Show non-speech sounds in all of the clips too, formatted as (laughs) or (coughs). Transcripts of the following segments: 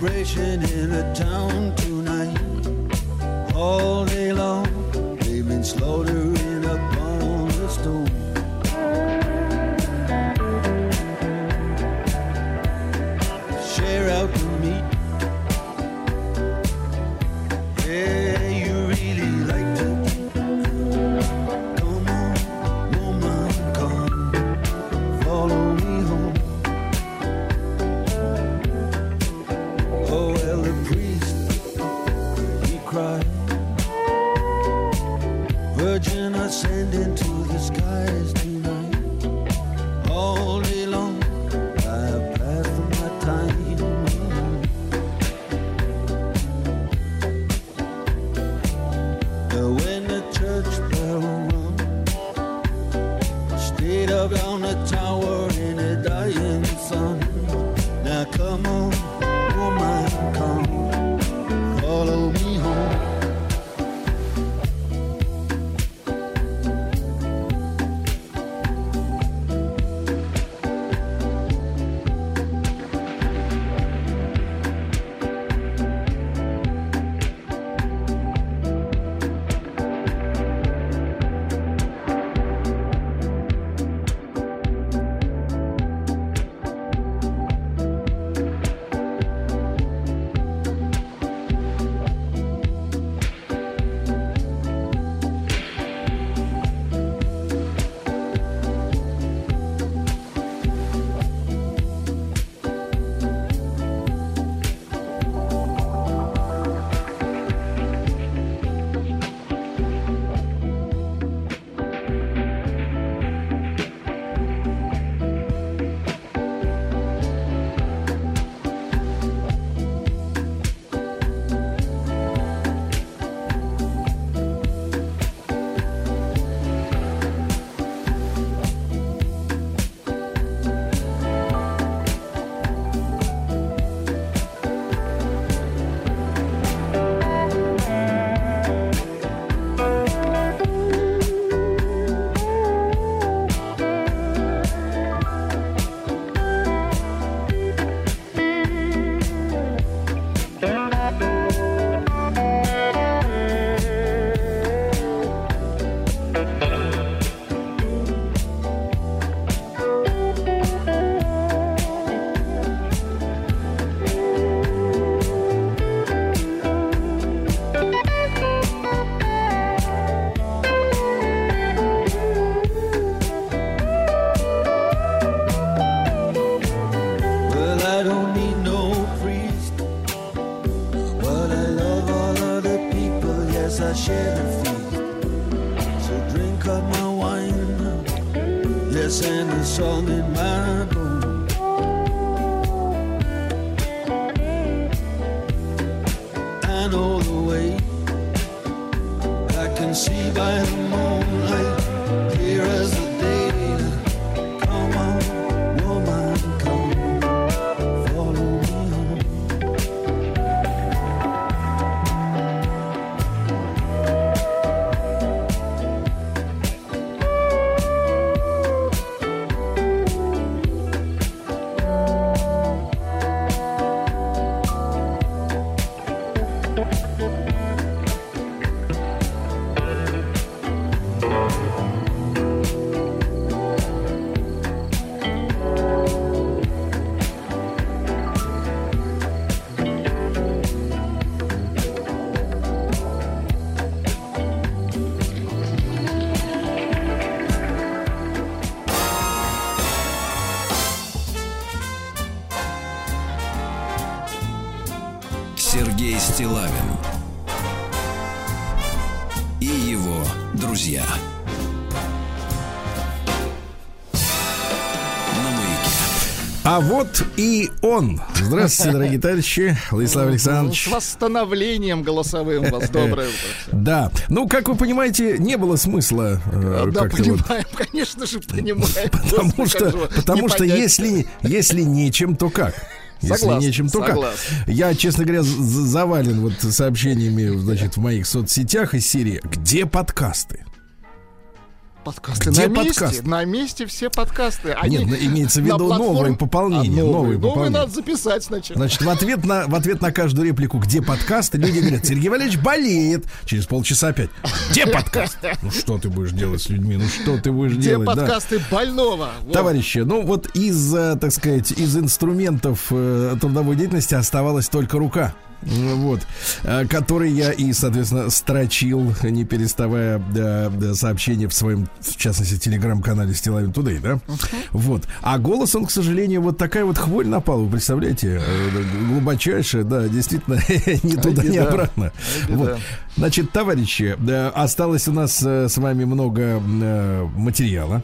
celebration in the town tonight. All day long, they've been slaughtering. А вот и он. Здравствуйте, дорогие товарищи. Владислав Александрович. С восстановлением голосовым вас доброе утро. Да. Ну, как вы понимаете, не было смысла э, Да, как-то вот понимаем, конечно же, понимаем. (laughs) Потому Господи, что, потому что понять. если, если нечем, то как? Если Согласен, нечем, то как? согласен. Я, честно говоря, завален вот сообщениями, значит, в моих соцсетях из серии «Где подкасты?» Подкасты Где на месте, подкасты? на месте все подкасты. Они Нет, ну, имеется в виду платформ- новые пополнения, А, новые новые, новые пополнения. надо записать сначала. Значит, в ответ на, в ответ на каждую реплику «Где подкасты?» люди говорят «Сергей Валерьевич болеет». Через полчаса опять «Где подкаст?» Ну, что ты будешь делать с людьми? Ну, что ты будешь Где делать? да? подкасты больного? Вот. Товарищи, ну вот из, э, так сказать, из инструментов э, трудовой деятельности оставалась только рука. Вот, э, который я и, соответственно, строчил, не переставая да, да, сообщения в своем, в частности, телеграм-канале Стилавин Тудей, да? Вот. А голос он, к сожалению, вот такая вот хворь напала, вы представляете? Э, Глубочайшая, да, действительно, (laughs) ни туда, беда. обратно. Вот. Значит, товарищи, да, осталось у нас э, с вами много э, материала.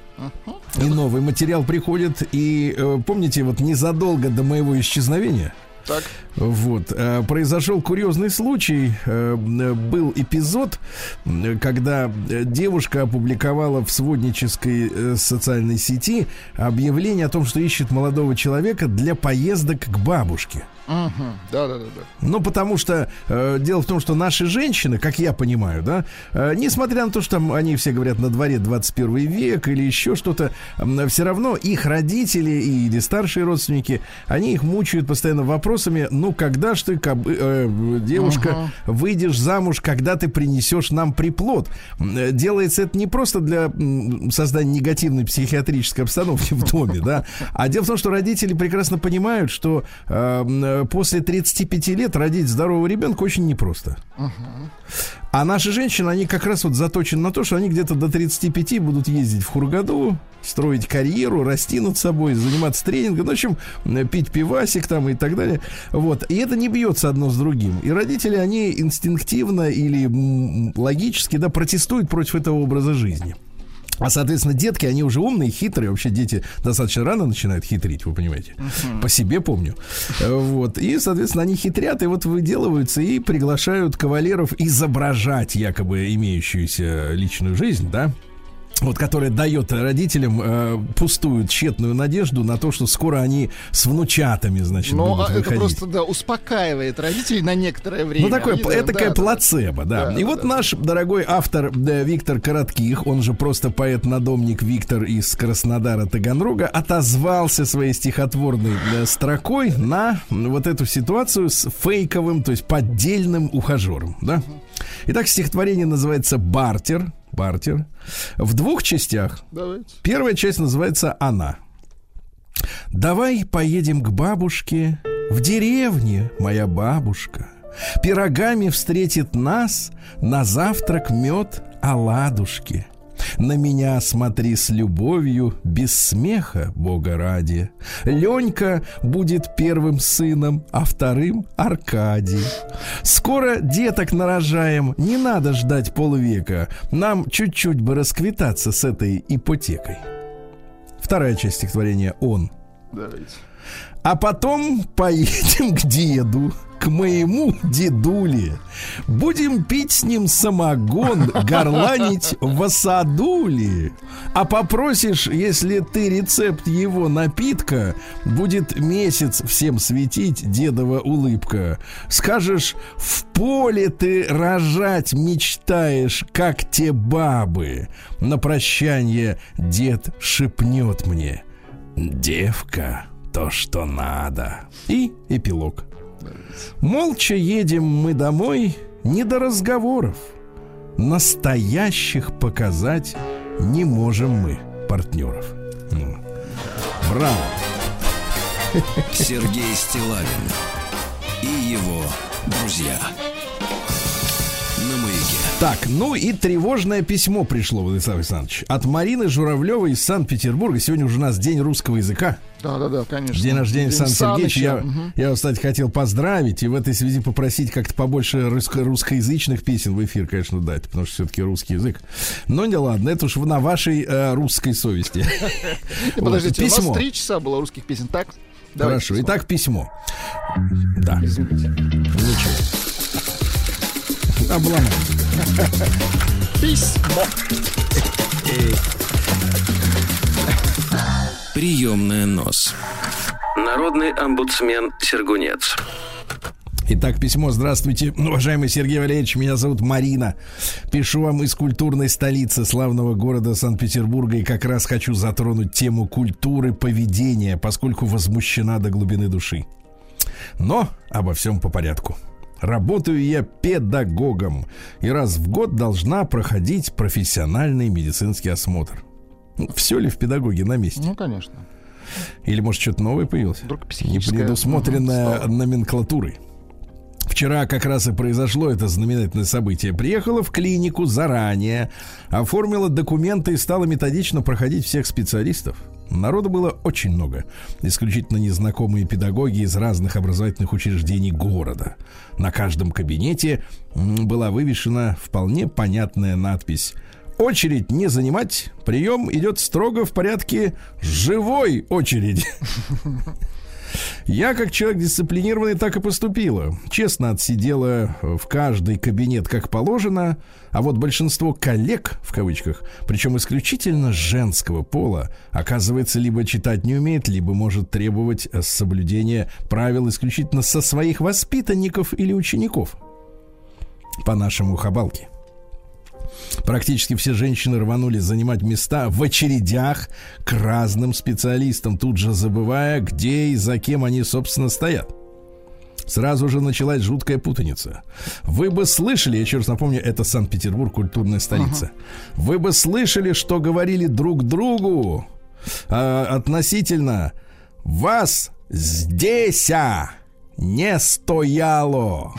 И новый материал приходит. И э, помните, вот незадолго до моего исчезновения Так, вот, э, произошел курьезный случай. Э, э, был эпизод, когда девушка опубликовала в своднической социальной сети объявление о том, что ищет молодого человека для поездок к бабушке. Да, да, да, да. Ну, потому что э, дело в том, что наши женщины, как я понимаю, да, э, несмотря на то, что там они все говорят на дворе 21 век или еще что-то, все равно их родители и- или старшие родственники, они их мучают постоянно вопросами, ну, когда ж ты, кобы- э, девушка, выйдешь замуж, когда ты принесешь нам приплод? Э, Делается это не просто для создания негативной психиатрической обстановки в доме, да, а дело в том, что родители прекрасно понимают, что э, э, после 35 лет родить здорового ребенка очень непросто. А наши женщины, они как раз вот заточены на то, что они где-то до 35 будут ездить в Хургаду, строить карьеру, расти над собой, заниматься тренингом, ну, в общем, пить пивасик там и так далее. Вот. И это не бьется одно с другим. И родители, они инстинктивно или логически, да, протестуют против этого образа жизни. А, соответственно, детки, они уже умные, хитрые. Вообще дети достаточно рано начинают хитрить, вы понимаете. По себе помню. Э, Вот. И, соответственно, они хитрят и вот выделываются и приглашают кавалеров изображать якобы имеющуюся личную жизнь, да? Вот, которая дает родителям э, пустую, тщетную надежду на то, что скоро они с внучатами, значит, Но будут а, это выходить. просто, да, успокаивает родителей на некоторое время. Ну, такое, Они, да, это такая да. плацебо, да. Да, И да, вот да. наш дорогой автор да, Виктор Коротких, он же просто поэт-надомник Виктор из Краснодара Таганрога, отозвался своей стихотворной да, строкой на вот эту ситуацию с фейковым, то есть поддельным ухажером, да. Итак, стихотворение называется «Бартер». Бартер. В двух частях. Давайте. Первая часть называется «Она». Давай поедем к бабушке в деревне, моя бабушка. Пирогами встретит нас на завтрак мед оладушки. На меня смотри с любовью, без смеха, Бога ради. Ленька будет первым сыном, а вторым Аркадий. Скоро деток нарожаем, не надо ждать полвека. Нам чуть-чуть бы расквитаться с этой ипотекой. Вторая часть стихотворения «Он». Давайте. А потом поедем к деду, к моему дедуле. Будем пить с ним самогон, горланить в осадуле. А попросишь, если ты рецепт его напитка, будет месяц всем светить дедова улыбка. Скажешь, в поле ты рожать мечтаешь, как те бабы. На прощание дед шепнет мне, девка, то, что надо. И эпилог. Молча едем мы домой, не до разговоров. Настоящих показать не можем мы, партнеров. Ну, Браво. Сергей Стилавин и его друзья. Так, ну и тревожное письмо пришло, Владислав Александрович, от Марины Журавлевой из Санкт-Петербурга. Сегодня уже у нас день русского языка. Да, да, да, конечно. День рождения День Сан Сергеевича. Я. Мгм. я вас, кстати, хотел поздравить и в этой связи попросить как-то побольше русско- русскоязычных песен в эфир, конечно, дать, потому что все-таки русский язык. Но не ладно, это уж на вашей э, русской совести. (laughs) Подождите, у нас три часа было русских песен, так? Хорошо, итак, письмо. Да. Ничего. Обломал. Письмо. Приемная нос. Народный омбудсмен Сергунец. Итак, письмо. Здравствуйте, уважаемый Сергей Валерьевич. Меня зовут Марина. Пишу вам из культурной столицы славного города Санкт-Петербурга и как раз хочу затронуть тему культуры поведения, поскольку возмущена до глубины души. Но обо всем по порядку. Работаю я педагогом и раз в год должна проходить профессиональный медицинский осмотр. все ли в педагоге на месте? Ну, конечно. Или, может, что-то новое появилось? Вдруг психическое. Стало. номенклатурой. Вчера как раз и произошло это знаменательное событие. Приехала в клинику заранее, оформила документы и стала методично проходить всех специалистов. Народу было очень много. Исключительно незнакомые педагоги из разных образовательных учреждений города. На каждом кабинете была вывешена вполне понятная надпись Очередь не занимать. Прием идет строго в порядке живой очереди. (laughs) Я, как человек дисциплинированный, так и поступила. Честно отсидела в каждый кабинет как положено, а вот большинство коллег, в кавычках, причем исключительно женского пола, оказывается, либо читать не умеет, либо может требовать э, соблюдения правил исключительно со своих воспитанников или учеников. По-нашему хабалке. Практически все женщины рванулись занимать места в очередях к разным специалистам, тут же забывая, где и за кем они, собственно, стоят. Сразу же началась жуткая путаница. Вы бы слышали, я еще раз напомню, это Санкт-Петербург, культурная столица. Вы бы слышали, что говорили друг другу а, относительно вас здесь а, не стояло.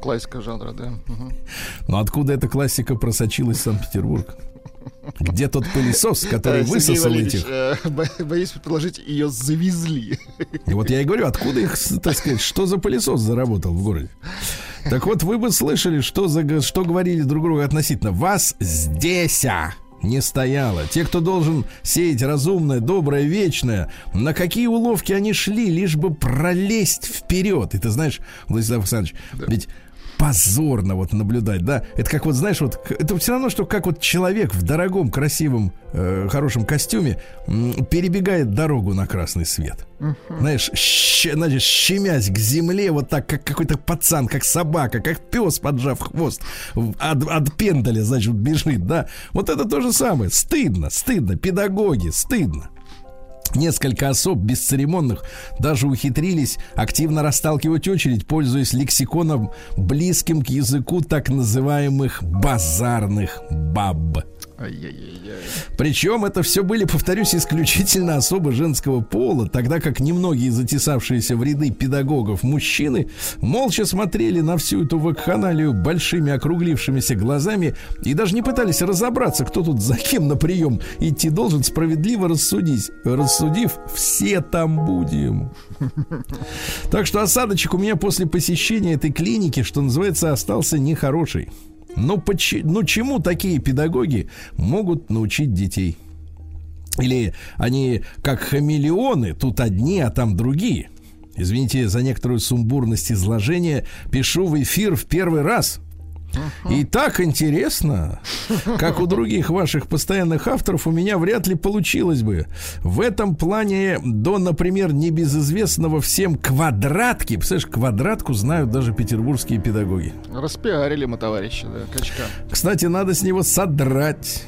Классика жанра, да. Но откуда эта классика просочилась в Санкт-Петербург? Где тот пылесос, который Э, Сергей высосал этих? э, бо- Боюсь предположить, ее завезли. И вот я и говорю, откуда их, так сказать, что за пылесос заработал в городе? Так вот, вы бы слышали, что, за, что говорили друг другу относительно вас здесь а, не стояло. Те, кто должен сеять разумное, доброе, вечное, на какие уловки они шли, лишь бы пролезть вперед. И ты знаешь, Владислав Александрович, ведь позорно вот наблюдать, да? Это как вот, знаешь, вот это все равно, что как вот человек в дорогом, красивом, э, хорошем костюме м, перебегает дорогу на красный свет. Знаешь, щ- значит, щемясь к земле, вот так, как какой-то пацан, как собака, как пес, поджав хвост, от, от пендаля, значит, бежит, да? Вот это то же самое. Стыдно, стыдно, педагоги, стыдно. Несколько особ бесцеремонных даже ухитрились активно расталкивать очередь, пользуясь лексиконом, близким к языку так называемых базарных баб. Причем это все были, повторюсь, исключительно особо женского пола, тогда как немногие затесавшиеся в ряды педагогов мужчины молча смотрели на всю эту вакханалию большими округлившимися глазами и даже не пытались разобраться, кто тут за кем на прием идти должен, справедливо рассудить. Рассудив, все там будем. Так что осадочек у меня после посещения этой клиники, что называется, остался нехороший. Ну, почи- ну чему такие педагоги могут научить детей? Или они как хамелеоны, тут одни, а там другие? Извините за некоторую сумбурность изложения. Пишу в эфир в первый раз. И так интересно, как у других ваших постоянных авторов, у меня вряд ли получилось бы. В этом плане до, например, небезызвестного всем квадратки, представляешь, квадратку знают даже петербургские педагоги. Распиарили мы, товарищи, да, качка. Кстати, надо с него содрать.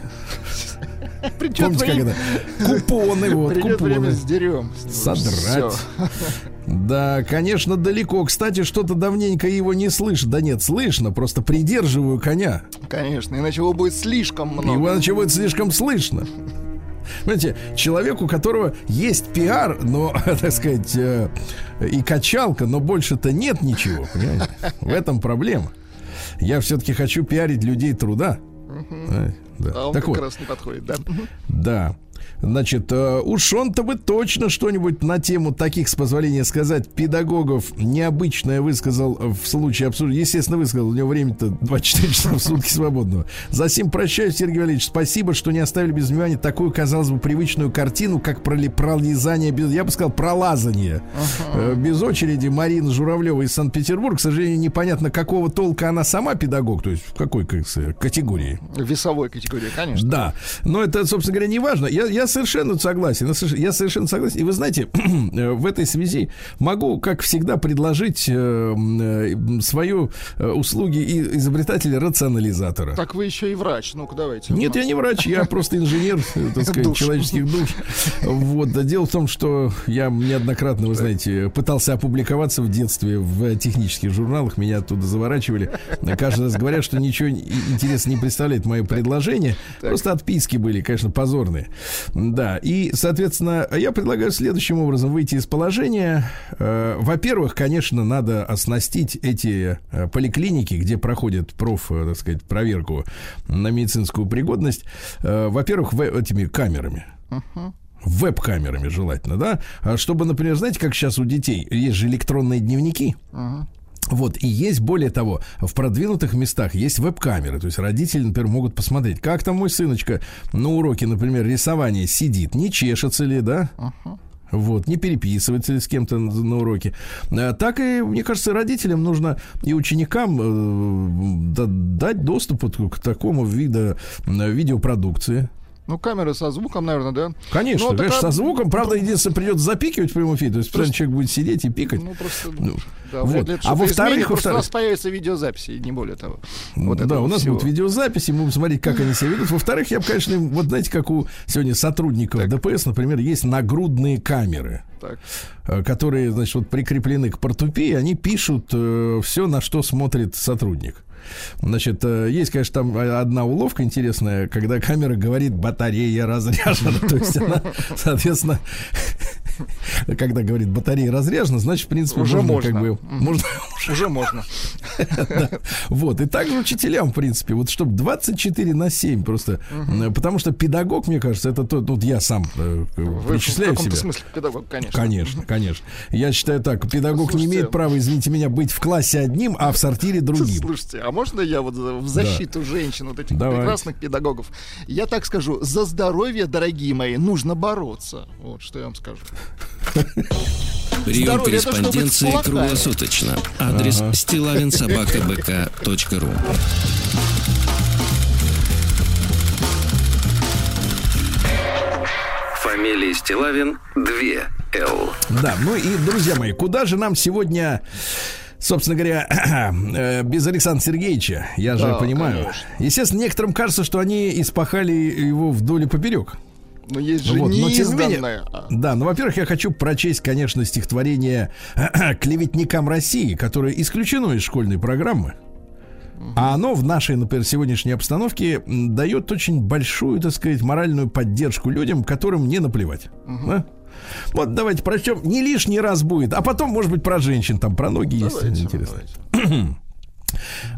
Придет Помните, как время, это? Купоны, вот, придет время, купоны. сдерем. с него Содрать. всё. Да, конечно, далеко. Кстати, что-то давненько его не слышно. Да нет, слышно, просто придерживаю коня. Конечно, иначе его будет слишком много. Его иначе будет слишком слышно. Понимаете, человек, у которого есть пиар, но, (laughs) так сказать, э, и качалка, но больше-то нет ничего, понимаете? В этом проблема. Я все-таки хочу пиарить людей труда. А, да. А он так как вот, раз не подходит, да? да. Значит, э, уж он-то бы точно что-нибудь на тему таких, с позволения сказать, педагогов необычное высказал в случае обсуждения. Естественно, высказал. У него время-то 24 часа в сутки свободного. За сим прощаюсь, Сергей Валерьевич. Спасибо, что не оставили без внимания такую, казалось бы, привычную картину, как пролезание без... Я бы сказал, пролазание. Э, Без очереди Марина Журавлева из Санкт-Петербурга. К сожалению, непонятно, какого толка она сама педагог, то есть в какой как категории. Весовой категории, конечно. Да, но это, собственно говоря, не важно. Я, я совершенно согласен. Я соверш- Я совершенно согласен. И вы знаете, (clears throat) э, в этой связи могу, как всегда, предложить э, э, свою услуги изобретателя-рационализатора. Так вы еще и врач. Ну-ка, давайте. Нет, я не врач, я просто инженер, так (laughs) сказать, Душ. человеческих душ. Вот. Да дело в том, что я неоднократно, вы знаете, пытался опубликоваться в детстве в технических журналах, меня оттуда заворачивали. Каждый раз говорят, что ничего интересного не представляет мое предложение. Просто отписки были, конечно, позорные. Да, и, соответственно, я предлагаю следующим образом выйти из положения. Э, Во-первых, конечно, надо оснастить эти э, поликлиники, где проходят проф, э, так сказать, проверку на медицинскую пригодность. Во-первых, этими камерами веб-камерами желательно, да, А чтобы, например, знаете, как сейчас у детей есть же электронные дневники, вот, и есть, более того, в продвинутых местах есть веб-камеры. То есть родители, например, могут посмотреть, как там мой сыночка на уроке, например, рисования сидит, не чешется ли, да? Вот, не переписывается ли с кем-то на, на уроке. А, Так и, мне кажется, родителям нужно и ученикам э, да- дать доступ вот к такому виду видеопродукции. Ну, камеры со звуком, наверное, да? Конечно, Ну, так конечно, а- со звуком. Правда, единственное, придется запикивать в прямом эфире. То есть специально человек будет сидеть и пикать. Ну, просто... Ну, да, вот. А во-вторых, во-вторых- у нас появится видеозаписи, не более того. Вот да, у нас всего. будут видеозаписи, мы будем смотреть, как они себя ведут. Во-вторых, я бы, конечно, вот знаете, как у сегодня сотрудников ДПС, например, есть нагрудные камеры, Так. э, которые, значит, вот прикреплены к портупее, они пишут все, на что смотрит сотрудник. Значит, э, есть, конечно, там э, одна уловка интересная, когда камера говорит батарея разряжена. (laughs) То есть она, соответственно, (laughs) когда говорит батарея разряжена, значит, в принципе, Уже можно, как бы, можно (laughs) Уже можно. Вот. И также учителям, в принципе, вот чтобы 24 на 7 просто. э, Потому что педагог, мне кажется, это тот, вот я сам причисляю в каком-то себя. смысле педагог, конечно. Конечно, конечно. Я считаю так, педагог не имеет права, извините меня, быть в классе одним, а в сортире другим. Слушайте, а можно я вот в защиту женщин, вот этих Давайте. прекрасных педагогов? Я так скажу, за здоровье, дорогие мои, нужно бороться. Вот что я вам скажу. Прием Здоровье, корреспонденции круглосуточно. Адрес стилавинсобакабк.ру Фамилия Стилавин 2 Л. Да, ну и, друзья мои, куда же нам сегодня... Собственно говоря, (clears throat) э, без Александра Сергеевича, я же Да, понимаю. конечно. Естественно, некоторым кажется, что они испахали его вдоль и поперек. Но есть же Вот, но тем не менее- Да, ну, во-первых, я хочу прочесть, конечно, стихотворение (clears throat) клеветникам России, которое исключено из школьной программы. А оно в нашей, например, сегодняшней обстановке дает очень большую, так сказать, моральную поддержку людям, которым не наплевать. Да? Вот давайте прочтем. Не лишний раз будет. А потом, может быть, про женщин, там про ноги есть. давайте, Интересно. давайте. (clears throat)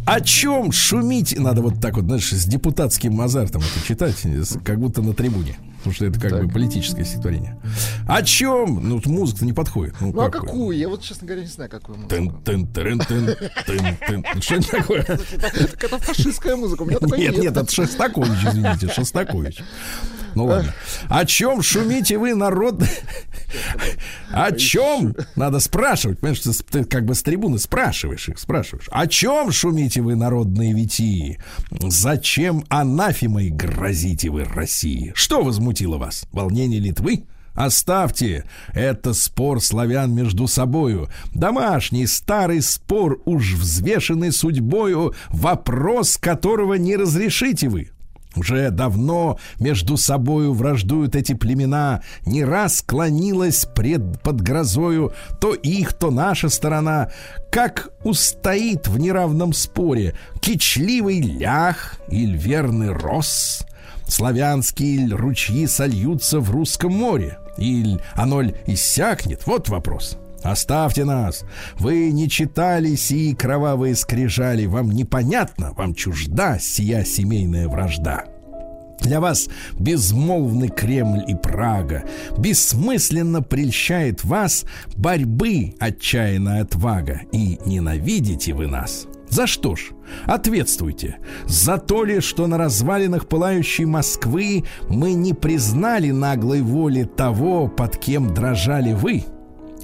О чем шумить? Надо вот так вот, знаешь, с депутатским азартом это читать, как будто на трибуне. Потому что это как бы политическое стихотворение. О чем? Ну, музыка не подходит. Ну, Ну а как вы? какую? Я вот, честно говоря, не знаю, какую Тын, музыку. тын, тырын, тын, тын, тын. Ну, Что это такое? Так это фашистская музыка, у меня такой Нет, нет, это Шостакович, извините, Шостакович. Ну ладно. О чем шумите вы, народ? О чем? Надо спрашивать. Понимаешь, ты, как бы с трибуны спрашиваешь их, спрашиваешь. О чем шумите вы, народные витии? Зачем анафемой грозите вы России? Что возмутило вас? Волнение Литвы? Оставьте, это спор славян между собою. Домашний старый спор, уж взвешенный судьбою, вопрос которого не разрешите вы. Уже давно между собою враждуют эти племена, не раз склонилась пред под грозою то их, то наша сторона. Как устоит в неравном споре кичливый лях или верный рос? Славянские ручьи сольются в русском море? Или оно ль иссякнет? Вот вопрос. Оставьте нас. Вы не читали сии кровавые скрижали. Вам непонятно, вам чужда сия семейная вражда. Для вас безмолвный Кремль и Прага. Бессмысленно прельщает вас борьбы отчаянная отвага. И ненавидите вы нас. За что ж? Ответствуйте. За то ли, что на развалинах пылающей Москвы мы не признали наглой воли того, под кем дрожали вы?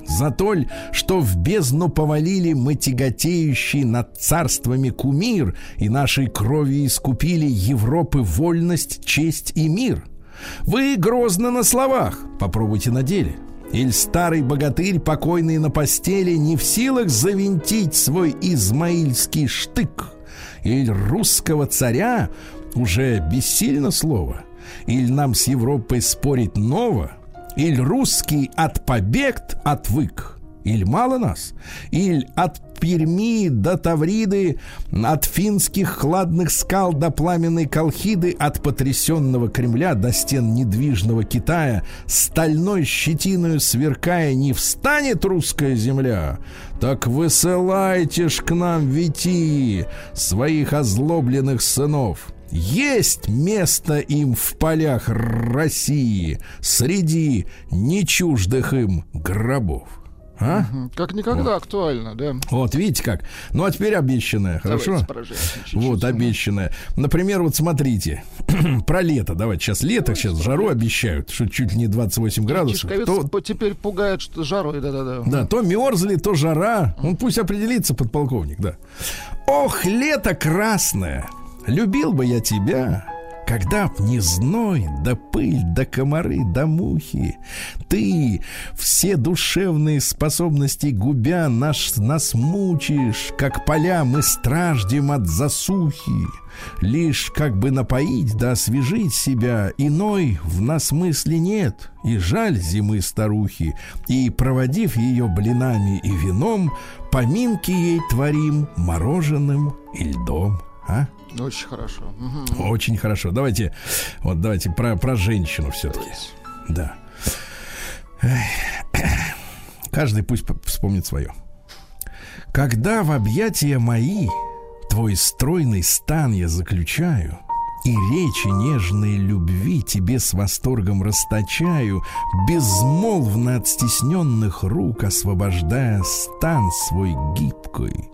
За то, ль, что в бездну повалили мы тяготеющий над царствами кумир и нашей кровью искупили Европы вольность, честь и мир? Вы грозно на словах, попробуйте на деле. Иль старый богатырь, покойный на постели, не в силах завинтить свой измаильский штык. Иль русского царя уже бессильно слово. Иль нам с Европой спорить ново, Иль русский от побег отвык, Иль мало нас, Иль от Перми до Тавриды, от финских хладных скал до пламенной Колхиды, от потрясенного Кремля до стен недвижного Китая, стальной щетиною сверкая, не встанет русская земля, так высылайте ж к нам Вити своих озлобленных сынов. Есть место им в полях России среди нечуждых им гробов. А? Как никогда актуально, да. Вот, видите как. Ну, а теперь обещанное, хорошо? Давайте чуть-чуть. Вот, обещанное. Например, вот смотрите, (clears throat) про лето. Давайте сейчас лето, сейчас жару обещают, что чуть ли не 28 градусов. То, теперь пугает, что жарой, да-да-да. да, то мерзли, то жара. Он пусть определится, подполковник, да. Ох, лето красное, любил бы я тебя, когда б не да пыль, да комары, да мухи. Ты все душевные способности губя наш, нас мучаешь, как поля мы страждем от засухи. Лишь как бы напоить да освежить себя Иной в нас мысли нет И жаль зимы старухи И проводив ее блинами и вином Поминки ей творим мороженым и льдом а? Очень хорошо. Мгм. Очень хорошо. Давайте, вот давайте про, про женщину все-таки. Да. Каждый пусть вспомнит свое. Когда в объятия мои твой стройный стан я заключаю, и речи нежной любви тебе с восторгом расточаю, безмолвно от стесненных рук освобождая стан свой гибкой.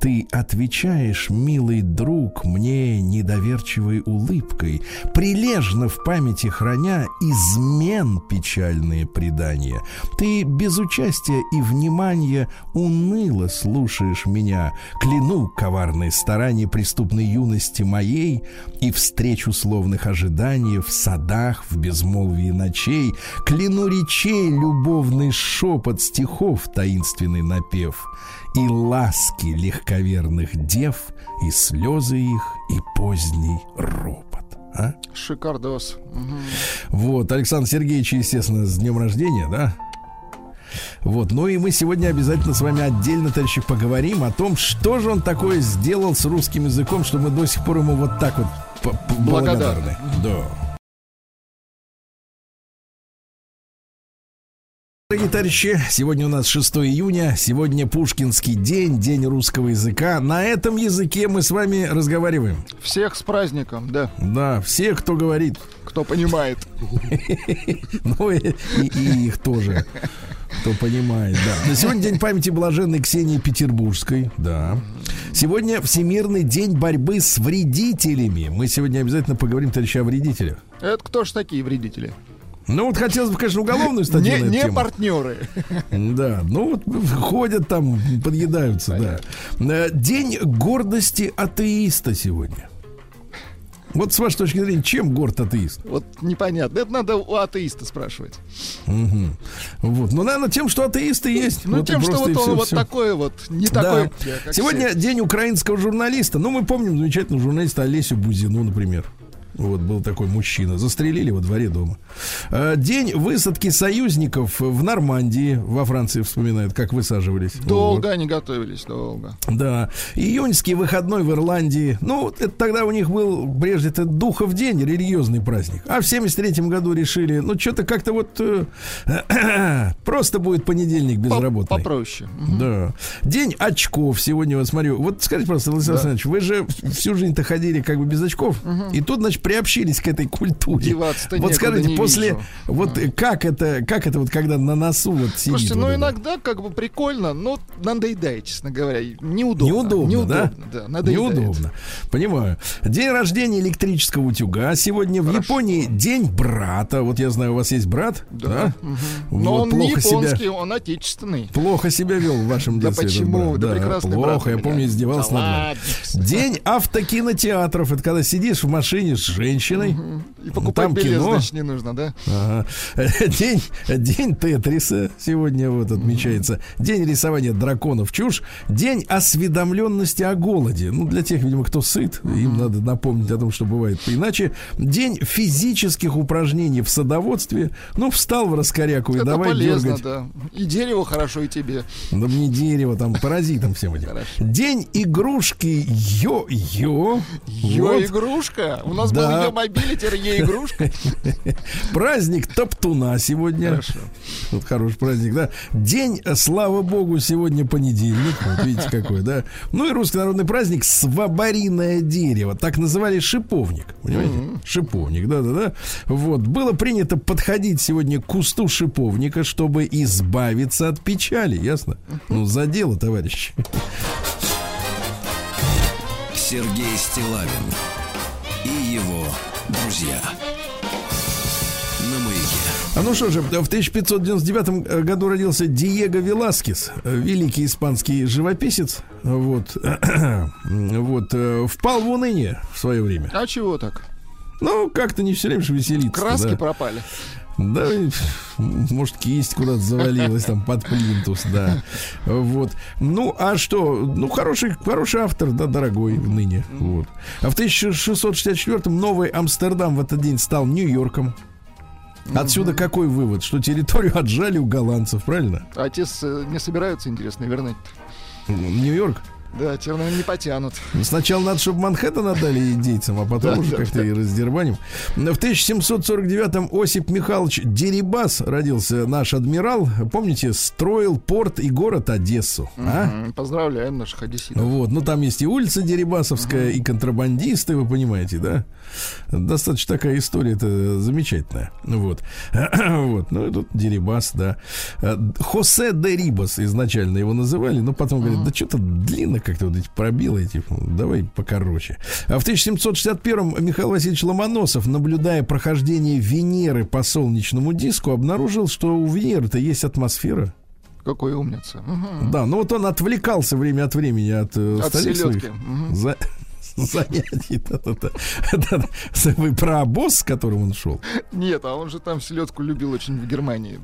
Ты отвечаешь, милый друг, мне недоверчивой улыбкой, прилежно в памяти храня измен печальные предания. Ты без участия и внимания уныло слушаешь меня, кляну коварные старания преступной юности моей и встреч условных ожиданий в садах, в безмолвии ночей, кляну речей любовный шепот стихов таинственный напев и ласки легковерных дев, и слезы их, и поздний ропот. А? Шикардос. Мгм. Вот, Александр Сергеевич, естественно, с днем рождения, да? Вот, ну и мы сегодня обязательно с вами отдельно, товарищи, поговорим о том, что же он такое сделал с русским языком, что мы до сих пор ему вот так вот п- благодарны. Да. Дорогие товарищи, сегодня у нас 6 июня, сегодня Пушкинский день, день русского языка. На этом языке мы с вами разговариваем. Всех с праздником, да. Да, все, кто говорит, Кто понимает. (laughs) ну и, их тоже, кто понимает, да. Но Сегодня день памяти блаженной Ксении Петербургской, да. Сегодня Всемирный день борьбы с вредителями. Мы сегодня обязательно поговорим, товарищи, о вредителях. Это кто ж такие вредители? Ну вот хотелось бы, конечно, уголовную статью Не, не тему. партнеры. Да, ну вот ходят там, подъедаются, да. Э, День гордости атеиста сегодня. Вот с вашей точки зрения, чем горд атеист? Вот непонятно. Это надо у атеиста спрашивать. Мгм. Вот. Ну, наверное, тем, что атеисты есть. Ну, Вот тем, что вот он всё- вот всё. такой вот, не Да. такой, Сегодня все. день украинского журналиста. Ну, мы помним замечательного журналиста Олесю Бузину, например. Вот был такой мужчина. Застрелили во дворе дома. Э, День высадки союзников в Нормандии. Во Франции вспоминают, как высаживались. Долго Вот. они готовились, долго. Да. Июньский выходной в Ирландии. Ну, это тогда у них был, прежде это Духов день, религиозный праздник. А в 73 году решили, ну, что-то как-то вот э, (clears throat) просто будет понедельник По- безработный. Попроще. Мгм. Да. День очков сегодня, вот смотрю. Вот скажите просто, Владислав Да. Александрович, вы же всю жизнь-то ходили как бы без очков, и тут, значит, приобщились к этой культуре. Вот скажите, после, вижу. вот э, как это, как это вот, когда на носу вот сидит? Слушайте, вот ну это? иногда как бы прикольно, но надоедает, честно говоря. Неудобно. Неудобно, Неудобно, да? надоедает. Неудобно. Понимаю. День рождения электрического утюга. Сегодня в Хорошо. Японии день брата. Вот я знаю, у вас есть брат. Да. Да. Вот, Но он не плохо себя- японский, он отечественный. Плохо себя вел в вашем Да детстве. этот почему? Да прекрасный Плохо, я помню, издевался Да над ладно. День автокинотеатров. Это когда сидишь в машине с женщиной. И покупать Там билет, кино. значит, не нужно, да? Ага. (laughs) День, день Тетриса сегодня вот отмечается. День рисования драконов чушь. День осведомленности о голоде. Ну, для тех, видимо, кто сыт, им надо напомнить о том, что бывает иначе. День физических упражнений в садоводстве. Ну, встал в раскоряку и Это давай полезно, дергать. да. И дерево хорошо, и тебе. Да мне дерево, там паразитам всем этим. Хорошо. День игрушки йо-йо. Ее Вот. У нас. Был ее мобиль, теперь ее игрушка. (laughs) Праздник Топтуна сегодня. Хорошо. Вот хороший праздник, да. День, э, слава богу, сегодня понедельник. Вот видите, какой, да. Ну и русский народный праздник Свобориное дерево. Так называли шиповник. Понимаете? Шиповник, да-да-да. Вот. Было принято подходить сегодня к кусту шиповника, чтобы избавиться от печали. Ясно? Ну, за дело, товарищи. Сергей Стилавин и его друзья. На маяке. А ну что же, в 1599 году родился Диего Веласкес, э, великий испанский живописец. Вот, (clears throat) вот э, впал в уныние в свое время. А чего так? Ну, как-то не все время же веселиться. Краски да. пропали. Да, может, кисть куда-то завалилась там под плинтус, да. Вот. Ну, а что? Ну, хороший, хороший автор, да, дорогой ныне. Вот. А в 1664-м Новый Амстердам в этот день стал Нью-Йорком. Отсюда какой вывод? Что территорию отжали у голландцев, правильно? А те э, не собираются, интересно, вернуть. Нью-Йорк. Да, наверное, не потянут. Сначала надо, чтобы Манхэттен отдали индейцам, а потом (laughs) Да, уже да, как-то да. и раздербаним. В 1749-м Осип Михайлович Дерибас родился, наш адмирал. Помните, строил порт и город Одессу. а? Поздравляем наших одесситов. Вот, ну там есть и улица Дерибасовская, и контрабандисты, вы понимаете, да? Достаточно такая история, это замечательная. Вот. (clears throat) вот. Ну и тут Дерибас, да. Э, Хосе Дерибас изначально его называли, но потом говорят, да что-то длинно как-то вот эти пробилы эти, давай покороче. А в 1761-м Михаил Васильевич Ломоносов, наблюдая прохождение Венеры по солнечному диску, обнаружил, что у Венеры-то есть атмосфера. Какой умница. Мгм. Да, ну вот он отвлекался время от времени от, э, От остальных своих Мгм. за- (laughs) занятий. Вы про обоз, с которым он шел? Нет, а он же там селедку любил очень в Германии.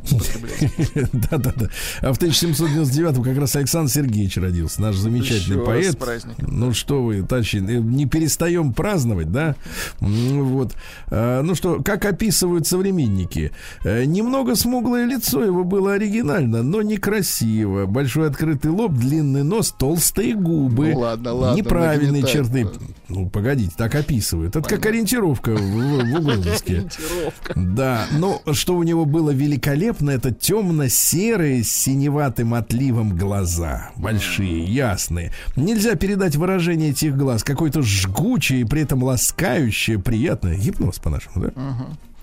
Да-да-да. (laughs) А в 1799 как раз Александр Сергеевич родился, наш замечательный поэт. Ну что вы, товарищи, э, не перестаем праздновать, да? Ну Вот. А, Ну что, как описывают современники? Э, Немного смуглое лицо его было оригинально, но некрасиво. Большой открытый лоб, длинный нос, толстые губы. Ну ладно, ладно, Неправильные черты. Ну, погодите, так описывают. Это как ориентировка в, в, угрозыске. Ориентировка. Да, но что у него было великолепно, это темно-серые с синеватым отливом глаза. Большие, ясные. Нельзя передать выражение этих глаз. Какое-то жгучее и при этом ласкающее, приятное. Гипноз по-нашему, да?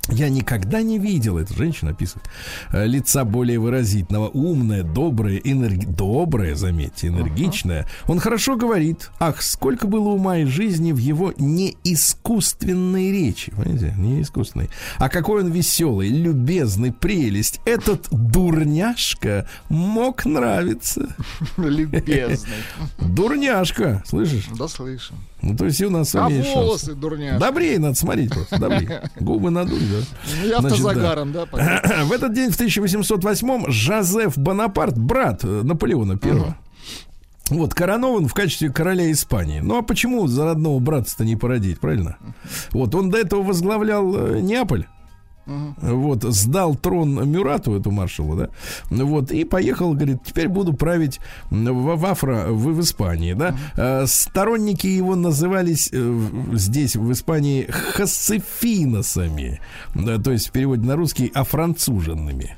Я никогда не видел, это женщина описывает, э, лица более выразительного, умное, доброе, энерги... доброе, заметьте, энергичное. Он хорошо говорит. Ах, сколько было ума и жизни в его неискусственной речи. Понимаете, не искусственной. А какой он веселый, любезный, прелесть. Этот дурняшка мог нравиться. (laughs) Любезный. Дурняшка, слышишь? Да слышим. Ну, то есть и у нас А волосы, дурняшка. Добрее надо смотреть просто, добрее. (laughs) Губы надуть, да. Ну, Я автозагаром, да? (clears throat) В этот день, в 1808-м, Жозеф Бонапарт, брат э, Наполеона Первого, Вот, коронован в качестве короля Испании. Ну, а почему за родного брата-то не породить, правильно? Вот, он до этого возглавлял э, Вот, сдал трон Мюрату, эту маршалу, да, вот, и поехал, говорит, теперь буду править в, в Афро, в, в Испании, да. Э, Сторонники его назывались э, здесь, в Испании, хасцефиносами, да, то есть в переводе на русский афранцуженными.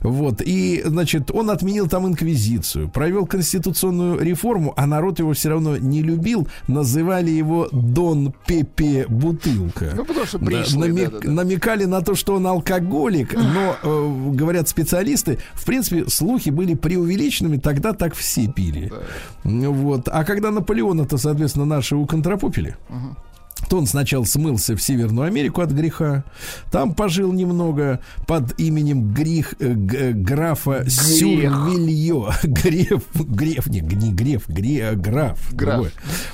Вот, и, значит, он отменил там инквизицию, провел конституционную реформу, а народ его все равно не любил, называли его Дон Пепе Бутылка. Ну, потому что Да, пришлый, намек- да-да-да. намекали на то, что он алкоголик, но, э, говорят специалисты, в принципе, слухи были преувеличенными, тогда так все пили. Вот. А когда Наполеона-то, соответственно, наши уконтропупили, то он сначала смылся в Северную Америку от греха, там пожил немного под именем грех, э, э, графа Сюрвильо. (laughs) Греф, греф, не, не греф, гре, граф. Граф. другой.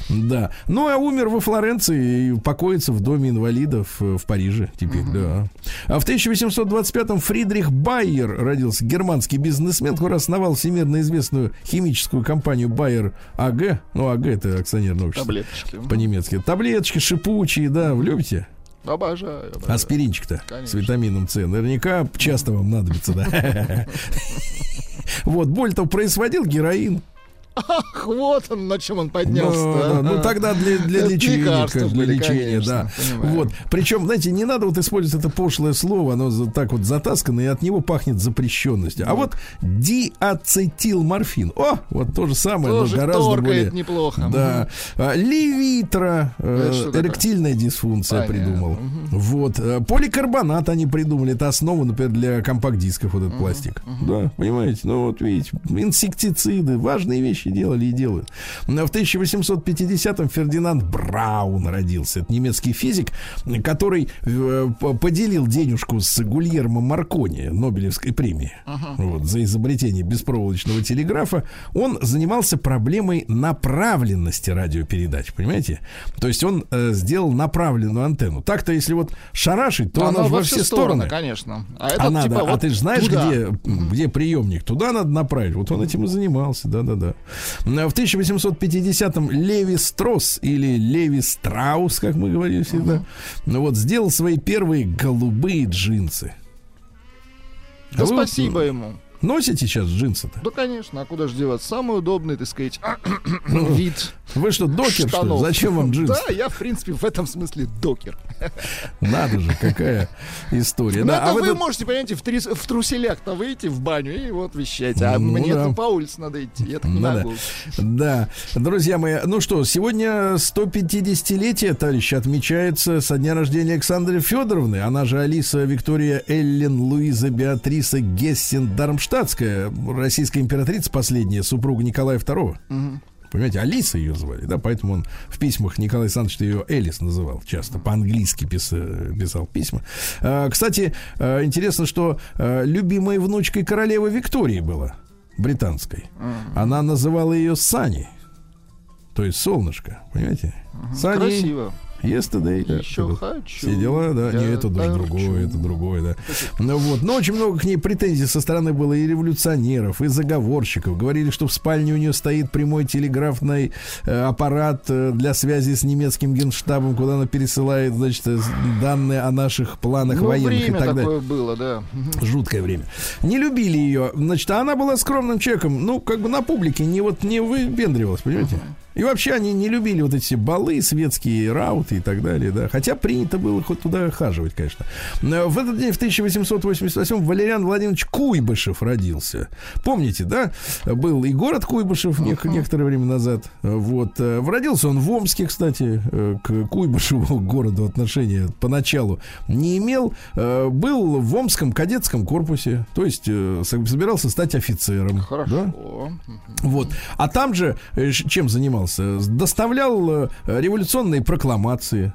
Да. Ну, а умер во Флоренции и покоится в доме инвалидов э, в Париже теперь, да. А в 1825-м Фридрих Байер родился, германский бизнесмен, который основал всемирно известную химическую компанию Байер АГ. Ну, АГ это акционерное общество. Таблеточки. По-немецки. Таблеточки шипучие, да, любите? Обожаю. обожаю. Аспиринчик-то с Конечно. витамином С. Наверняка часто вам надобится, да. (laughs) Вот, боль-то производил героин. Ах, вот он, на чем он поднялся. Ну, да, ну тогда для, для лечения, для были, лечения, конечно, да. понимаю. Вот. Причем, знаете, не надо вот использовать это пошлое слово, оно так вот затаскано, и от него пахнет запрещенностью. А вот диацетилморфин. О, вот то же самое, Тоже но гораздо более... неплохо. Да. А, Левитра, э, эректильная дисфункция Понятно. придумал. Вот. э, Поликарбонат они придумали. Это основа, например, для компакт-дисков, вот этот пластик. Да, понимаете? Ну, вот видите, инсектициды, важные вещи делали и делают. Но В 1850-м Фердинанд Браун родился. Это немецкий физик, который э, поделил денежку с Гульермо Маркони, Нобелевской премии, вот, за изобретение беспроволочного телеграфа. Он занимался проблемой направленности радиопередач, понимаете? То есть он э, сделал направленную антенну. Так-то, если вот шарашить, то она она во все стороны. конечно. А это А надо, типа а вот ты же знаешь, туда. где, где приемник? Туда надо направить. Вот он этим и занимался, да-да-да. В 1850-м Леви Стросс или Леви Страус, как мы говорим всегда, ну вот сделал свои первые голубые джинсы. Да А вы вот спасибо ему. Носите сейчас джинсы-то? Да, конечно, а куда же деваться? Самый удобный, так сказать, (coughs) вид Вы что, докер, что ли? штанов. Зачем вам (laughs) джинсы? Да, я, в принципе, в этом смысле докер. (laughs) Надо же, какая история. Ну, Да, это а вы тут- можете, понимаете, в, трис- в труселях-то выйти в баню и вот вещать. А Ну, мне да. по улице надо идти, я так не Ну да. могу. Да, друзья мои, ну что, сегодня 150-летие, товарищи, отмечается со дня рождения Александры Федоровны. Она же Алиса Виктория Эллен Луиза Беатриса Гессен Дармштадтская, российская императрица последняя, супруга Николая II. Понимаете, Алиса ее звали, да, поэтому он в письмах Николай Александрович ее Элис называл часто, по-английски пис- писал письма. А, Кстати, а, интересно, что а, любимой внучкой королевы Виктории была, британской. Она называла ее Сани, то есть солнышко, понимаете? Сани, Красиво. Yesterday, да, Еще это хочу. все дела, да, не, это торчу. другое, это другое, да. Ну вот, но очень много к ней претензий со стороны было и революционеров, и заговорщиков. Говорили, что в спальне у нее стоит прямой телеграфный э, аппарат э, для связи с немецким генштабом, куда она пересылает, значит, э, данные о наших планах Ну, военных и время так далее. такое было, да. Жуткое время. Не любили ее. Значит, а она была скромным человеком. Ну, как бы на публике не вот не выпендривалась, понимаете? И вообще они не любили вот эти все балы, светские рауты и так далее, да. Хотя принято было хоть туда хаживать, конечно. Э, В этот день, в 1888 Валериан Владимирович Куйбышев родился. Помните, да? Был и город Куйбышев нек- некоторое время назад. Вот. э, Родился он в Омске, кстати, э, к Куйбышеву (laughs) городу отношения поначалу не имел. Был в Омском кадетском корпусе, то есть со- собирался стать офицером. да? Хорошо. Мгм. Вот. А там же чем занимался? Доставлял э, революционные прокламации,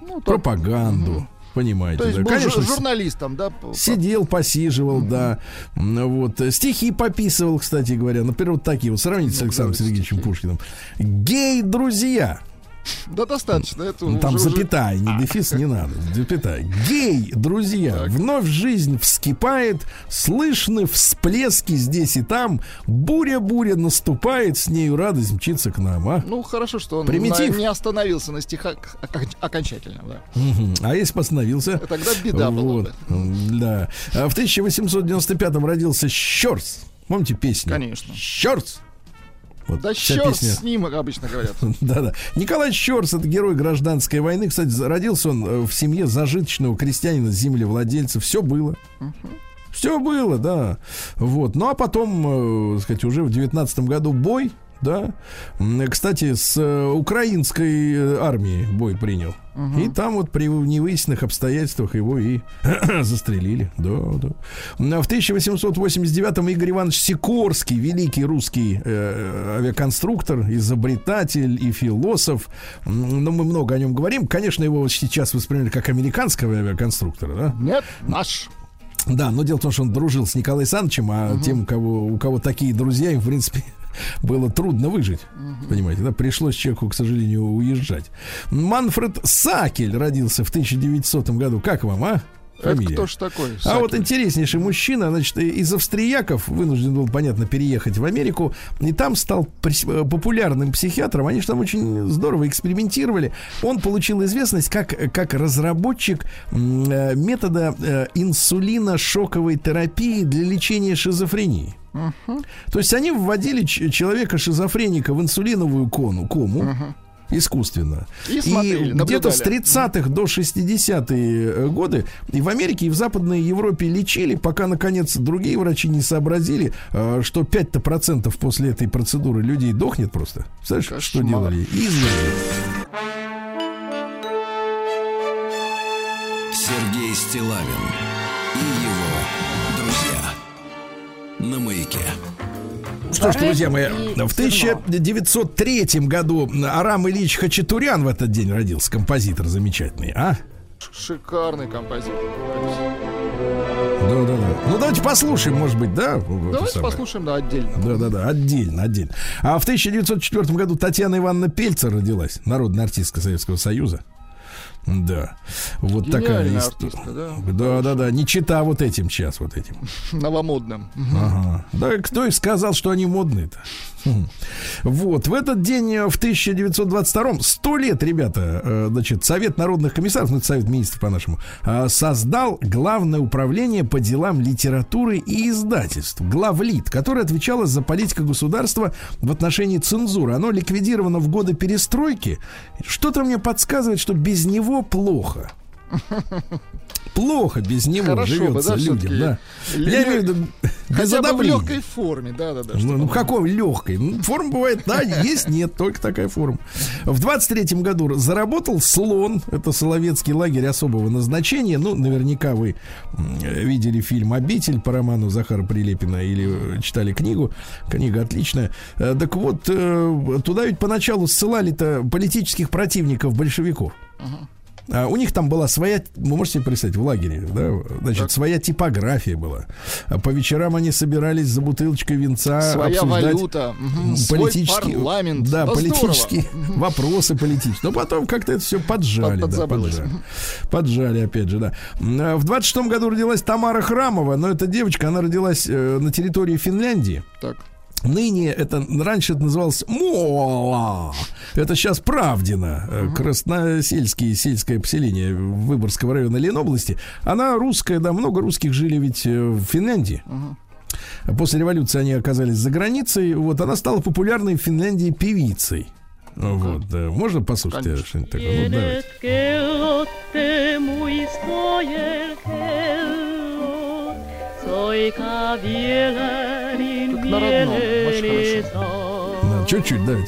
Ну, так, пропаганду. Понимаете, То есть да? был Конечно, жур- с- журналистом, да? Сидел, посиживал, да. М, Вот. э, Стихи пописывал, кстати говоря. Например, вот такие вот. Сравните с Ну, Александром давайте Сергеевичем стихи. Пушкиным. Гей-друзья. Да достаточно. Это Ну, там уже- уже- запятая, не дефис, не надо. Запятая. Гей, друзья, вновь жизнь вскипает, слышны всплески здесь и там, буря-буря наступает, с нею радость мчится к нам, а? Ну, хорошо, что он Примитив. на- не остановился на стихах окон- окончательно, да. Мгм. А если бы остановился? Тогда беда была Вот, бы. Да. А в 1895-м родился Щорс. Помните песню? Конечно. Щорс. Вот Да черт песня. с ним, обычно говорят. (laughs) Да-да. Николай Щорс это герой гражданской войны. Кстати, родился он э, в семье зажиточного крестьянина, землевладельца. Все было. Все было, да. Вот. Ну а потом, э, сказать, уже в девятнадцатом году бой, да. Кстати, с э, украинской э, армией бой принял. И там вот при невыясненных обстоятельствах его и (clears throat) застрелили. Да, да. А В 1889-м Игорь Иванович Сикорский, великий русский э, авиаконструктор, изобретатель и философ. Ну, мы много о нем говорим. Конечно, его сейчас воспринимали как американского авиаконструктора, да? Нет, наш. Да, но дело в том, что он дружил с Николаем Александровичем, а тем, кого, у кого такие друзья, им, в принципе, (laughs) было трудно выжить. Понимаете, да? Пришлось человеку, к сожалению, уезжать. Манфред Сакель родился в 1900 году. Как вам, а? Это Фамилия. кто ж такой? А вот интереснейший мужчина, значит, из австрияков вынужден был, понятно, переехать в Америку, и там стал э, популярным психиатром. Они же там очень здорово экспериментировали. Он получил известность как, как разработчик э, метода э, инсулина-шоковой терапии для лечения шизофрении. То есть они вводили ч- человека-шизофреника в инсулиновую кону, кому. Искусственно. И смотрели, где-то с наблюдали. 30-х до 60-е э, годы и в Америке, и в Западной Европе лечили, пока, наконец, другие врачи не сообразили, э, что 5-то процентов после этой процедуры людей дохнет просто. Представляешь, что делали? Изверги. Сергей Стилавин и его друзья. На маяке. Что ж, друзья мои, в зерно. 1903 году Арам Ильич Хачатурян в этот день родился, композитор замечательный, а? Шикарный композитор. Да-да-да. Ну, давайте послушаем, может быть, да? Давайте самое. послушаем, да, отдельно. Да-да-да, отдельно, отдельно. А в 1904 году Татьяна Ивановна Пельцер родилась, народная артистка Советского Союза. Да, вот такая Гениальная история. артистка, да? Да-да-да, не чита вот этим сейчас, вот этим. (laughs) Новомодным. Ага. Да кто и сказал, что они модные-то? Хм. Вот, в этот день, э, в 1922-м, сто лет, ребята, э, значит, Совет народных комиссаров, ну, это Совет министров по-нашему, э, создал Главное управление по делам литературы и издательств, главлит, которое отвечало за политику государства в отношении цензуры. Оно ликвидировано в годы перестройки. Что-то мне подсказывает, что без него плохо. Плохо без него Хорошо бы, живется да, людям, да. Я имею в виду без Хотя бы в легкой форме, да-да-да. Ну, чтобы- ну какой легкой? Ну, форма бывает, да, есть, нет, только такая форма. В 23-м году заработал слон. Это Соловецкий лагерь особого назначения. Ну, наверняка вы видели фильм «Обитель» по роману Захара Прилепина или э, читали книгу. Книга отличная. Э, Так вот, э, туда ведь поначалу ссылали-то политических противников большевиков. А у них там была своя, вы можете себе представить, в лагере, да, значит, Так. своя типография была. А По вечерам они собирались за бутылочкой винца Своя обсуждать валюта, политические, парламент. да, Да политические здорово. вопросы политические. Но потом как-то это все поджали, Под- да, поджали. Поджали, опять же, да. А В 26 году родилась Тамара Храмова, но эта девочка, она родилась э, на территории Финляндии. Так. Ныне это раньше это называлось Мола. Это сейчас Правдина, э, красносельские сельское поселение Выборгского района Ленобласти. Она русская, да, много русских жили ведь э, в Финляндии. После революции они оказались за границей. Вот она стала популярной в Финляндии певицей. Вот, да. Можно послушать э, Конечно. что-нибудь такое? Ну, давайте. На родном, очень хорошо. Да, чуть-чуть. Вот,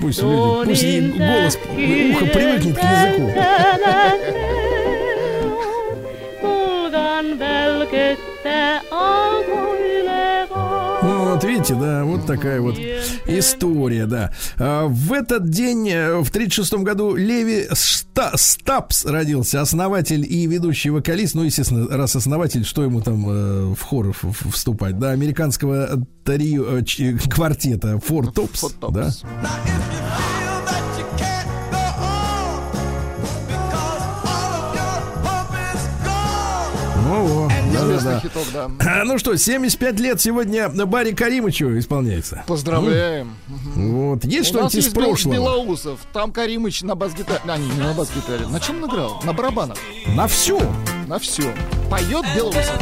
пусть люди, пусть голос, ухо привыкнет к языку. Видите, да, вот такая вот история, да. А, в этот день, э, в 1936 году, Леви Стапс родился, основатель и ведущий вокалист. Ну, естественно, раз основатель, что ему там э, в хор вступать, да, американского тарио, э, квартета Four Tops, да. Во-во. Известный Да-да-да. хиток, да. А, (clears throat) Ну что, 75 лет сегодня Барри Каримычу исполняется. Поздравляем. Вот. Есть что-нибудь из прошлого? Белоусов. Там Каримыч на бас-гитаре. А, не, не на бас-гитаре. На чем он играл? На барабанах. На всю. На все. Поет Белоусов.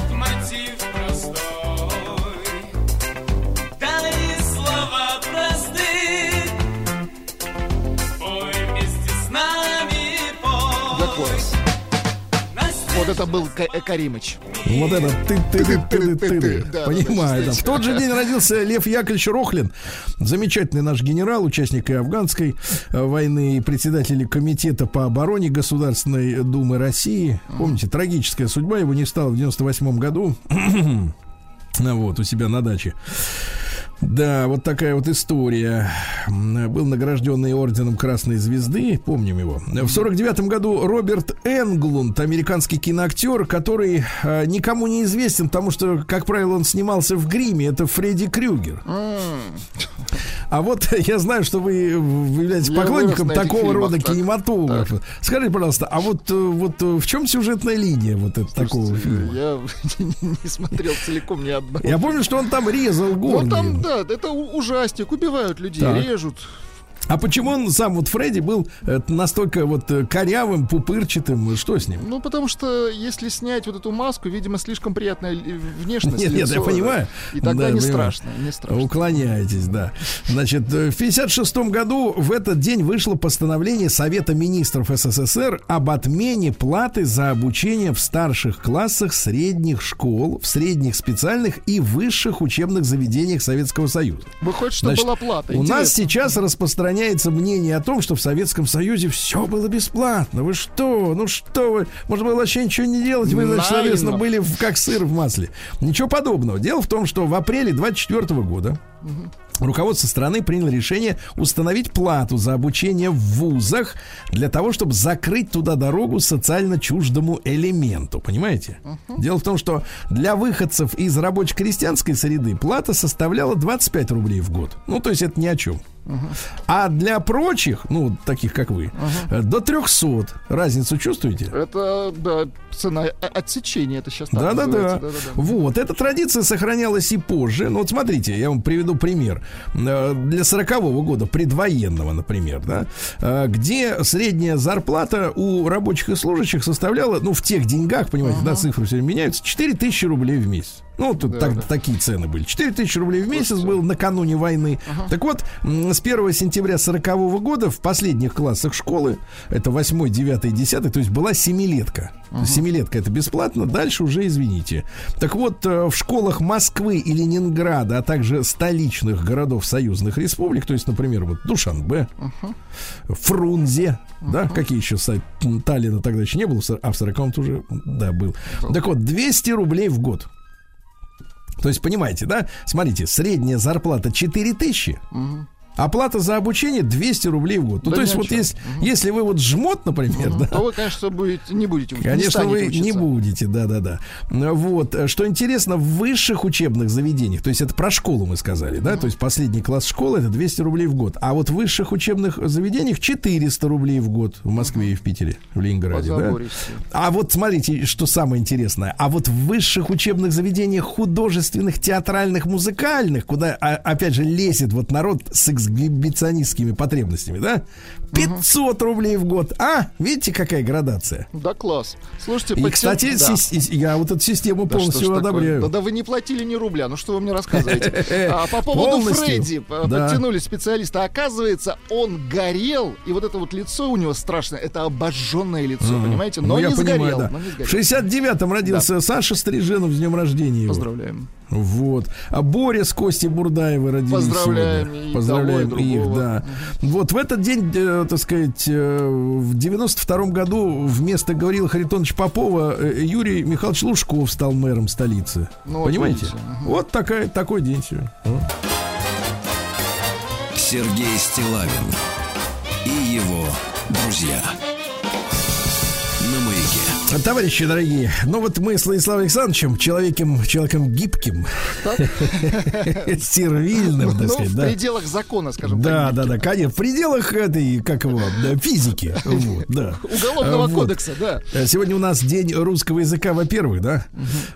Вот это был э, Каримыч. Вот это ты ты ты ты ты ты Понимаю, да. В тот же день родился Лев Яковлевич Рохлин, замечательный наш генерал, участник и афганской э, войны, и председатель комитета по обороне Государственной Думы России. Помните, трагическая судьба, его не стало в 98 году. (clears throat) Вот, у себя на даче. Да, вот такая вот история. Был награжденный орденом Красной Звезды, помним его. В сорок девятом году Роберт Энглунд, американский киноактер, который э, никому не известен, потому что, как правило, он снимался в гриме. Это Фредди Крюгер. А вот (laughs) я знаю, что вы вы являетесь Я поклонником такого фильмах, рода так. кинематографа. Скажите, пожалуйста, а вот, э, вот э, в чем сюжетная линия вот это, такого фильма? Я (laughs) не смотрел целиком ни одного. Я помню, что он там резал Ну горы. там, да, это ужастик. Убивают людей, Так. режут. А почему он сам, вот Фредди, был э, настолько вот э, корявым, пупырчатым? Что с ним? Ну, потому что если снять вот эту маску, видимо, слишком приятная ли- внешность. Нет, нет, лицо, я понимаю. И тогда Да, не понимаю. страшно, не страшно. Уклоняетесь, да. Значит, э, в 56 году в этот день вышло постановление Совета министров СССР об отмене платы за обучение в старших классах средних школ, в средних специальных и высших учебных заведениях Советского Союза. Выходит, что Значит, была плата. У нас Интересно. сейчас распространяется мнение о том, что в Советском Союзе все было бесплатно. Вы что? Ну что вы? Можно было вообще ничего не делать. Вы, значит, соответственно, были в- как сыр в масле. Ничего подобного. Дело в том, что в апреле 24 года руководство страны приняло решение установить плату за обучение в вузах для того, чтобы закрыть туда дорогу социально чуждому элементу. Понимаете? Дело в том, что для выходцев из рабоче-крестьянской среды плата составляла 25 рублей в год. Ну, то есть это ни о чем. А для прочих, ну, таких как вы, э, до 300. Разницу чувствуете? Это, да, цена о- отсечения, это сейчас Да, да, да. Вот, эта традиция сохранялась и позже. Ну, вот смотрите, я вам приведу пример. Э, Для сорокового года, предвоенного, например, да, э, где средняя зарплата у рабочих и служащих составляла, ну, в тех деньгах, понимаете, да, цифры все меняются, 4 тысячи рублей в месяц. Ну, тут Да, так- да. такие цены были. 4 тысячи рублей в месяц был накануне войны. Так вот, с 1 сентября 40 года в последних классах школы, это 8, 9, 10, то есть была семилетка. Семилетка это бесплатно, дальше уже извините. Так вот, э, в школах Москвы и Ленинграда, а также столичных городов союзных республик, то есть, например, вот Душанбе, Фрунзе, да, какие еще Таллина тогда еще не было, а в 40 уже, да, был. Так вот, 200 рублей в год. То есть, понимаете, да? Смотрите, средняя зарплата 4 тысячи, оплата за обучение 200 рублей в год. Ну, Да то есть, вот если, если вы вот жмот, например, да, То вы, конечно, будете, не будете учиться. Конечно, станете вы не учиться. будете, да-да-да. Вот, э, что интересно, в высших учебных заведениях, то есть это про школу мы сказали, да, то есть последний класс школы это 200 рублей в год, а вот в высших учебных заведениях 400 рублей в год в Москве и в Питере, в Ленинграде, да. А вот смотрите, что самое интересное, а вот в высших учебных заведениях художественных, театральных, музыкальных, куда, а, опять же, лезет вот народ с эксгибиционистскими потребностями, да, 500 рублей в год, а, видите, какая градация? Да, класс. Слушайте, И, кстати, да. сис- я вот эту систему Да что полностью такое? одобряю. Да, да вы не платили ни рубля, ну что вы мне рассказываете? (laughs) А по поводу Полностью. Фредди п- Да. подтянули специалиста. Оказывается, он горел, и вот это вот лицо у него страшное, это обожженное лицо, понимаете? Но Ну, я не понимаю, сгорел. да. но не сгорел. В 69-м родился Саша Стриженов с днем рождения. его. Вот. А Боря с Костей Бурдаевой родились Поздравляем сегодня. и Поздравляем того, и их, другого. да. Вот в этот день, э, так сказать, э, в 92 году вместо Гаврила Харитоновича Попова э, Юрий Михайлович Лужков стал мэром столицы. Ну, вот Понимаете? видите, мгм. Вот такая, такой день сегодня. Сергей Стилавин и его друзья. Товарищи дорогие, ну вот мы с Владиславом Александровичем, человеком, человеком гибким, (laughs) стервильным, так Ну, сказать, в да. пределах закона, скажем Да, так. да, да, конечно, в пределах этой, как его, да, физики. (laughs) Да. Уголовного кодекса, да. Э, Сегодня у нас день русского языка, во-первых, да?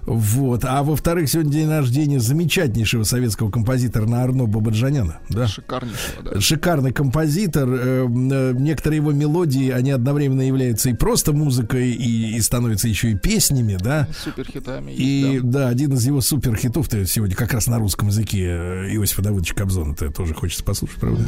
Вот. А во-вторых, сегодня день рождения замечательнейшего советского композитора Арно Бабаджаняна, да? Шикарнейшего, да. Шикарный композитор. Э, э, Некоторые его мелодии, они одновременно являются и просто музыкой, и, и становятся еще и песнями, да? Суперхитами. И есть, да. да, один из его супер хитов то сегодня как раз на русском языке э, Иосифа Давыдовича Кобзона. Это тоже хочется послушать, правда?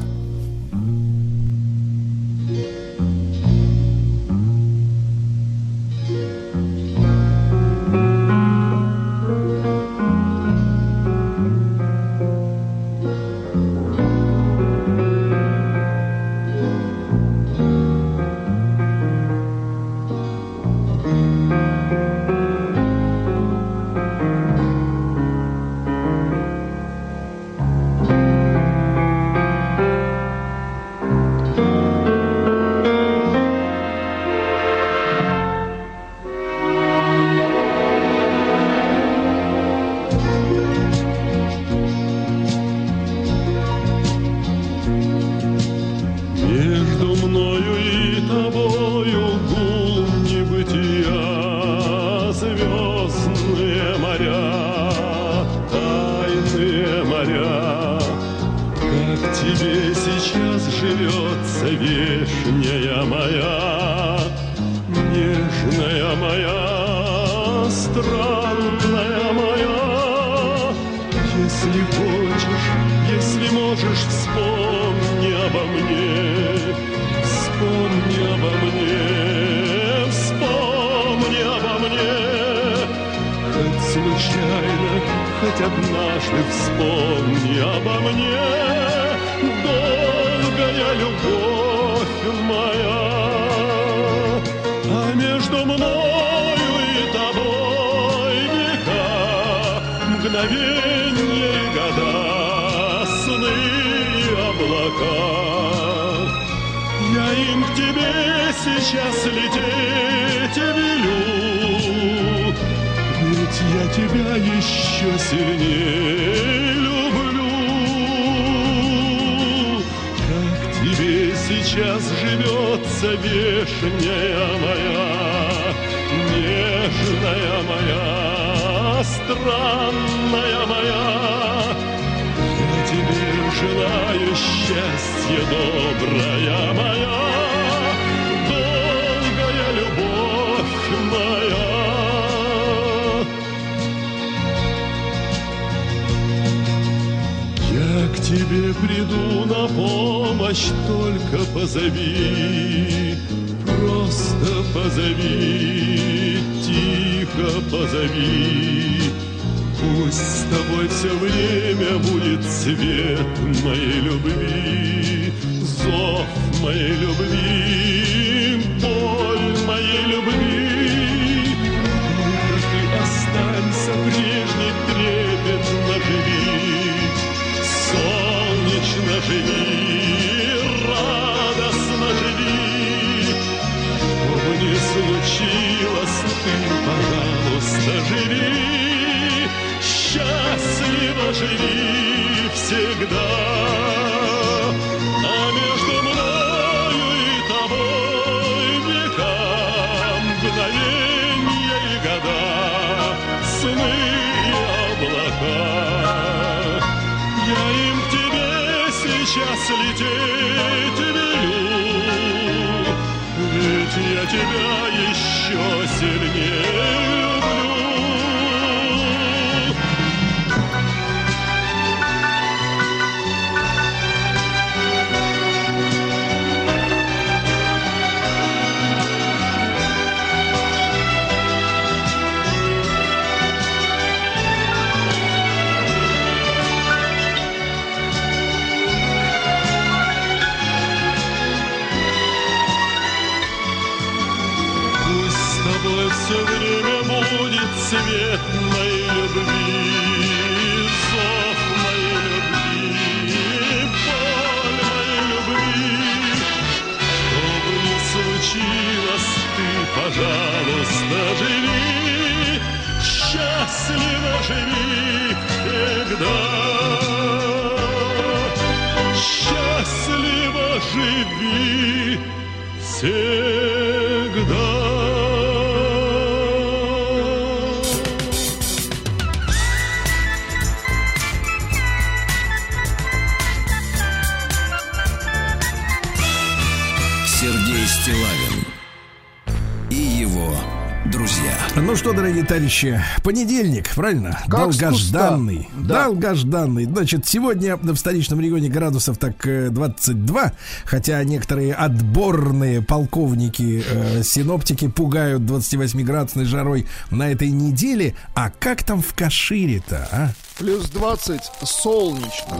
Товарищи, понедельник, правильно? Как Долгожданный. Да. Долгожданный. Значит, сегодня в столичном регионе градусов так э, 22, хотя некоторые отборные полковники, э, синоптики пугают 28-градусной жарой на этой неделе. А как там в Кашире-то, а? Плюс 20 солнечно.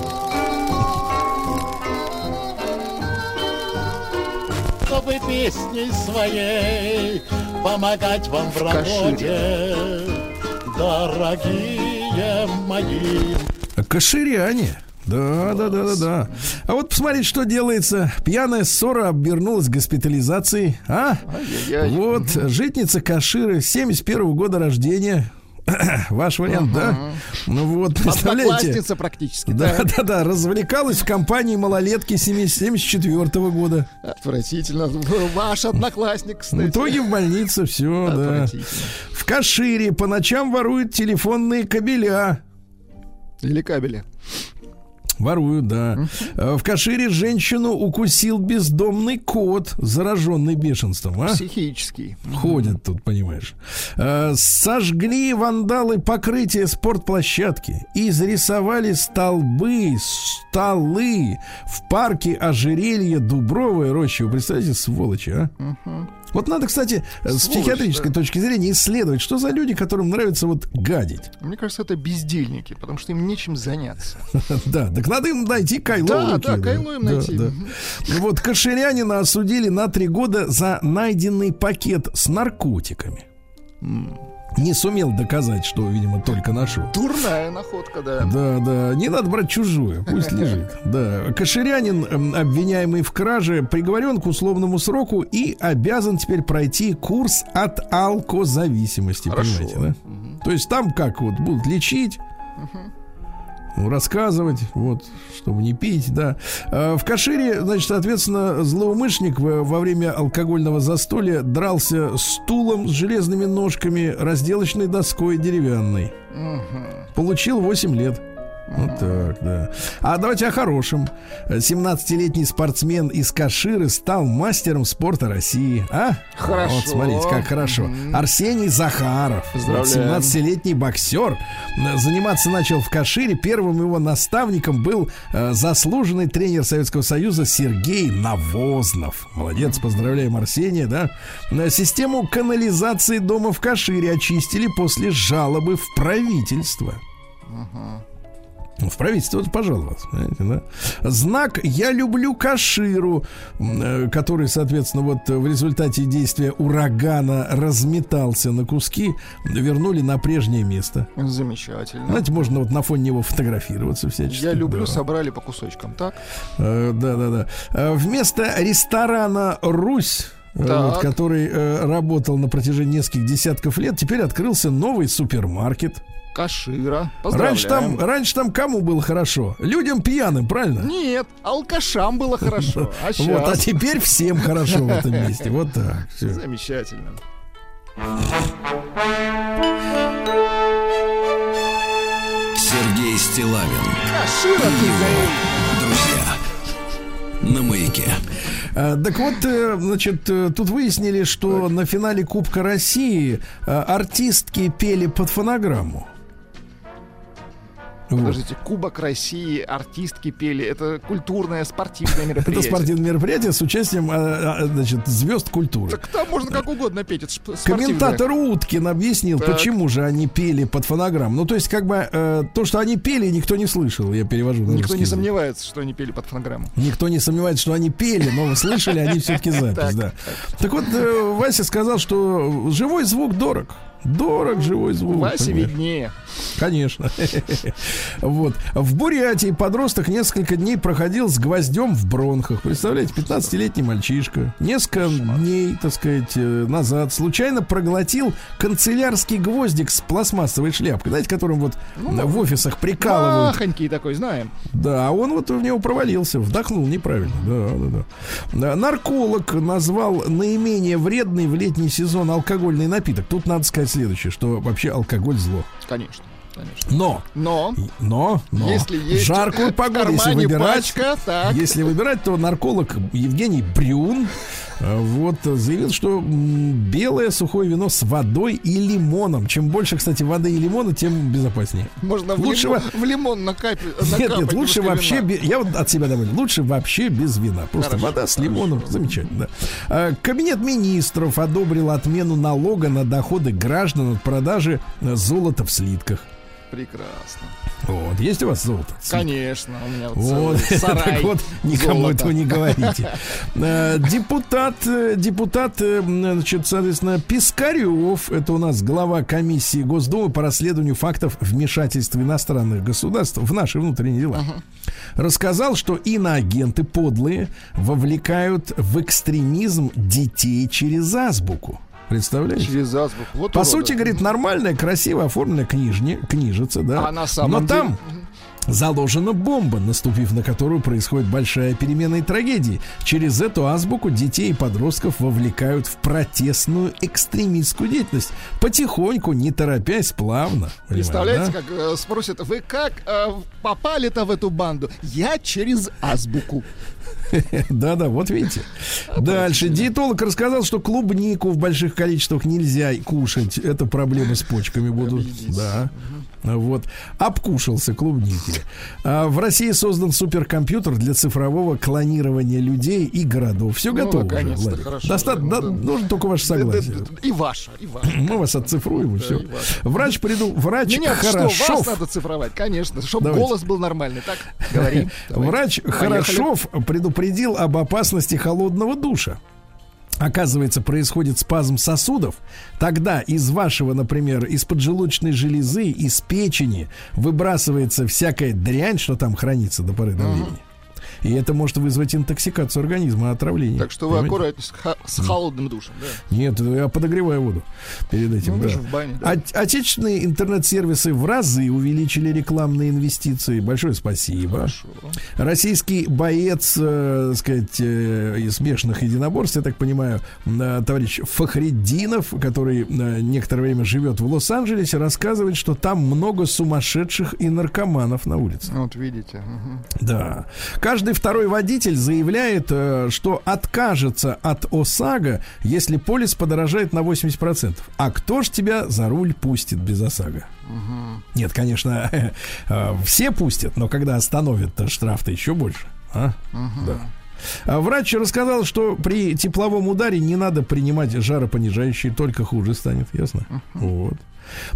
чтобы песней своей помогать вам в работе, дорогие мои. Каширяне. Да, да, да, да, да. А вот посмотрите, что делается. Пьяная ссора обернулась госпитализацией. А? Ай-яй-яй. Вот, житница Каширы, 71 года рождения. (coughs) Ваш вариант, да? Ну вот, представляете. Практически. Да, да, да, развлекалась в компании малолетки 74 года. Отвратительно. Ваш одноклассник, В кстати. итоге в больнице все, да. В Кашире по ночам воруют телефонные кабеля. Или кабели. Воруют, да. Э, В Кашире женщину укусил бездомный кот, зараженный бешенством. А? Психический. Ходят тут, понимаешь. Э, Сожгли вандалы покрытие спортплощадки. Изрисовали столбы, столы в парке ожерелье Дубровая роща. Вы представляете, сволочи, а? Вот надо, кстати, э, с Сволочь, психиатрической да. точки зрения исследовать, что за люди, которым нравится вот гадить. Мне кажется, это бездельники, потому что им нечем заняться. (laughs) Да, так надо им найти кайло. Да, да, кайло им найти. Вот Каширянина осудили на три года за найденный пакет с наркотиками. Не сумел доказать, что, видимо, только нашел. Дурная находка, да. Да, да, не надо брать чужое, пусть лежит. (laughs) Да, Каширянин, эм, обвиняемый в краже, приговорен к условному сроку и обязан теперь пройти курс от алкозависимости, Хорошо. понимаете, да? То есть там как вот будут лечить, ну, рассказывать, вот, чтобы не пить, да. А В Кашире, значит, соответственно, злоумышленник во, во время алкогольного застолья дрался стулом с железными ножками, разделочной доской деревянной. Получил 8 лет. Вот так, да. А давайте о хорошем. 17-летний спортсмен из Каширы стал мастером спорта России. А? Хорошо. Вот смотрите, как хорошо. Арсений Захаров. Поздравляем. 17-летний боксер. Заниматься начал в Кашире. Первым его наставником был э, заслуженный тренер Советского Союза Сергей Навознов. Молодец, поздравляем Арсения, да. Э, Систему канализации дома в Кашире очистили после жалобы в правительство. Ну, В правительство пожаловаться, понимаете, да? Знак «Я люблю Каширу», э, который, соответственно, вот в результате действия урагана разметался на куски, вернули на прежнее место. Замечательно. Знаете, можно вот на фоне него фотографироваться всячески. Я люблю, Да. собрали по кусочкам, так? Э, Да, да, да. Э, Вместо ресторана Русь. э, Так. вот, который э, работал на протяжении нескольких десятков лет, теперь открылся новый супермаркет. Кашира. Раньше там, раньше там кому было хорошо? Людям пьяным, правильно? Нет, алкашам было хорошо. А (laughs) Вот, а теперь всем хорошо в (laughs) этом месте. Вот так. всё. Замечательно. Сергей Стилавин Кашира, ты друзья. На маяке. А, так вот, э, значит, э, тут выяснили, что на финале Кубка России э, артистки пели под фонограмму. Вот. Подождите, Кубок России, артистки пели. Это культурное, спортивное (laughs) Это мероприятие. спортивное мероприятие с участием, а, а, значит, звезд культуры. Так там можно как угодно петь. Это. Комментатор Уткин объяснил, Так. почему же они пели под фонограмму. Ну, то есть, как бы, э, то, что они пели, никто не слышал. Я перевожу на Никто не язык. сомневается, что они пели под фонограмму. Никто не сомневается, что они пели, но вы слышали, они все-таки запись, Так, да. Так вот, э, Вася сказал, что живой звук дорог. Дорог живой звук. Понимаешь? виднее. Конечно. (laughs) Вот. В Бурятии подросток несколько дней проходил с гвоздем в бронхах. Представляете, 15-летний мальчишка. Несколько дней, так сказать, э, назад случайно проглотил канцелярский гвоздик с пластмассовой шляпкой, знаете, которым вот в офисах прикалывают. Махонький такой, знаем. Да, а он вот в него провалился, вдохнул неправильно. Да, да, да. Нарколог назвал наименее вредный в летний сезон алкогольный напиток. Тут надо сказать следующее, что вообще алкоголь зло. Конечно, конечно. Но, Но, но, но, если есть жаркую погоду, если выбирать, пачка, так. если выбирать, то нарколог Евгений Брюн вот э, заявил, что белое сухое вино с водой и лимоном. Чем больше, кстати, воды и лимона, тем безопаснее. можно в, лучше лимон, во- в лимон накапать. (laughs) Нет, нет, лучше вообще, бе- я вот от себя добавлю, лучше вообще без вина. Просто Хорошо, вода с лимоном, замечательно. да. А, Кабинет министров одобрил отмену налога на доходы граждан от продажи золота в слитках. Прекрасно. Вот, есть у вас золото? Конечно, у меня вот, Вот, (laughs) сарай так вот, никому золота. этого не говорите. (laughs) Э, Депутат, э, депутат, э, значит, соответственно, Пискарев, это у нас глава комиссии Госдумы по расследованию фактов вмешательства иностранных государств в наши внутренние дела, рассказал, что иноагенты подлые вовлекают в экстремизм детей через азбуку. Представляете? Через азбуку. Вот По уроды. сути, говорит, нормальная, красиво оформленная книжни, книжица, да. А на самом Но деле- там заложена бомба, наступив на которую происходит большая перемена и трагедии. Через эту азбуку детей и подростков вовлекают в протестную экстремистскую деятельность. Потихоньку, не торопясь, плавно. Представляете, да? как э, спросят, вы как э, попали-то в эту банду? Я через азбуку. (laughs) Да-да, вот видите. Дальше. Диетолог рассказал, что клубнику в больших количествах нельзя кушать. Это проблемы с почками будут. Да. Вот. Обкушался клубники. А в России создан суперкомпьютер для цифрового клонирования людей и городов. Все Ну, готово уже, хорошо. Доста- Ну, да, да. нужно только ваше согласие. И ваша, и ваша. Мы вас отцифруем и все. и ваше. Врач приду, врач Меня что, хорошо. вас надо цифровать, конечно, чтобы голос был нормальный. Так, говори. (laughs) Врач Поехали. Хорошов предупредил об опасности холодного душа. Оказывается, происходит спазм сосудов. Тогда из вашего, например, из поджелудочной железы, из печени выбрасывается всякая дрянь, что там хранится до поры до времени. И это может вызвать интоксикацию организма, отравление. Так что вы Понимаете? аккуратнее с, ха- с холодным душем. Да. Нет, я подогреваю воду перед этим. Ну, да. в бане, да. От- отечественные интернет-сервисы в разы увеличили рекламные инвестиции. Большое спасибо. Хорошо. Российский боец, э, сказать, э, из смешанных единоборств, я так понимаю, э, товарищ Фахреддинов, который э, некоторое время живет в Лос-Анджелесе, рассказывает, что там много сумасшедших и наркоманов на улице. Вот видите. мгм. Да. Каждый второй водитель заявляет, э, что откажется от ОСАГО, если полис подорожает на 80%. А кто ж тебя за руль пустит без ОСАГО? Нет, конечно, (laughs) э, все пустят, но когда остановят, то штраф-то еще больше. А? Да. А Врач рассказал, что при тепловом ударе не надо принимать жаропонижающие, только хуже станет, ясно? Вот.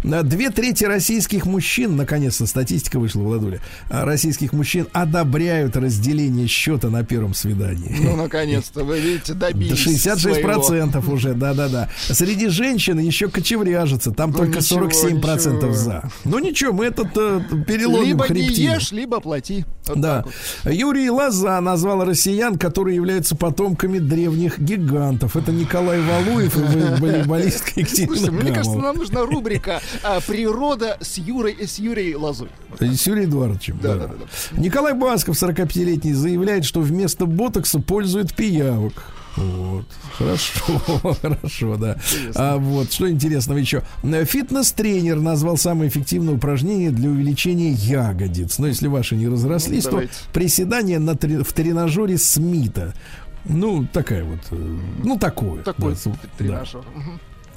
Две трети российских мужчин, наконец-то статистика вышла, Владуля, а, российских мужчин одобряют разделение счета на первом свидании. Ну, наконец-то, вы видите, добились 66 своего. процентов уже, да-да-да. Среди женщин еще кочевряжется, там Ну, только ничего, 47 процентов за. Ну ничего, мы этот э, переломим Либо не хребтину. ешь, либо плати. Вот Да. вот. Юрий Лоза назвал россиян, которые являются потомками древних гигантов. Это Николай Валуев и волейболистка (laughs) Екатерина Слушайте, мне кажется, нам нужна рубрика а, «Природа с Юрой, с Юрией Лозой». С Юрием Эдуардовичем. Да, да. да, да, Николай Басков, 45-летний, заявляет, что вместо ботокса пользует пиявок. Вот. Хорошо, (laughs) хорошо, да. А вот, что интересного еще. Фитнес-тренер назвал самое эффективное упражнение для увеличения ягодиц. Но если ваши не разрослись, Ну, то приседание на в тренажере Смита. Ну, такая вот, э, ну, такое. Такой да, с- да.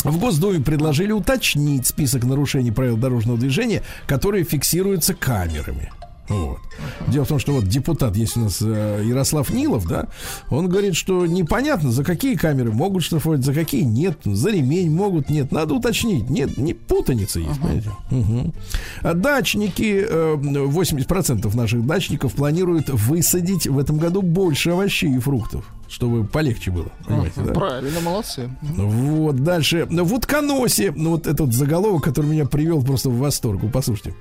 В Госдуме предложили уточнить список нарушений правил дорожного движения, которые фиксируются камерами. Вот. Дело в том, что вот депутат есть у нас э, Ярослав Нилов, да, он говорит, что непонятно, за какие камеры могут штрафовать, за какие нет, за ремень могут, нет. Надо уточнить. Нет, не путаница есть, понимаете? Мгм. А дачники, э, 80% наших дачников планируют высадить в этом году больше овощей и фруктов, чтобы полегче было, понимаете, да? Правильно, молодцы. Вот, дальше. В утконосе, ну вот этот заголовок, который меня привел просто в восторг. Вы послушайте.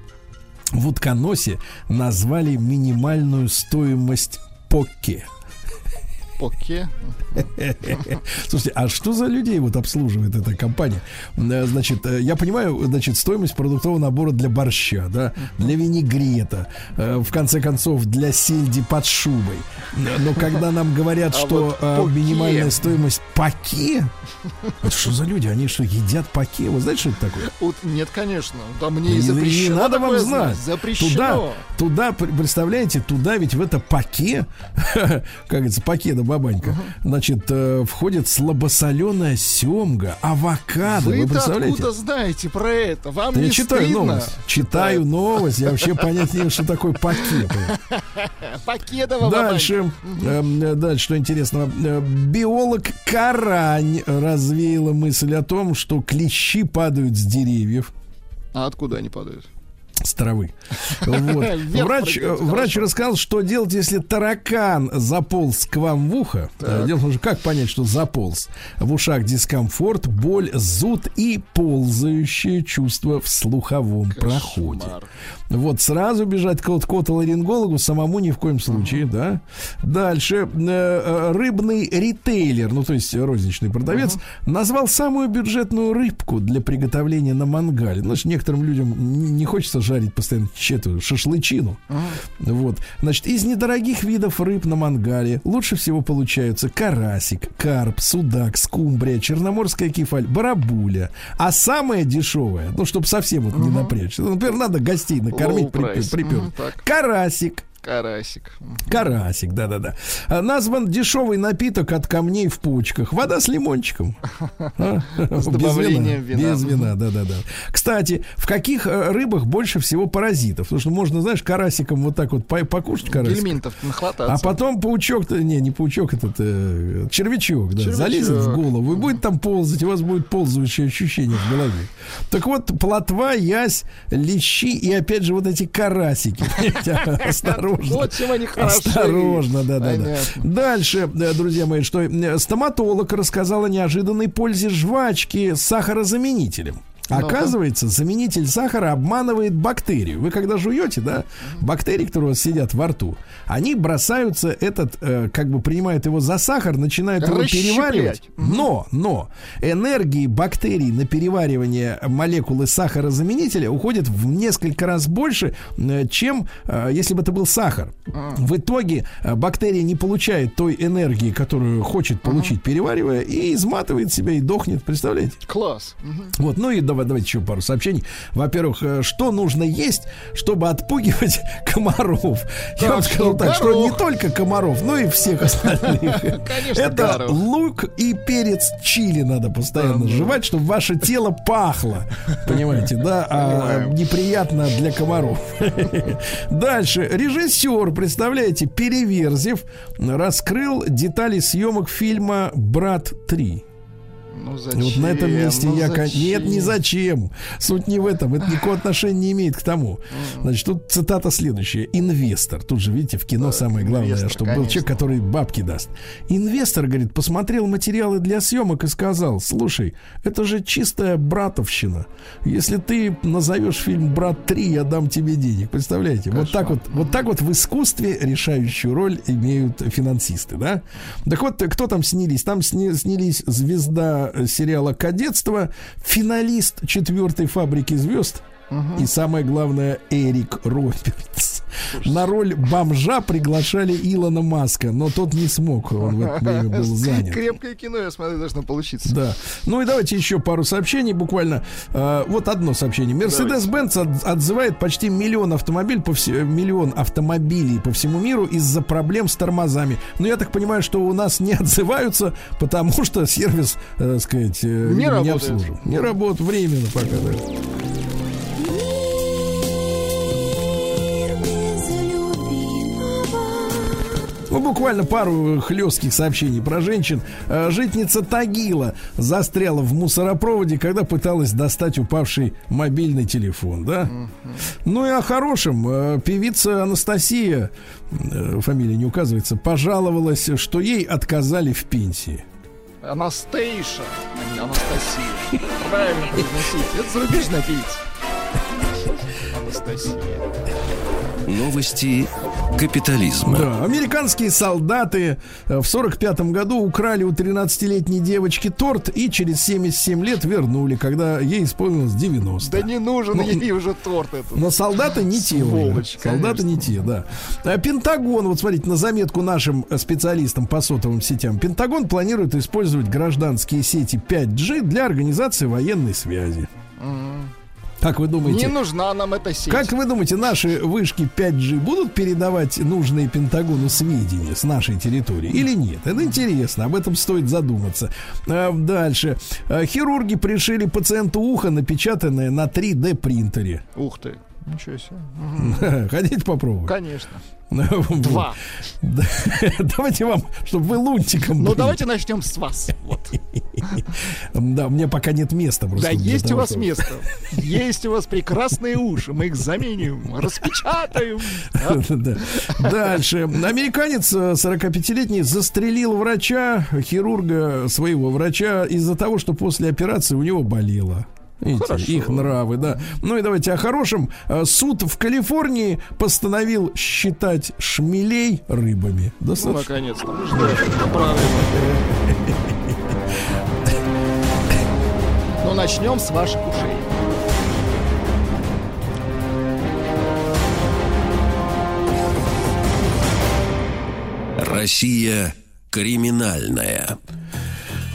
в утконосе назвали минимальную стоимость покки. Поке. Слушайте, а что за людей вот обслуживает эта компания? Э, Значит, э, я понимаю, значит, стоимость продуктового набора для борща, да, для винегрета, э, в конце концов, для сельди под шубой. Но когда нам говорят, А что вот минимальная стоимость паке, это что за люди? Они что, едят паке? Вы знаете, что это такое? Вот нет, конечно. Да мне Не- запрещено. не надо вам знать. Запрещено. Туда, туда, пр- представляете, туда ведь в это паке, (laughs) как говорится, паке да бабанька, значит, э, входит слабосоленая семга, авокадо. Вы, Вы-то представляете? откуда знаете про это? Вам Да не я читаю стыдно? новость. Читаю новость. Я вообще понять не что такое пакет. (laughs) Покедова Дальше, эм, э, дальше, что интересного. Э, Биолог Карань развеяла мысль о том, что клещи падают с деревьев. А откуда они падают? С травы. Вот. (laughs) Врач, врач рассказал, что делать, если таракан заполз к вам в ухо. Э, Дело в том, что как понять, что заполз? В ушах дискомфорт, боль, зуд и ползающее чувство в слуховом проходе. Вот сразу бежать к отоларингологу самому ни в коем случае, да. Дальше э, э, рыбный ритейлер, ну то есть розничный продавец, назвал самую бюджетную рыбку для приготовления на мангале. Ну, значит, некоторым людям не хочется жарить постоянно эту шашлычину. Вот. Значит, из недорогих видов рыб на мангале лучше всего получаются карасик, карп, судак, скумбрия, черноморская кефаль, барабуля. А самое дешевое, ну, чтобы совсем вот не напрячь. Например, надо гостей накормить, при- припер. Мгм, так. Карасик. Карасик. Карасик, да-да-да. А, Назван дешевый напиток от камней в почках. Вода с лимончиком. (laughs) А? Без добавлением вина. Без вина, да-да-да. Кстати, в каких э, рыбах больше всего паразитов? Потому что можно, знаешь, карасиком вот так вот по- покушать карасик. Гельминтов нахвататься. А потом паучок-то, не, не паучок, этот э, червячок, да, залезет в голову и будет там ползать, у вас будет ползающее ощущение в голове. Так вот, плотва, ясь, лещи и опять же вот эти карасики. (laughs) Понимаете? (laughs) Осторожно. Вот чем они хороши. Осторожно, да, да, да. Дальше, э, друзья мои, что стоматолог рассказал о неожиданной пользе жвачки с сахарозаменителем. Оказывается, заменитель сахара обманывает бактерию. Вы когда жуете, да, бактерии, которые у вас сидят во рту, они бросаются этот, э, как бы принимают его за сахар, начинают его переваривать. Но, но энергии бактерий на переваривание молекулы сахарозаменителя уходит в несколько раз больше, э, чем э, если бы это был сахар. В итоге э, бактерия не получает той энергии, которую хочет получить, переваривая, и изматывает себя и дохнет. Представляете? Класс. Вот, ну и давайте еще пару сообщений. Во-первых, э, что нужно есть, чтобы отпугивать (laughs) комаров? Я вам Так скажу так, что не только комаров, но и всех остальных. (laughs) Конечно, Это горох. лук и перец чили надо постоянно жевать, чтобы ваше тело пахло. Понимаете, да? А неприятно для комаров. (laughs) Дальше. Режиссер, представляете, Переверзев раскрыл детали съемок фильма «Брат 3». Ну И зачем? вот на этом месте Ну я... зачем? Нет, не зачем. Суть не в этом. Это никакого (laughs) отношения не имеет к тому. Значит, тут цитата следующая. Инвестор. Тут же, видите, в кино самое главное, инвестор, чтобы был конечно. человек, который бабки даст. Инвестор, говорит, посмотрел материалы для съемок и сказал, слушай, это же чистая братовщина. Если ты назовешь фильм «Брат 3», я дам тебе денег. Представляете? Вот так вот, вот так вот в искусстве решающую роль имеют финансисты, да? Так вот, кто там снялись? Там сни- снялись звезда сериала «Кадетство», финалист четвертой фабрики звезд и самое главное Эрик Робертс. На роль бомжа приглашали Илона Маска, но тот не смог, он в это время был занят. Крепкое кино, я смотрю, должно получиться. Да. Ну и давайте еще пару сообщений, буквально. Э, вот одно сообщение. От- отзывает почти миллион автомобилей по все- миллион автомобилей по всему миру из-за проблем с тормозами. Но я так понимаю, что у нас не отзываются, потому что сервис, э, так сказать, э, Не видимо, работает. обслуживает. Не работает временно пока. да. Ну, буквально пару хлестких сообщений про женщин. Э, Житница Тагила застряла в мусоропроводе, когда пыталась достать упавший мобильный телефон, да? Ну и о хорошем. Э, Певица Анастасия, э, фамилия не указывается, пожаловалась, что ей отказали в пенсии. Анастейша, а не Анастасия. Правильно произносить. Это зарубежная певица. Россия. Новости капитализма. Да, американские солдаты э, в 45 году украли у 13-летней девочки торт и через 77 лет вернули, когда ей исполнилось 90. Да не нужен Ну, ей уже торт этот. Но солдаты не те. Сволочь, солдаты не те, да. А Пентагон, вот смотрите, на заметку нашим э, специалистам по сотовым сетям. Пентагон планирует использовать гражданские сети 5G для организации военной связи. Как вы думаете? Не нужна нам эта сеть. Как вы думаете, наши вышки 5G будут передавать нужные Пентагону сведения с нашей территории или нет? Это интересно, об этом стоит задуматься. А, дальше. А, хирурги пришили пациенту ухо, напечатанное на 3D принтере. Ух ты. Ничего себе. (laughs) Хотите попробовать? Конечно. (laughs) Два. (laughs) Да. Давайте вам, чтобы вы лунтиком Ну были. давайте начнем с вас. Вот. (laughs) Да, у меня пока нет места просто. Да есть у вас место. Есть у вас прекрасные уши. Мы их заменим, распечатаем. (laughs) Да. Дальше. Американец э, 45-летний застрелил врача, хирурга, своего врача, из-за того, что после операции у него болело. Видите, Хорошо. их нравы, да. Ну и давайте о хорошем. Э, Суд в Калифорнии постановил считать шмелей рыбами. Ну, Достаточно. наконец-то. Мы ждали. (laughs) Начнем с ваших ушей. Россия криминальная.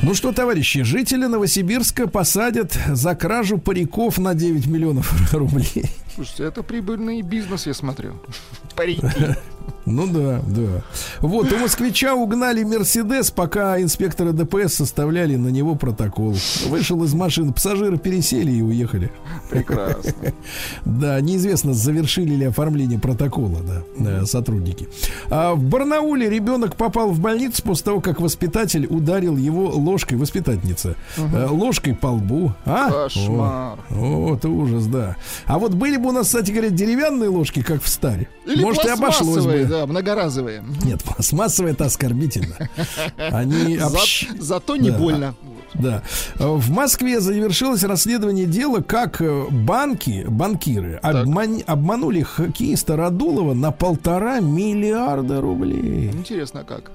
Ну что, товарищи, жители Новосибирска посадят за кражу париков на 9 миллионов рублей. Слушайте, это прибыльный бизнес, я смотрю. Парики. (laughs) Ну да, да. Вот, у москвича угнали Мерседес, пока инспекторы ДПС составляли на него протокол. Вышел из машины, пассажиры пересели и уехали. Прекрасно. (laughs) Да, неизвестно, завершили ли оформление протокола, да, э, сотрудники. А в Барнауле ребенок попал в больницу после того, как воспитатель ударил его ложкой, воспитательница, э, ложкой по лбу. А? Кошмар. О, вот ужас, да. А вот были бы у нас, кстати говоря, деревянные ложки, как в старе. Или Может, и обошлось бы. да, многоразовые. Нет, пластмассовые это оскорбительно. Они (laughs) За- общ- Зато не Да. больно. Да. В Москве завершилось расследование дела, как э, банки, банкиры обман- обманули хоккеиста Радулова на полтора миллиарда рублей. Интересно, как?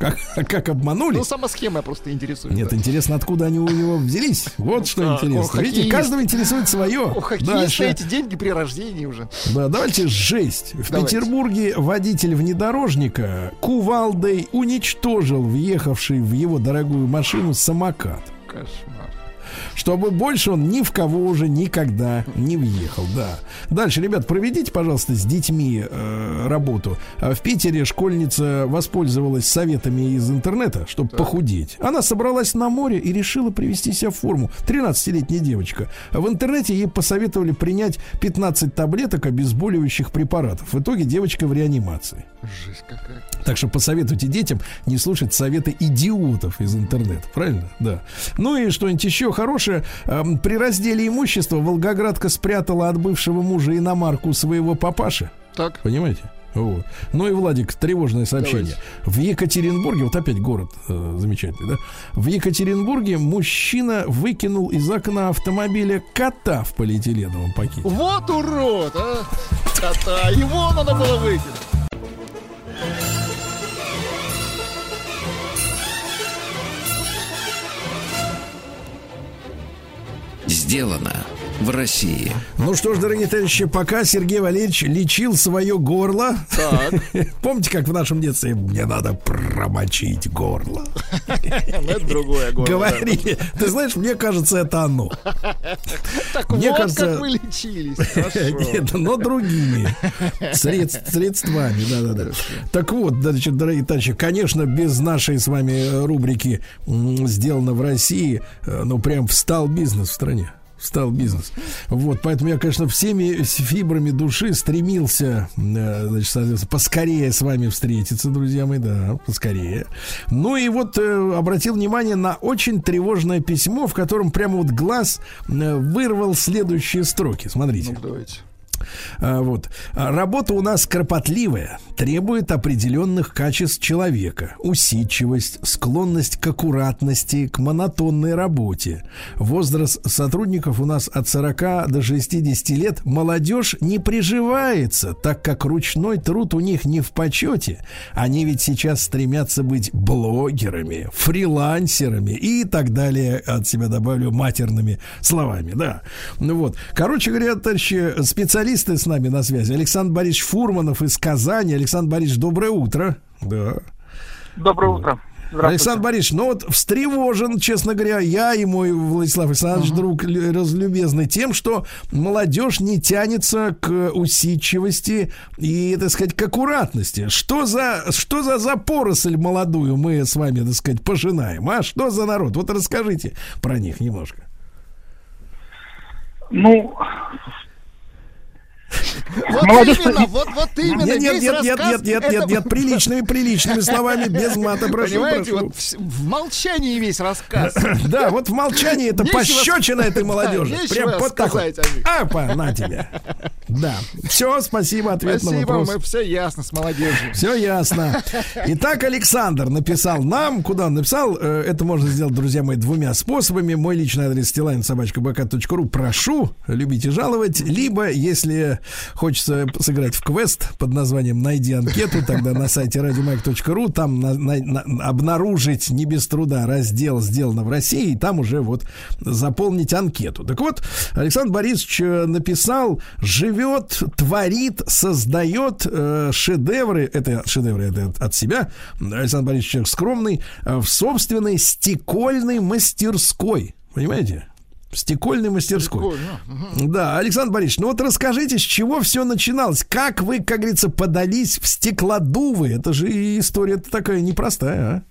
Как, как обманули? Ну, сама схема просто интересует. Нет, да. интересно, откуда они у него взялись. Вот что интересно. о, Видите, каждого интересует свое. У хоккеиста эти деньги при рождении уже. Да, давайте жесть. В Давайте. Петербурге водитель внедорожника кувалдой уничтожил въехавший в его дорогую машину самокат. Кошмар. Чтобы больше он ни в кого уже никогда не въехал, да. Дальше, ребят, проведите, пожалуйста, с детьми э, работу. А В Питере школьница воспользовалась советами из интернета, чтобы похудеть. Она собралась на море и решила привести себя в форму. 13-летняя девочка. В интернете ей посоветовали принять 15 таблеток обезболивающих препаратов. В итоге девочка в реанимации. Жесть какая. Так что посоветуйте детям не слушать советы идиотов из интернета. Правильно? Да. Ну и что-нибудь еще хорошее. Эм, При разделе имущества Волгоградка спрятала от бывшего мужа иномарку своего папаши. Так, Понимаете? Вот. Ну и, Владик, тревожное сообщение. В Екатеринбурге, вот опять город э, замечательный, да? В Екатеринбурге мужчина выкинул из окна автомобиля кота в полиэтиленовом пакете. вот урод, а! Кота, его надо было выкинуть. Сделано в России. Ну что ж, дорогие товарищи, пока Сергей Валерьевич лечил свое горло. Так, (laughs) Помните, как в нашем детстве мне надо промочить горло? ну это другое горло. Говорили. Ты знаешь, мне кажется, это оно. Так Мне вот кажется- как вы лечились. (laughs) Нет, но другими средств- средствами. Да-да-да. Так вот, значит, дорогие товарищи, конечно, без нашей с вами рубрики «Сделано в России», э, ну, прям встал бизнес в стране. Встал бизнес. Вот, поэтому я, конечно, всеми фибрами души стремился, э, значит, соответственно, поскорее с вами встретиться, друзья мои, да, поскорее. Ну и вот э, обратил внимание на очень тревожное письмо, в котором прямо вот глаз э, вырвал следующие строки. Смотрите. Ну, давайте. А, Вот. А, Работа у нас кропотливая, требует определенных качеств человека. Усидчивость, склонность к аккуратности, к монотонной работе. Возраст сотрудников у нас от 40 до 60 лет. Молодежь не приживается, так как ручной труд у них не в почете. Они ведь сейчас стремятся быть блогерами, фрилансерами и так далее. От себя добавлю матерными словами, да. Ну вот. Короче говоря, товарищи, специалисты с нами на связи. Александр Борисович Фурманов из Казани. Александр Борисович, доброе утро. Да. Доброе утро. Александр Борисович, ну вот встревожен, честно говоря, я и мой Владислав Александрович, друг л- разлюбезный, тем, что молодежь не тянется к усидчивости и, так сказать, к аккуратности. Что за, что за, за поросль молодую мы с вами, так сказать, пожинаем, а? Что за народ? Вот расскажите про них немножко. Ну, Вот (laughs) Молодежь именно, вот, вот именно. Нет, нет, весь нет, нет, нет, нет, нет, нет, приличными, приличными словами, без мата, прошу, Понимаете, прошу. вот в, в молчании весь рассказ. (laughs) Да, вот в молчании это пощечина этой молодежи. Прям вот так. Апа, на тебе. Да. Все, спасибо, ответ на Спасибо, вопрос. мы все ясно с молодежью. Все ясно. Итак, Александр написал нам, куда он написал, э, это можно сделать, друзья мои, двумя способами. Мой личный адрес стилайн собачка Прошу, любите жаловать. Либо, если хочется сыграть в квест под названием «Найди анкету», тогда на сайте радиомайк.ру там на- на- на- обнаружить не без труда раздел «Сделано в России», и там уже вот заполнить анкету. Так вот, Александр Борисович э, написал «Живет, творит, создает э, шедевры». Это шедевры это от- от себя. Александр Борисович человек скромный. э, в собственной стекольной мастерской. Понимаете? Стекольной мастерской. Прикольно. Да, Александр Борисович, ну вот расскажите, с чего все начиналось? Как вы, как говорится, подались в стеклодувы? Это же история такая непростая, а?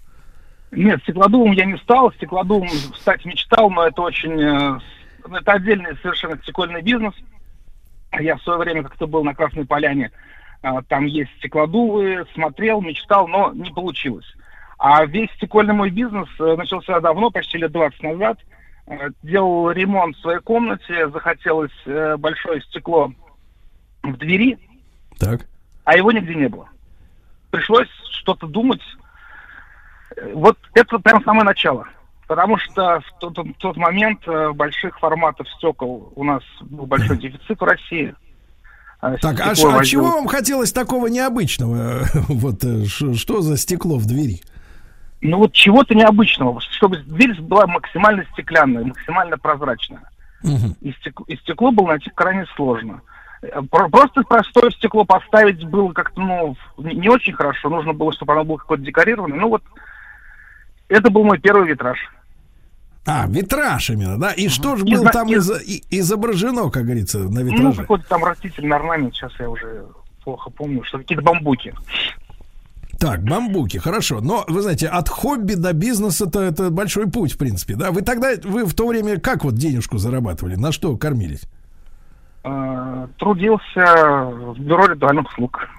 нет, стеклодувом я не стал. Стеклодувом стать мечтал, но это очень... э, с- Это отдельный совершенно стекольный бизнес. Я в свое время как-то был на Красной Поляне. а, Там есть стеклодувы, смотрел, мечтал, но не получилось. А весь стекольный мой бизнес э, начался давно, почти лет 20 назад. Э, Делал ремонт в своей комнате, захотелось э, большое стекло в двери, Так. а его нигде не было. Пришлось что-то думать. Э, Вот это прям самое начало. Потому что в тот, в тот момент больших форматов стекол у нас был большой (laughs) дефицит в России. Э, Так, а, а чего вам хотелось такого необычного? (laughs) Вот что за стекло в двери? Ну вот чего-то необычного, чтобы дверь была максимально стеклянная, максимально прозрачная. Мгм. И, стек- и стекло было найти крайне сложно. Э, про- Просто простое стекло поставить было как-то, ну, не очень хорошо. Нужно было, чтобы оно было какое-то декорированное. Ну вот, это был мой первый витраж. А, витраж именно, да? И что же было там не- изо- и- изображено, как говорится, на Ну, витраже? какой-то там растительный орнамент, сейчас я уже плохо помню, что какие-то бамбуки. Так, бамбуки, хорошо. Но, вы знаете, от хобби до бизнеса-то это большой путь, в принципе, да? Вы тогда, вы в то время как вот денежку зарабатывали? На что кормились? Э, Трудился в бюро ритуальных услуг.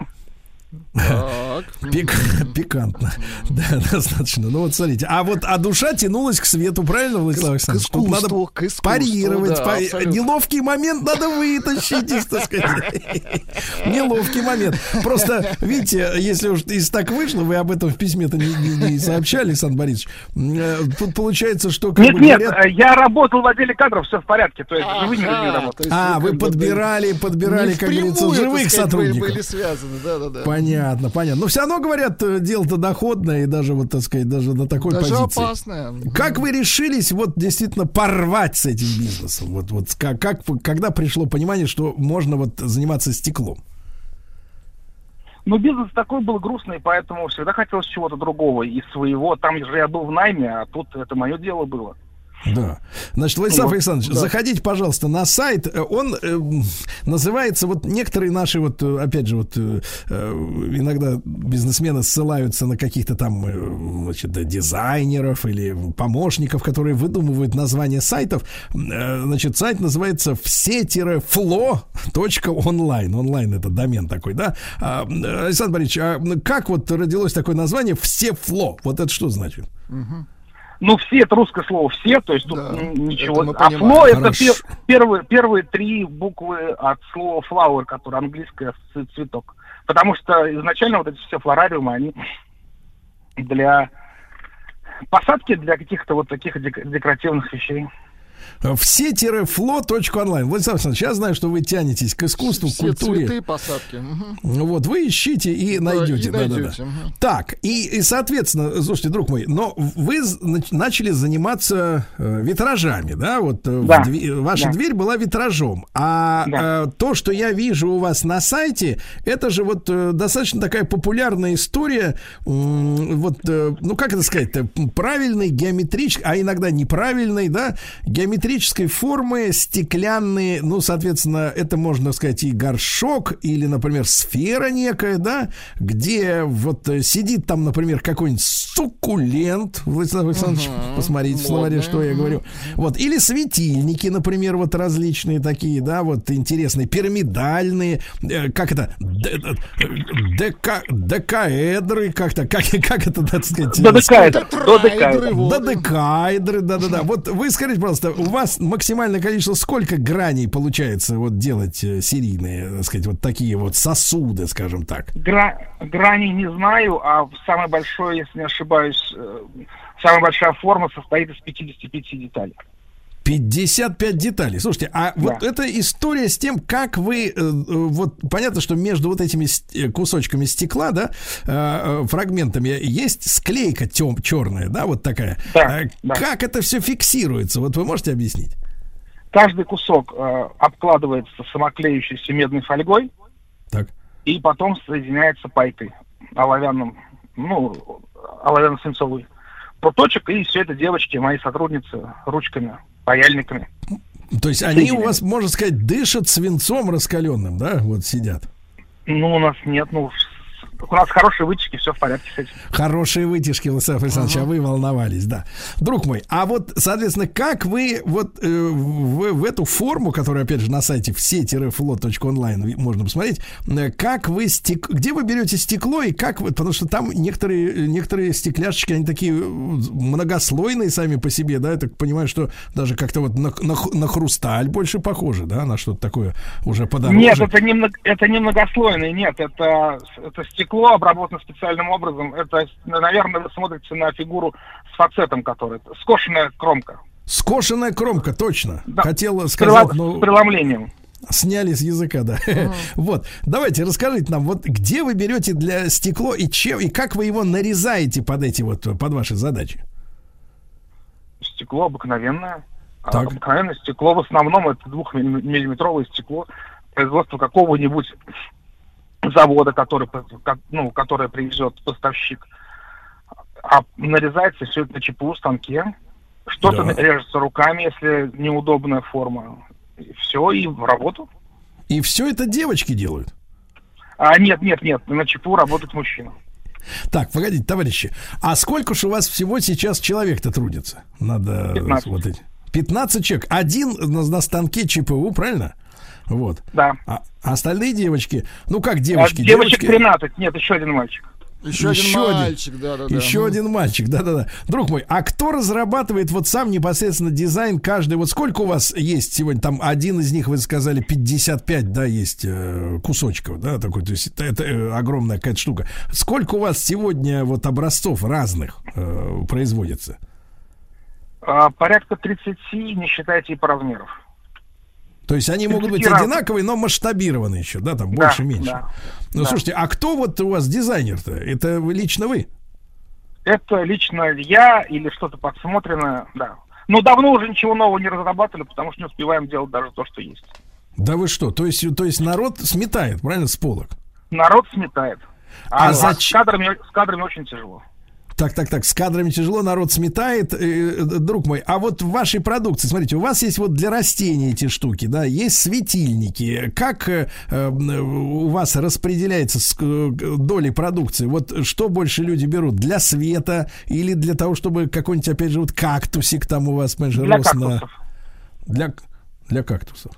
Так. Пик- пикантно. Да, (laughs) достаточно. Ну вот смотрите. А вот а душа тянулась к свету, правильно, Владислав К Александрович? Тут искусству, надо к искусству, парировать. да, па- абсолютно. Неловкий момент надо вытащить, из, так сказать. (laughs) Неловкий момент. Просто, видите, если уж из так вышло, вы об этом в письме-то не, не- не сообщали, Александр Борисович. э, Тут получается, что как Нет, бы нет, говорят- э, я работал в отделе кадров, все в порядке. То есть живыми людьми работал. А, вы подбирали, подбирали, как говорится, живых сотрудников. Были связаны, да-да-да. Понятно, понятно. Но все равно говорят, э, дело-то доходное, и даже, вот, так сказать, даже на такой Даже позиции. опасная. Как вы решились вот действительно порвать с этим бизнесом? Вот, вот как, как, когда пришло понимание, что можно вот заниматься стеклом? Ну, бизнес такой был грустный, поэтому всегда хотелось чего-то другого и своего. Там же я был в найме, а тут это мое дело было. Да. Значит, Владислав Вот, Александрович, да. заходите, пожалуйста, на сайт. Э, Он э, называется, вот некоторые наши, вот, э, опять же, вот э, э, иногда бизнесмены ссылаются на каких-то там, э, значит, дизайнеров или помощников, которые выдумывают названия сайтов. Э, Значит, сайт называется все-фло.онлайн. Онлайн это домен такой, да? А, э, Александр Борисович, а как вот родилось такое название «Все-фло»? Вот это что значит? Ну, все это русское слово все, то есть тут Да, ничего. это а понимаем. фло это пер- первые, первые три буквы от слова flower, которое английское цветок. Потому что изначально вот эти все флорариумы, они для посадки для каких-то вот таких дек- декоративных вещей. Все-фло.онлайн. Владислав Александрович, я знаю, что вы тянетесь к искусству, к Все культуре. цветы, посадки. Ну Вот, вы ищите и Да, найдете. и да, да, да. найдете, мгм. Так, и, и, соответственно, слушайте, друг мой, но вы начали заниматься э, витражами, да? Вот э, в Да, дви- ваша да. дверь была витражом. А Да. э, то, что я вижу у вас на сайте, это же вот достаточно такая популярная история. вот, ну как это сказать-то, правильной геометрической, а иногда неправильной, да, геометрической формы стеклянные, ну, соответственно, это можно сказать и горшок, или, например, сфера некая, да, где вот э, сидит там, например, какой-нибудь суккулент, Владислав Александрович, посмотрите в словаре, что я говорю. Вот, или светильники, например, вот различные такие, да, вот интересные, пирамидальные, э, как это, д- э, дека, декаэдры, как-то, как, (laughs) как это, так сказать, Додекаэдр. Тетрайдры, Додекаэдр. вот. Додекаэдры, да-да-да. Вот вы скажите, пожалуйста, у вас максимальное количество сколько граней получается вот делать э, серийные, так сказать, вот такие вот сосуды, скажем так? Гра- грани не знаю, а самый большой, если не ошибаюсь, э, самая большая форма состоит из 55 деталей. 55 деталей. Слушайте, а вот Да. эта история с тем, как вы, э, э, вот понятно, что между вот этими э, кусочками стекла, да, фрагментами есть склейка тем, черная, да, вот такая. Да, да. Как это все фиксируется? Вот вы можете объяснить? Каждый кусок э, обкладывается самоклеющейся медной фольгой Так. и потом соединяется пайкой оловянным, ну, оловянно-свинцовый пруточек, и все это девочки, мои сотрудницы, ручками, паяльниками. То есть они у вас, можно сказать, дышат свинцом раскаленным, да, вот сидят. Ну, у нас нет, ну, у нас хорошие вытяжки, все в порядке с этим. Хорошие вытяжки, Владислав Александрович, а вы волновались, да. Друг мой, а вот, соответственно, как вы вот э, в, в эту форму, которая, опять же, на сайте все-флот.онлайн можно посмотреть, э, как вы стек... где вы берете стекло и как вы, потому что там некоторые, некоторые стекляшечки, они такие э, многослойные сами по себе, да, я так понимаю, что даже как-то вот на, на, на хрусталь больше похоже, да, на что-то такое уже подороже. Нет, это не, это не многослойный, нет, это, это стекло обработано специальным образом. Это, наверное, вы смотрите на фигуру с фацетом, который, скошенная кромка. Скошенная кромка, точно. Да. Хотела сказать, прелом- но... с преломлением. Сняли с языка, да. (laughs) Вот, давайте расскажите нам, вот где вы берете для стекло и чем и как вы его нарезаете под эти вот под ваши задачи? Стекло обыкновенное. А Так. Обыкновенное стекло в основном это двухмиллиметровое стекло производства какого-нибудь завода, который, ну, которое привезет поставщик. А нарезается все это на ЧПУ станке. Что-то Да. режется руками, если неудобная форма. Все, и в работу. И все это девочки делают. А, нет, нет, нет, на ЧПУ работает мужчина. Так, погодите, товарищи, а сколько ж у вас всего сейчас человек-то трудится? Надо 15. вот эти. 15 человек. Один на, на станке ЧПУ, правильно? Вот. Да. А остальные девочки, ну как А девочки? девочек девочки- 13, нет, еще один мальчик. Еще, Еще один один. мальчик, да-да-да. Еще один мальчик, да-да-да. Друг мой, а кто разрабатывает вот сам непосредственно дизайн каждый? Вот сколько у вас есть сегодня? Там один из них, вы сказали, 55, да, есть э, кусочков, да, такой, то есть это, это, э, огромная какая-то штука. Сколько у вас сегодня вот образцов разных э, производится? А, порядка 30, не считайте и по размеров. То есть они могут быть 30 разных. одинаковые, но масштабированы еще, да, там Да, больше, меньше. да, Ну, да. слушайте, а кто вот у вас дизайнер-то? Это вы- лично вы? Это лично я или что-то подсмотренное, да. Но давно уже ничего нового не разрабатывали, потому что не успеваем делать даже то, что есть. Да вы что? То есть, то есть народ сметает, правильно, с полок? Народ сметает. А А, зач- с, кадрами, с кадрами очень тяжело. Так, так, так, с кадрами тяжело, народ сметает. Э, э, друг мой, а вот в вашей продукции, смотрите, у вас есть вот для растений эти штуки, да, есть светильники. Как э, у вас распределяется доли продукции? Вот что больше люди берут? Для света или для того, чтобы какой-нибудь, опять же, вот кактусик там у вас, понимаешь, Для рос на... кактусов. Для, для кактусов.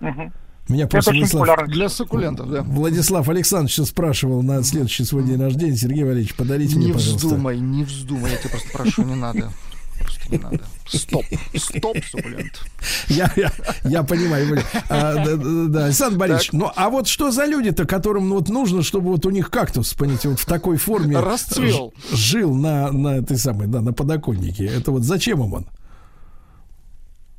Мгм. Меня Это просто Владислав. Для суккулентов, да. Владислав Александрович сейчас спрашивал на следующий свой день рождения. Сергей Валерьевич, подарите мне, Не пожалуйста. вздумай, не вздумай, я тебя просто прошу, не надо. Просто не надо. Стоп, стоп, суккулент. Я, я, я понимаю. А, да, да, да. Александр Борисович, ну а вот что за люди-то, которым ну, вот нужно, чтобы вот у них кактус, понимаете, вот в такой форме Расцвел. ж- жил на, на этой самой, да, на подоконнике. Это вот зачем им он?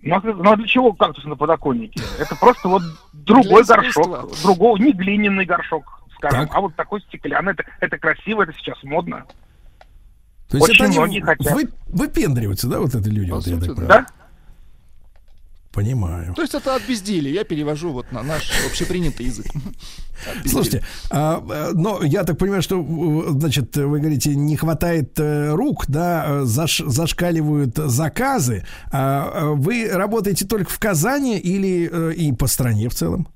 Ну, а ну, а для чего кактус на подоконнике? Это просто вот другой горшок, другого, не глиняный горшок, скажем, Так. а вот такой стеклянный. Это, это красиво, это сейчас модно. То есть Очень это они хотят. вы- выпендриваются, да, вот это люди, По вот я сути, так да. понимаю? Понимаю. То есть это от безделия. Я перевожу вот на наш общепринятый язык. Слушайте, а, а, но я так понимаю, что, э, значит, вы говорите, не хватает э, рук, да, э, заш- зашкаливают заказы. А, вы работаете только в Казани или э, и по стране в целом?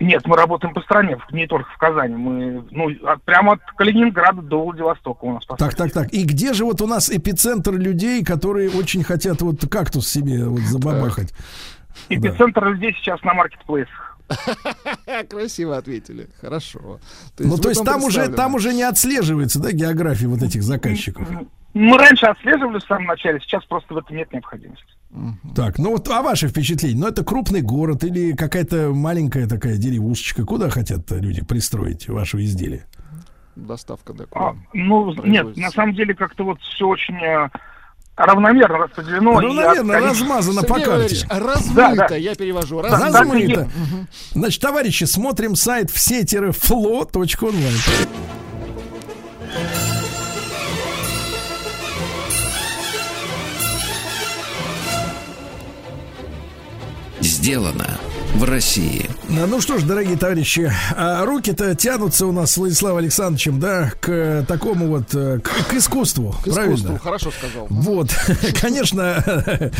Нет, мы работаем по стране, не только в Казани. Мы, ну, от- прямо от Калининграда до Владивостока у нас Так, так, так. И где же вот у нас эпицентр людей, которые очень хотят вот кактус себе вот забабахать? Эпицентр здесь сейчас на маркетплейсах. (laughs) Красиво ответили. Хорошо. Ну, вы то есть там уже, представлены. там уже не отслеживается, да, география вот этих заказчиков. Мы раньше отслеживали в самом начале, сейчас просто в этом нет необходимости. Так, ну вот, а ваше впечатление? Ну, это крупный город или какая-то маленькая такая деревушечка? Куда хотят люди пристроить ваше изделие? Доставка до А, ну, нет, на самом деле как-то вот все очень э, равномерно распределено. Равномерно, от размазано по Сергей карте. Валерьевич, размыто, Да, да. я перевожу. Размыто. Значит, товарищи, смотрим сайт все-фло.онлайн. Сделано в России. Ну что ж, дорогие товарищи, а руки-то тянутся у нас с Владиславом Александровичем, да, к такому вот, э, к, к искусству, К искусству, правильно? хорошо сказал. Вот, (laughs) конечно,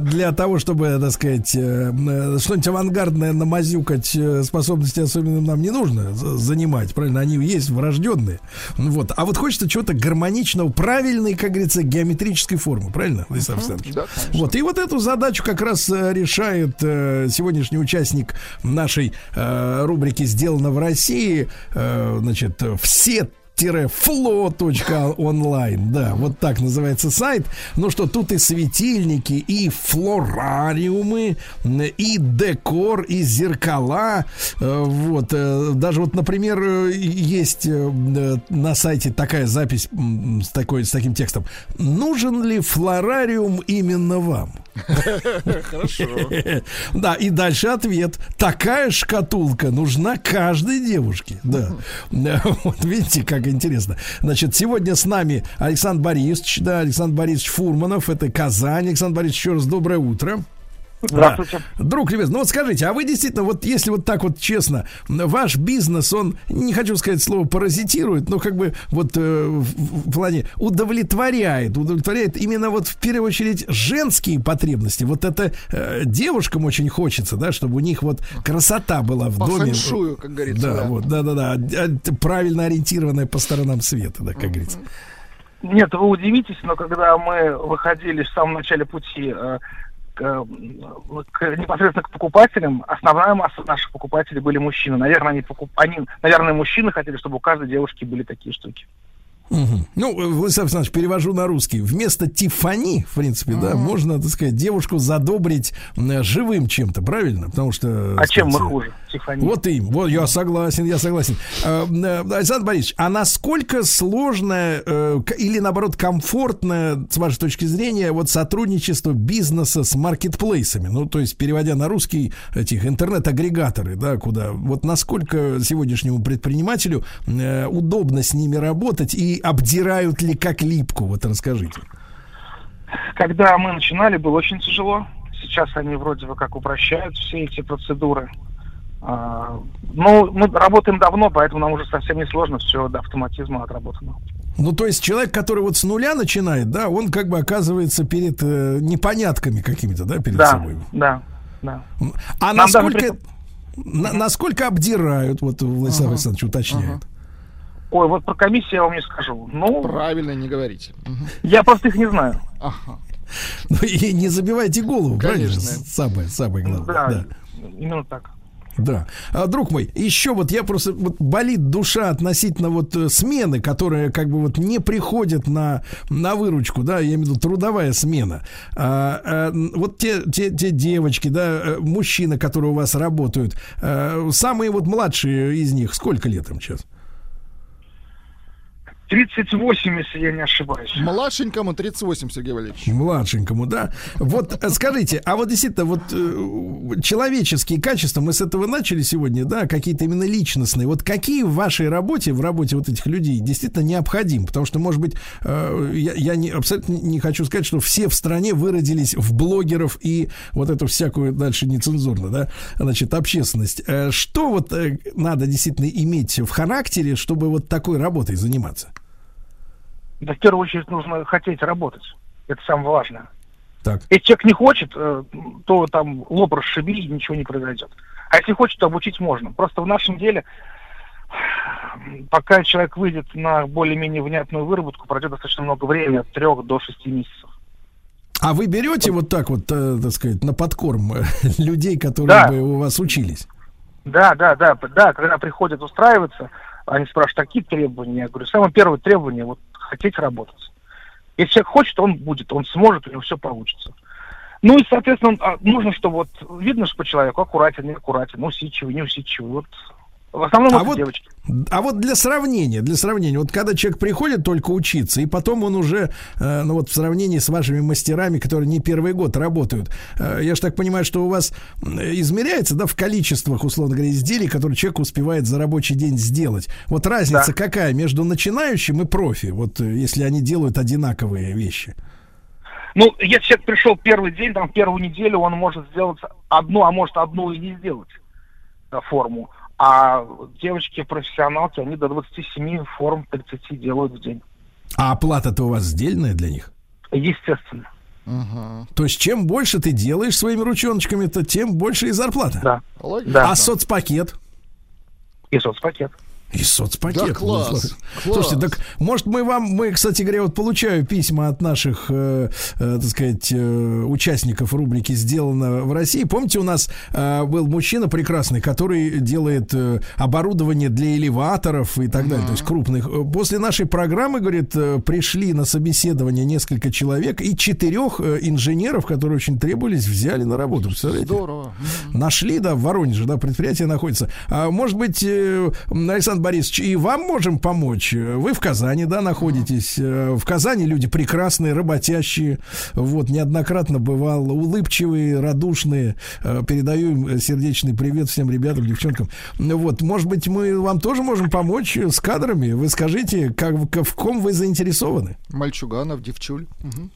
для того, чтобы, так сказать, э, что-нибудь авангардное намазюкать э, способности особенно нам не нужно занимать, правильно? Они есть врожденные. Вот. А вот хочется чего-то гармоничного, правильной, как говорится, геометрической формы, правильно, Владислав Александрович? Да, конечно. Вот, и вот эту задачу как раз э, решает э, сегодняшний участник нашей э, рубрики «Сделано в России», э, значит, все фло.онлайн, да, вот так называется сайт. Ну что, тут и светильники, и флорариумы, и декор, и зеркала. Э, Вот, э, даже вот, например, э, есть на сайте такая запись с, такой, с таким текстом. Нужен ли флорариум именно вам? Хорошо. Да, и дальше ответ. Такая шкатулка нужна каждой девушке. Да. (laughs) Вот видите, как интересно. Значит, сегодня с нами Александр Борисович, да, Александр Борисович Фурманов, это Казань. Александр Борисович, еще раз доброе утро. Здравствуйте. Да. Друг любезный, ну вот скажите, а вы действительно, вот если вот так вот честно, ваш бизнес, он, не хочу сказать слово паразитирует, но как бы вот э, в, в плане удовлетворяет, удовлетворяет именно вот в первую очередь женские потребности. Вот это э, девушкам очень хочется, да, чтобы у них вот красота была в По доме. фэншую, как говорится. Да, да. вот, да, да, да, а, правильно ориентированная по сторонам света, да, как говорится. Нет, вы удивитесь, но когда мы выходили в самом начале пути э, э, к- непосредственно к покупателям, основная масса наших покупателей были мужчины. Наверное, они, покуп... они, наверное, мужчины хотели, чтобы у каждой девушки были такие штуки. Мгм. Ну, э, Владислав Александрович, перевожу на русский. Вместо Тифани, в принципе, да, можно, так сказать, девушку задобрить м, живым чем-то, правильно? Потому что... А так чем мы сказать, хуже, Тиффани? Вот им, вот я согласен, я согласен. Э, э, Александр Борисович, а насколько сложно э, или наоборот комфортно, с вашей точки зрения, вот сотрудничество бизнеса с маркетплейсами? Ну, то есть, переводя на русский, этих интернет-агрегаторы, да, куда, вот насколько сегодняшнему предпринимателю э, удобно с ними работать и обдирают ли как липку? Вот расскажите. Когда мы начинали, было очень тяжело. Сейчас они вроде бы как упрощают все эти процедуры. А, Ну, мы работаем давно, поэтому нам уже совсем не сложно, все до автоматизма отработано. Ну, то есть человек, который вот с нуля начинает, да, он как бы оказывается перед э, непонятками какими-то, да, перед Да, собой. да, да. А Нам даже насколько, на- насколько обдирают, вот Владислав Ага. Александрович уточняет. Ой, вот про комиссию я вам не скажу. Ну, Правильно не говорите. Я просто их не знаю. Ага. Ну и не забивайте голову, правильно? Конечно. Самое, самое главное. Да, да. именно так. Да. А, друг мой, еще вот я просто вот болит душа относительно вот э, смены, которая как бы вот не приходит на, на выручку, да, я имею в виду трудовая смена. А, а, вот те, те, те девочки, да, э, мужчины, которые у вас работают, э, самые вот младшие из них, сколько лет им сейчас? 38, если я не ошибаюсь. Младшенькому 38, Сергей Валерьевич. Младшенькому, да. Вот э, скажите, а вот действительно, вот э, человеческие качества, мы с этого начали сегодня, да, какие-то именно личностные. Вот какие в вашей работе, в работе вот этих людей действительно необходимы? Потому что, может быть, э, я, я не, абсолютно не хочу сказать, что все в стране выродились в блогеров и вот эту всякую дальше нецензурно, да, значит, общественность. Э, Что вот э, надо действительно иметь в характере, чтобы вот такой работой заниматься? Да в первую очередь нужно хотеть работать. Это самое важное. Так. Если человек не хочет, э, то там лоб расшиби, и ничего не произойдет. А если хочет, то обучить можно. Просто в нашем деле, пока человек выйдет на более-менее внятную выработку, пройдет достаточно много времени, от трех до шести месяцев. А вы берете вот так вот, э, так сказать, на подкорм э, (laughs) людей, которые Да. бы у вас учились? Да, да, да, да, когда приходят устраиваться, они спрашивают, какие требования? Я говорю, самое первое требование, вот хотеть работать. Если человек хочет, он будет, он сможет, у него все получится. Ну и, соответственно, а, нужно, чтобы вот видно, что по человеку аккуратен, не аккуратен, усидчивый, не усидчивый. Вот в основном А это вот- девочки. А вот для сравнения, для сравнения, вот когда человек приходит только учиться, и потом он уже, э, ну вот в сравнении с вашими мастерами, которые не первый год работают, э, я же так понимаю, что у вас м, измеряется, да, в количествах, условно говоря, изделий, которые человек успевает за рабочий день сделать. Вот разница Да. какая между начинающим и профи, вот э, если они делают одинаковые вещи? Ну, если человек пришел первый день, там, первую неделю, он может сделать одну, а может одну и не сделать э, форму. А девочки-профессионалки, они до 27 форм 30 делают в день. А оплата-то у вас сдельная для них? Естественно. Ага. То есть, чем больше ты делаешь своими ручоночками, то тем больше и зарплата. Да. Логично. Да. А соцпакет? И соцпакет. И соцпакет. Да, класс, Ну, класс. Слушайте, так может мы вам, мы, кстати говоря, вот получаю письма от наших, э, э, так сказать, э, участников рубрики «Сделано в России». Помните, у нас э, был мужчина прекрасный, который делает э, оборудование для элеваторов и так далее, то есть крупных. После нашей программы, говорит, э, пришли на собеседование несколько человек и четырех э, инженеров, которые очень требовались, взяли на работу. Представляете? Здорово. Нашли, да, в Воронеже, да, предприятие находится. А, может быть, э, Александр Борисович, и вам можем помочь? Вы в Казани, да, находитесь. Э, В Казани люди прекрасные, работящие. Вот, неоднократно бывал, улыбчивые, радушные. Э, Передаю им сердечный привет всем ребятам, девчонкам. Вот, может быть, мы вам тоже можем помочь с кадрами. Вы скажите, как, в ком вы заинтересованы? Мальчуганов, девчуль. Мгм.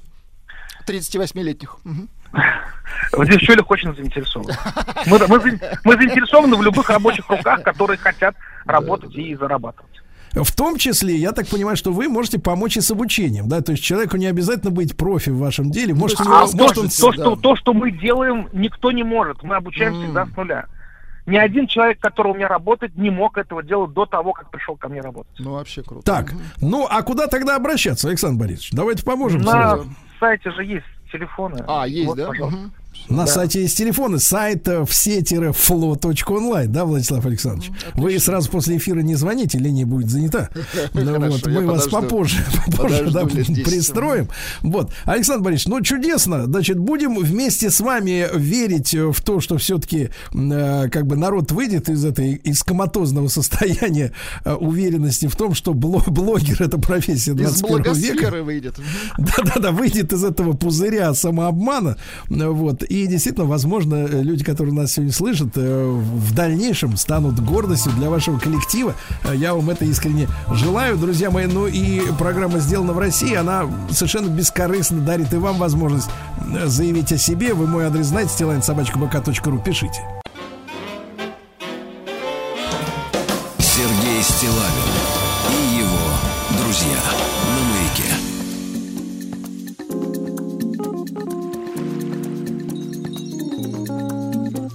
38-летних. Мгм. В девчулях очень заинтересованы. Мы, мы мы заинтересованы в любых рабочих руках, которые хотят работать и зарабатывать. В том числе, я так понимаю, что вы можете помочь и с обучением, да, то есть человеку не обязательно быть профи в вашем деле, может, у есть него- вы то, может он что, да. то, что, то, что мы делаем, никто не может. Мы обучаем М. всегда с нуля. Ни один человек, который у меня работает, не мог этого делать до того, как пришел ко мне работать. Ну, вообще круто. Так, ну а куда тогда обращаться, Александр Борисович? Давайте поможем. На сразу. сайте же есть телефоны. А, есть, Вот, да? пожалуйста. На сайте есть телефоны, сайт э, все-фло.онлайн, да, Владислав Александрович? Вы сразу после эфира не звоните, линия будет занята. (laughs) Ну, вот, мы вас попозже, (laughs) попозже да, лет 10. пристроим. Вот, Александр Борисович, ну чудесно. Значит, будем вместе с вами верить э, в то, что все-таки как бы народ выйдет из этой из коматозного состояния э, уверенности в том, что бло- блогер это профессия Из 21 века. выйдет. (laughs) Да-да-да, выйдет из этого пузыря самообмана. э, Вот. И действительно, возможно, э, люди, которые нас сегодня слышат, э, в дальнейшем станут гордостью для вашего коллектива. Э, Я вам это искренне желаю, друзья мои. Ну и программа «Сделана в России», она совершенно бескорыстно дарит и вам возможность заявить о себе. Вы мой адрес знаете, стилайн.собачка.бк.ру. Пишите.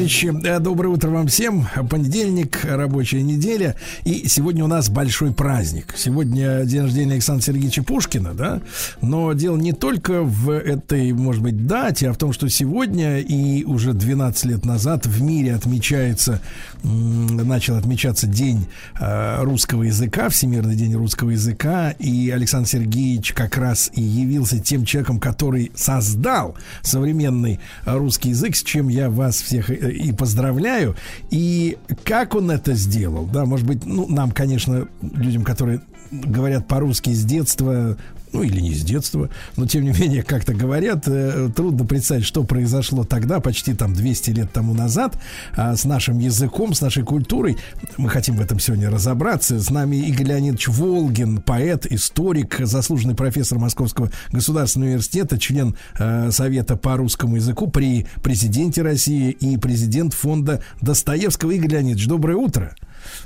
товарищи, э, доброе утро вам всем. Понедельник, рабочая неделя. И сегодня у нас большой праздник. Сегодня день рождения Александра Сергеевича Пушкина, да? Но дело не только в этой, может быть, дате, а в том, что сегодня и уже 12 лет назад в мире отмечается, начал отмечаться День э, русского языка, Всемирный день русского языка. И Александр Сергеевич как раз и явился тем человеком, который создал современный русский язык, с чем я вас всех э, и поздравляю. И как он это сделал, да, может быть, ну, нам, конечно, людям, которые говорят по-русски с детства, ну или не с детства, но тем не менее как-то говорят, э, трудно представить, что произошло тогда, почти там 200 лет тому назад, а, с нашим языком, с нашей культурой. Мы хотим в этом сегодня разобраться. С нами Игорь Леонидович Волгин, поэт, историк, заслуженный профессор Московского государственного университета, член э, Совета по русскому языку при президенте России и президент фонда Достоевского. Игорь Леонидович, доброе утро.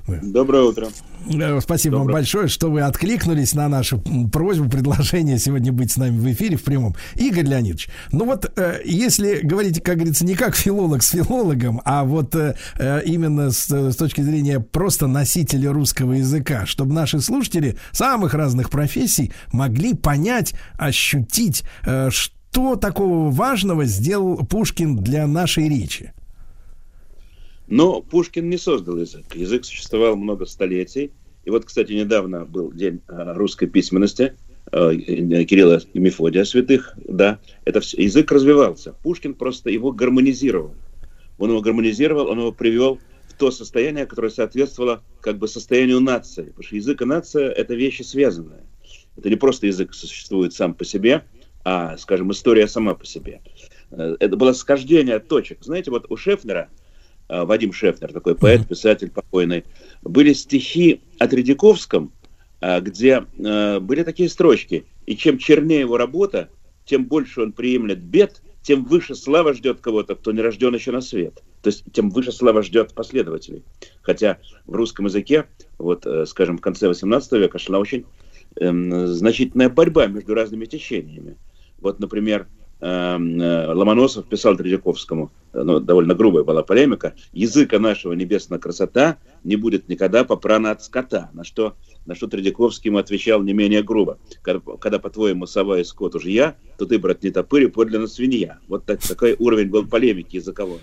Доброе утро. Э, Спасибо вам Доброе. большое, что вы откликнулись на нашу просьбу, предложение сегодня быть с нами в эфире в прямом. Игорь Леонидович, ну вот э, если говорить, как говорится, не как филолог с филологом, а вот э, именно с, с точки зрения просто носителя русского языка, чтобы наши слушатели самых разных профессий могли понять, ощутить, что такого важного сделал Пушкин для нашей речи. Но Пушкин не создал язык. Язык существовал много столетий. И вот, кстати, недавно был день э, русской письменности э, Кирилла и Мефодия святых. Да, это все. язык развивался. Пушкин просто его гармонизировал. Он его гармонизировал, он его привел в то состояние, которое соответствовало как бы состоянию нации. Потому что язык и нация – это вещи связанные. Это не просто язык существует сам по себе, а, скажем, история сама по себе. Э, Это было схождение точек. Знаете, вот у Шефнера – Вадим Шефнер, такой поэт, писатель покойный, были стихи о Тредяковском, а, где э, были такие строчки. И чем чернее его работа, тем больше он приемлет бед, тем выше слава ждет кого-то, кто не рожден еще на свет. То есть тем выше слава ждет последователей. Хотя в русском языке, вот, э, скажем, в конце 18 века шла очень эм, значительная борьба между разными течениями. Вот, например, Ломоносов писал Тредяковскому, э, ну, довольно грубая была полемика, «Языка нашего небесная красота не будет никогда попрана от скота», на что, на что Тредяковский ему отвечал не менее грубо, «Когда, по-твоему, сова и скот уже я, то ты, брат, не топырь, подлинно свинья». Вот так- такой уровень был полемики языковой.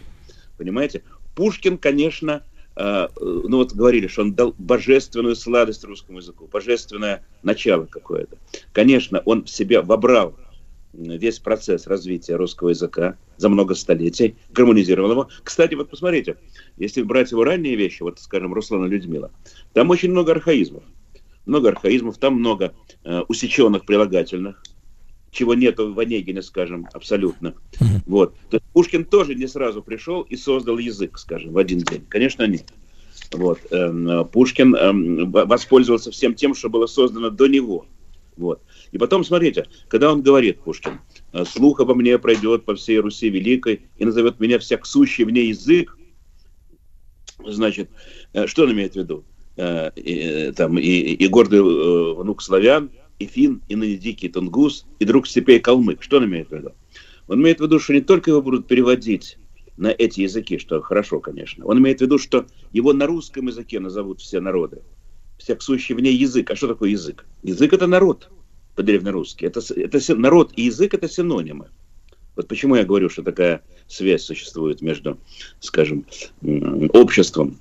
Понимаете? Пушкин, конечно, э, э, ну вот говорили, что он дал божественную сладость русскому языку, божественное начало какое-то. Конечно, он в себя вобрал весь процесс развития русского языка за много столетий, гармонизировал его. Кстати, вот посмотрите, если брать его ранние вещи, вот, скажем, Руслана Людмила, там очень много архаизмов. Много архаизмов, там много э, усеченных прилагательных, чего нету в Онегине, скажем, абсолютно. Вот. То есть Пушкин тоже не сразу пришел и создал язык, скажем, в один день. Конечно, нет. Вот. эм, Пушкин эм, воспользовался всем тем, что было создано до него. Вот. И потом, смотрите, когда он говорит, Пушкин, э, «Слух обо мне пройдет по всей Руси Великой и назовет меня всяк сущий ней язык», значит, э, что он имеет в виду? Э, и, там, и, и гордый внук славян, и фин, и ныне дикий тунгус, и друг степей калмык. Что он имеет в виду? Он имеет в виду, что не только его будут переводить на эти языки, что хорошо, конечно. Он имеет в виду, что его на русском языке назовут все народы. Всяк сущий ней язык. А что такое язык? Язык – это народ по-древнерусски. Это, это народ и язык – это синонимы. Вот почему я говорю, что такая связь существует между, скажем, обществом,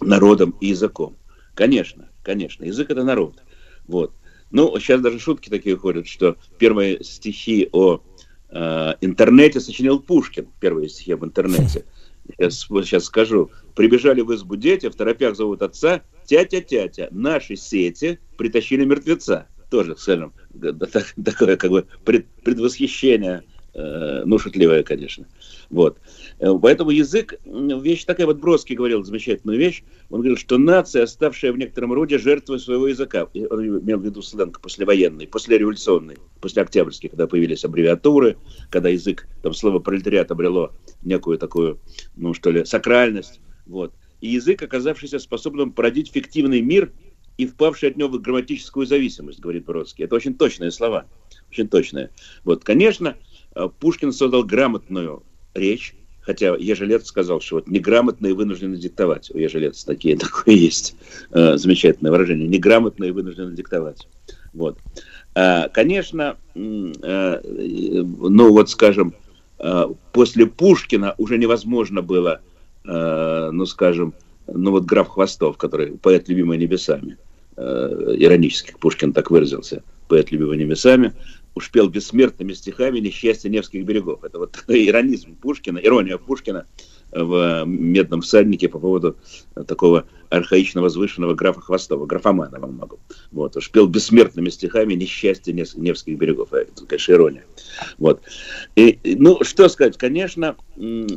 народом и языком. Конечно, конечно, язык это народ. Вот. Ну, сейчас даже шутки такие ходят, что первые стихи о э, интернете сочинил Пушкин, первые стихи об интернете. Сейчас, вот сейчас скажу. Прибежали в избу дети, в торопях зовут отца, тятя-тятя, наши сети притащили мертвеца. Тоже, скажем, г- да, так- (laughs) такое как бы пред- предвосхищение, э, ну, шутливое, конечно. Вот. Э, Поэтому язык, вещь такая, вот Бродский говорил замечательную вещь, он говорил, что нация, оставшая в некотором роде жертвой своего языка, он имел в виду сленг послевоенный, послереволюционный, после октябрьский, когда появились аббревиатуры, когда язык, там слово пролетариат обрело некую такую, ну что ли, сакральность, вот. И язык, оказавшийся способным породить фиктивный мир и впавший от него в грамматическую зависимость, говорит Бродский. Это очень точные слова, очень точные. Вот, конечно, э, Пушкин создал грамотную речь, хотя Ежелец сказал, что вот неграмотные вынуждены диктовать. У Ежелец такие, (laughs) такое есть э, замечательное выражение. Неграмотные вынуждены диктовать. Вот. А, конечно, э, э, ну вот скажем, э, после Пушкина уже невозможно было, э, ну скажем, ну вот граф Хвостов, который поэт, любимый небесами, э, иронически Пушкин так выразился, поэт, любимый небесами, уж пел бессмертными стихами несчастье Невских берегов. Это вот (laughs) иронизм Пушкина, ирония Пушкина в «Медном всаднике» по поводу такого архаично возвышенного графа Хвостова, графомана во многом. Вот, уж пел бессмертными стихами несчастье Нес- Невских берегов. А Это, конечно, ирония. Вот. И, ну, что сказать, конечно,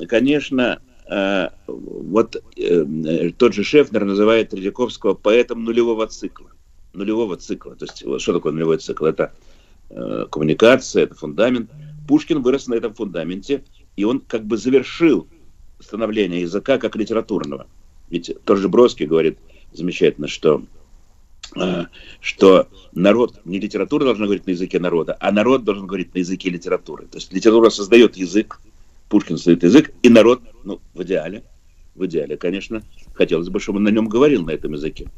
конечно, вот э, э, тот же Шефнер называет Тредяковского поэтом нулевого цикла. Нулевого цикла. То есть, что такое нулевой цикл? Это э, коммуникация, это фундамент. Пушкин вырос на этом фундаменте, и он как бы завершил становление языка как литературного. Ведь тот же Бродский говорит замечательно, что, э, что народ, не литература должна говорить на языке народа, а народ должен говорить на языке литературы. То есть литература создает язык, Пушкин создает язык, и народ, ну, в идеале, в идеале, конечно, хотелось бы, чтобы он на нем говорил на этом языке.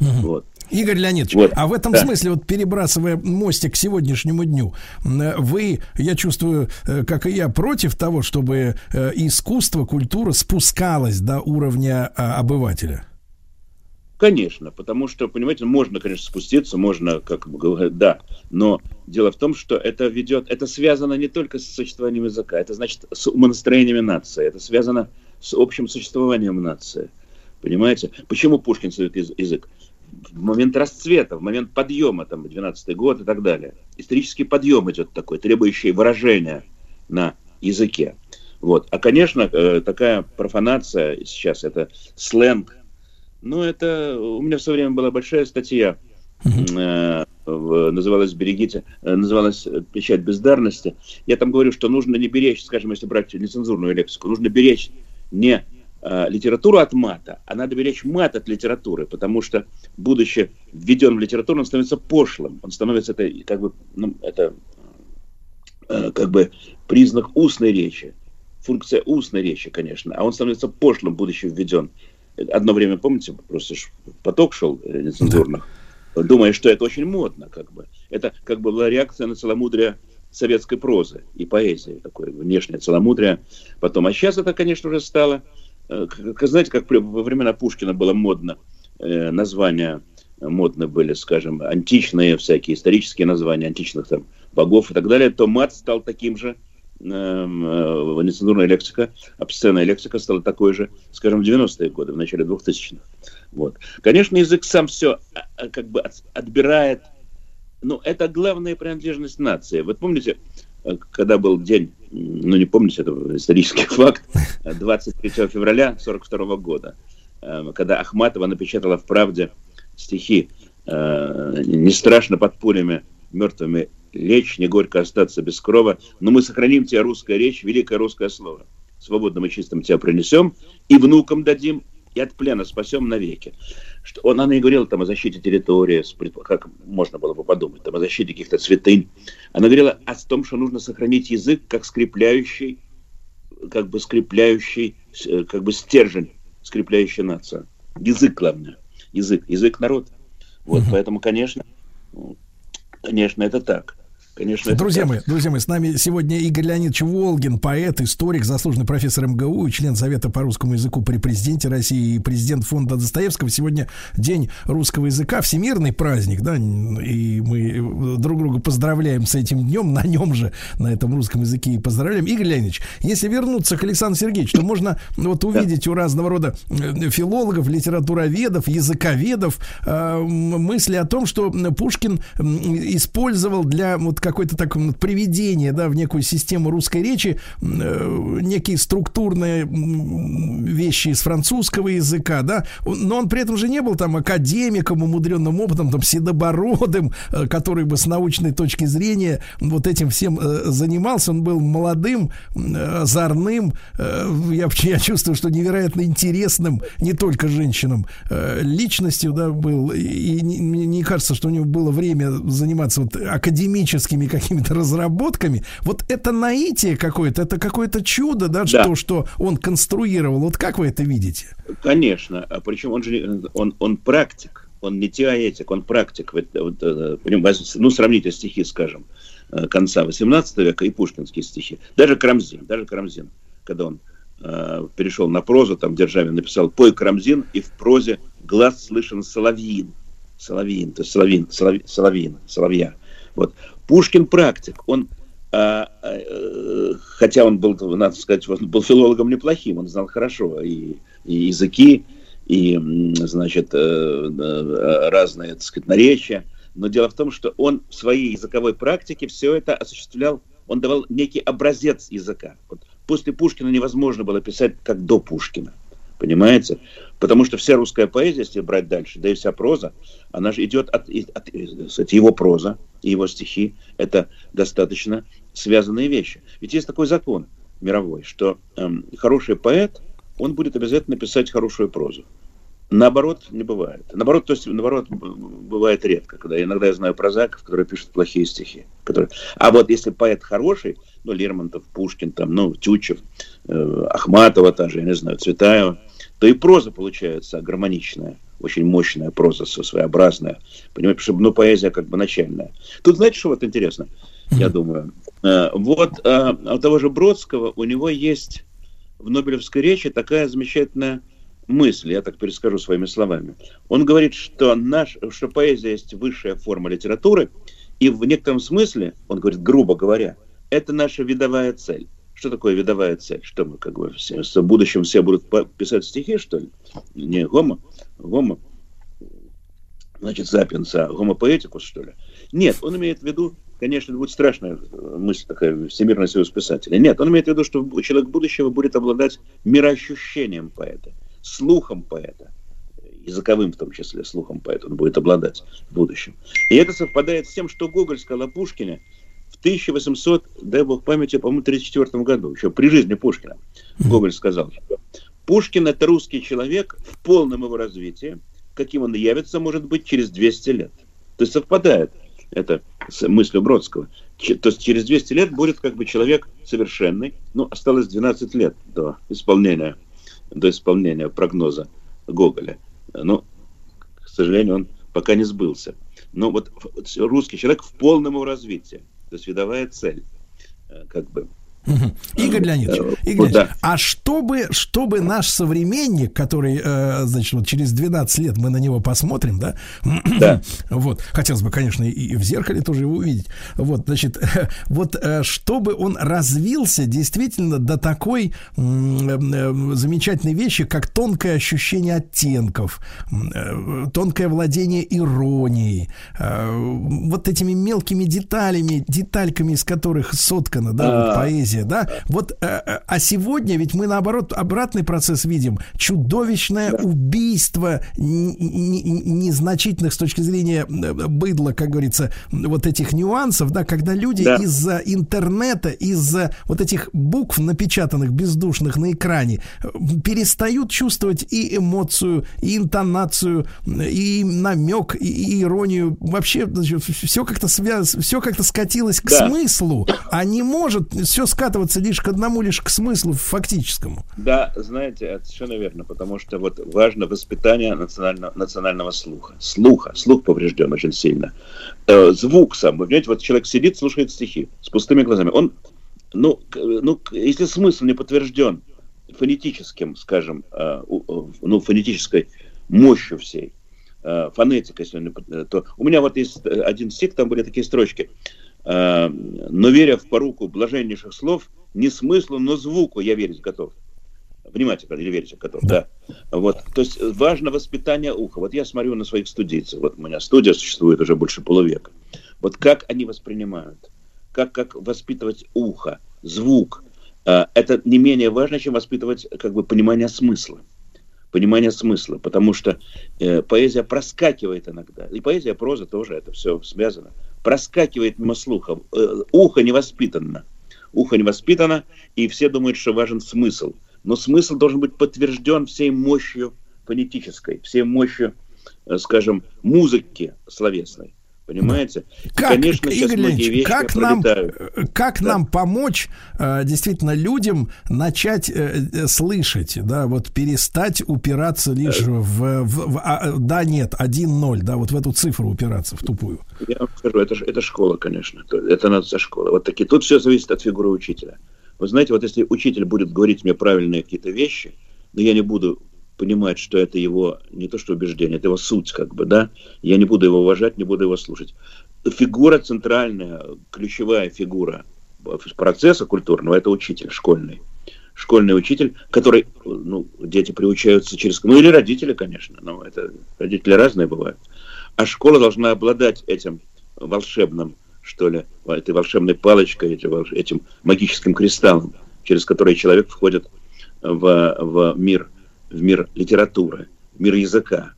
Вот. Игорь Леонидович, Вот. а в этом Да. смысле, вот перебрасывая мостик к сегодняшнему дню, вы, я чувствую, э, как и я, против того, чтобы э, искусство, культура спускалась до уровня а, обывателя? Конечно, потому что, понимаете, можно, конечно, спуститься, можно, как бы говорят, да, но дело в том, что это ведет, это связано не только с существованием языка, это значит с умонастроениями нации, это связано с общим существованием нации. Понимаете? Почему Пушкин создает яз- язык? В момент расцвета, в момент подъема, там, 12 год и так далее. Исторический подъем идет такой, требующий выражения на языке. Вот. А, конечно, э, такая профанация сейчас, это сленг, ну, это у меня в свое время была большая статья э, называлась «Берегите», э, называлась «Печать бездарности». Я там говорю, что нужно не беречь, скажем, если брать нецензурную лексику, нужно беречь не э, литературу от мата, а надо беречь мат от литературы, потому что, будучи введен в литературу, он становится пошлым, он становится, это, как бы, ну, это э, как бы признак устной речи, функция устной речи, конечно, а он становится пошлым, будучи введен. Одно время, помните, просто поток шел э, нецензурных, думая, что это очень модно, как бы. Это как бы была реакция на целомудрие советской прозы и поэзии, такое внешнее целомудрие. Потом, а сейчас это, конечно, уже стало, э, как- как, знаете, как во времена Пушкина было модно, э, названия модны были, скажем, античные всякие исторические названия античных там богов и так далее, то мат стал таким же, э, нецензурная лексика, обсценная лексика стала такой же, скажем, в 90-е годы, в начале 2000-х. Вот. Конечно, язык сам все как бы от- отбирает, ну, это главная принадлежность нации. Вот помните, э, когда был день, ну, не помните, это исторический (laughs) факт, э, 23 февраля 42 года, э, когда Ахматова напечатала в «Правде» стихи э, «Не страшно под пулями мертвыми лечь, не горько остаться без крова, но мы сохраним тебе русская речь, великое русское слово. Свободным и чистым тебя принесем, и внукам дадим, и от плена спасем навеки. Что он, она и говорила там о защите территории, как можно было бы подумать, там, о защите каких-то святынь. Она говорила о том, что нужно сохранить язык как скрепляющий, как бы скрепляющий, э, как бы стержень, скрепляющий нацию. Язык, главное. Язык. Язык народ. Вот, поэтому, конечно, конечно, это так. Конечно, это Друзья так. мои, друзья мои, с нами сегодня Игорь Леонидович Волгин, поэт, историк, заслуженный профессор МГУ и член Совета по русскому языку при президенте России и президент фонда Достоевского. Сегодня день русского языка, всемирный праздник, да, и мы друг друга поздравляем с этим днем, на нем же, на этом русском языке и поздравляем. Игорь Леонидович, если вернуться к Александру Сергеевичу, то можно вот увидеть у разного рода э, филологов, литературоведов, языковедов э, мысли о том, что Пушкин использовал для вот какой-то так м, приведения, да, в некую систему русской речи э, некие структурные вещи из французского языка, да, но он при этом же не был там академиком, умудренным опытом, там, седобородым, э, который бы с научной точки зрения вот этим всем э, занимался. Он был молодым, э, озорным, э, я, (laughs) я чувствую, что невероятно интересным не только женщинам, э, личностью, да, был. И, и не- мне не кажется, что у него было время заниматься вот академическими какими-то разработками. Вот это наитие какое-то, это какое-то чудо, да, Да. Что, что он конструировал. Вот как вы это видите? Конечно, а причем он же он, он практик, он не теоретик, он практик. Вот, вот, э, ну, сравните стихи, скажем, э, конца 18 века и пушкинские стихи. Даже Карамзин, даже Карамзин, когда он э, перешел на прозу, там Державин написал «Пой, Карамзин, и в прозе глаз слышен соловьин». Соловьин, то есть соловин, солови- соловин, соловья. Вот. Пушкин практик, он а, э, хотя он был, надо сказать, он был филологом неплохим, он знал хорошо и, и языки, и, значит, э, разные, так сказать, наречия. Но дело в том, что он в своей языковой практике все это осуществлял, он давал некий образец языка. Вот после Пушкина невозможно было писать как до Пушкина. Понимаете? Потому что вся русская поэзия, если брать дальше, да и вся проза, она же идет от, и- от, э, его проза его стихи. Это достаточно связанные вещи. Ведь есть такой закон мировой, что эм, хороший поэт, он будет обязательно писать хорошую прозу. Наоборот, не бывает. Наоборот, то есть, наоборот, бывает редко, когда иногда я знаю прозаиков, которые пишут плохие стихи. Которые... А вот если поэт хороший, ну, Лермонтов, Пушкин, там, ну, Тютчев, э, Ахматова та же, я не знаю, Цветаева, то и проза получается гармоничная, очень мощная проза, своеобразная. Понимаете, чтобы, ну, поэзия как бы начальная. Тут знаете, что вот интересно, я думаю? Э, Вот э, у того же Бродского, у него есть в Нобелевской речи такая замечательная мысль, я так перескажу своими словами. Он говорит, что, наш, что поэзия есть высшая форма литературы, и в некотором смысле, он говорит, грубо говоря, это наша видовая цель. Что такое видовая цель? Что мы как бы все, в будущем все будут писать стихи, что ли? Не гомо, гомо, значит, сапиенс, а гомопоэтикус, что ли? Нет, он имеет в виду, конечно, это будет страшная э, мысль такая, Всемирный союз писателей. Нет, он имеет в виду, что человек будущего будет обладать мироощущением поэта, слухом поэта, языковым в том числе слухом поэта он будет обладать в будущем. И это совпадает с тем, что Гоголь сказал о Пушкине в 1800, дай бог памяти, по-моему, 34 году, еще при жизни Пушкина. Гоголь сказал, что Пушкин – это русский человек в полном его развитии, каким он явится, может быть, через 200 лет. То есть совпадает это с мыслью Бродского. То есть через 200 лет будет как бы человек совершенный. Ну, осталось 12 лет до исполнения, до исполнения прогноза Гоголя. Но, к сожалению, он пока не сбылся. Но вот русский человек в полном его развитии. То есть видовая цель. э, Как бы. Игорь Леонидович, Э, Игорь да. Леонидович, а чтобы, чтобы наш современник, который, э, значит, вот через 12 лет мы на него посмотрим, да? (clears throat) Да. Вот, хотелось бы, конечно, и, в зеркале тоже его увидеть. Вот, значит, (laughs) вот э, чтобы он развился действительно до такой замечательной вещи, как тонкое ощущение оттенков, тонкое владение иронией, вот этими мелкими деталями, детальками, из которых соткана, да, вот А. поэзия, да. Вот, э, э, а сегодня ведь мы наоборот обратный процесс видим: чудовищное убийство незначительных с точки зрения быдла, как говорится, вот этих нюансов, да, когда люди Да. из-за интернета, из-за вот этих букв напечатанных бездушных на экране перестают чувствовать и эмоцию, и интонацию, и намек, и, и иронию. Вообще, все как-то связ... все как-то скатилось к Да. смыслу, а не может все скатываться лишь к одному, лишь к смыслу фактическому. Да, знаете, это совершенно верно, потому что вот важно воспитание национального, национального слуха. Слуха. Слух поврежден очень сильно. Э, звук сам. Вы понимаете, вот человек сидит, слушает стихи с пустыми глазами. Он, ну, ну если смысл не подтвержден фонетическим, скажем, э, э, ну, фонетической мощью всей, э, фонетикой, если не э, то у меня вот есть один стих, там были такие строчки. Э, но веря в поруку блаженнейших слов, не смыслу, но звуку я верить готов. Внимательно, или верите готов, да. Вот, то есть э, важно воспитание уха. Вот я смотрю на своих студийцев, вот у меня студия существует уже больше полувека. Вот как они воспринимают, как, как воспитывать ухо, звук, э, это не менее важно, чем воспитывать как бы понимание смысла. Понимание смысла, потому что э, поэзия проскакивает иногда. И поэзия, проза тоже, это все связано. Проскакивает мимо слуха. Э, ухо не воспитано. Ухо не воспитано, и все думают, что важен смысл. Но смысл должен быть подтвержден всей мощью фонетической, всей мощью, э, скажем, музыки словесной. Понимаете? И, Как, конечно, сейчас Игорь многие вещи как нам, пролетают. э, как нам помочь э, действительно людям начать э, слышать, да, вот перестать упираться лишь Э. в, в- в- а, да, нет, 1-0, да, вот в эту цифру упираться, в тупую. Я вам скажу, это, это школа, конечно. То- Это надо за школа. Вот такие. Тут все зависит от фигуры учителя. Вы знаете, вот если учитель будет говорить мне правильные какие-то вещи, но я не буду понимать, что это его не то что убеждение, это его суть, как бы, да, я не буду его уважать, не буду его слушать. Фигура центральная, ключевая фигура процесса культурного – это учитель школьный. Школьный учитель, который, ну, дети приучаются через... Ну, или родители, конечно, но это родители разные бывают. А школа должна обладать этим волшебным, что ли, этой волшебной палочкой, этим магическим кристаллом, через который человек входит в, в мир, в мир литературы, в мир языка.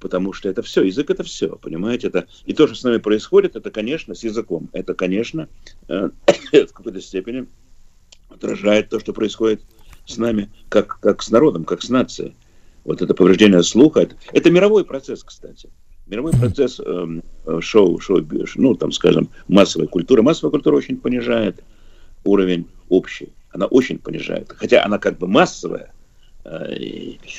Потому что это все, язык это все, понимаете? Это, и то, что с нами происходит, это, конечно, с языком. Это, конечно, э, (coughs) в какой-то степени отражает то, что происходит с нами, как, как с народом, как с нацией. Вот это повреждение слуха, это, это мировой процесс, кстати. Мировой процесс э, шоу, шоу, ну, там, скажем, массовой культуры. Массовая культура очень понижает уровень общий. Она очень понижает. Хотя она как бы массовая. Э,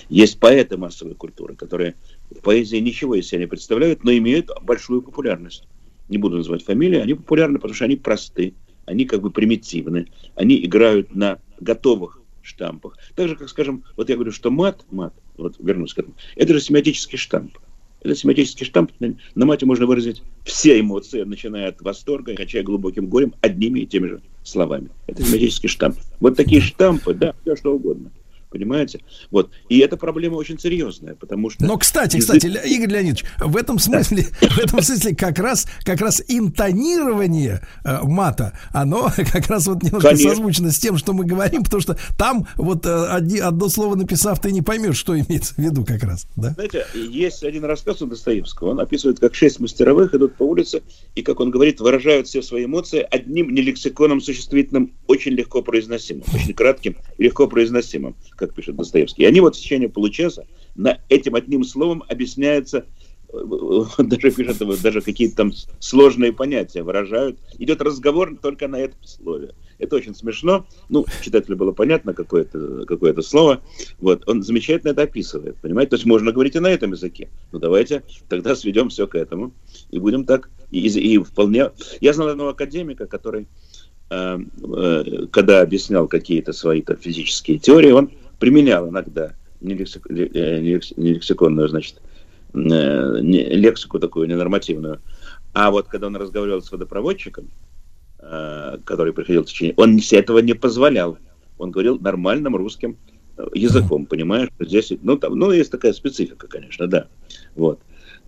Есть поэты массовой культуры, которые в поэзии ничего из себя не представляют, но имеют большую популярность. Не буду называть фамилии, они популярны, потому что они просты, они как бы примитивны, они играют на готовых штампах. Так же, как, скажем, вот я говорю, что мат, мат, вот вернусь к этому, это же семиотический штамп. Это семиотический штамп, на, на мате можно выразить все эмоции, начиная от восторга и кончая глубоким горем, одними и теми же словами. Это семиотический штамп. Вот такие штампы, да, все что угодно. Понимаете? Вот. И эта проблема очень серьезная, потому что... Но, кстати, кстати, Игорь Леонидович, в этом смысле, (laughs) в этом смысле как раз, как раз интонирование э, мата, оно (laughs) как раз вот немножко Конечно. созвучно с тем, что мы говорим, потому что там вот э, одни- одно слово написав, ты не поймешь, что имеется в виду как раз, да? Знаете, есть один рассказ у Достоевского. Он описывает, как шесть мастеровых идут по улице, и, как он говорит, выражают все свои эмоции одним не лексиконом существительным, очень легко произносимым, очень кратким легко произносимым, как пишет Достоевский. И они вот в течение получаса на этим одним словом объясняются э, (laughs) даже пишет, даже какие-то там сложные понятия выражают. Идет разговор только на этом слове. Это очень смешно. Ну, читателю было понятно какое-то какое слово. Вот, он замечательно это описывает, понимаете? То есть можно говорить и на этом языке. Ну, давайте тогда сведем все к этому. И будем так. И- и вполне... Я знал одного академика, который, э, э, когда объяснял какие-то свои там, физические теории, он применял иногда э, не лекс- не лексиконную, значит, э, лексику такую ненормативную. А вот когда он разговаривал с водопроводчиком, э, который приходил в течение, он этого не позволял. Он говорил нормальным русским языком, понимаешь? Здесь, ну, там, ну, есть такая специфика, конечно, да. Вот.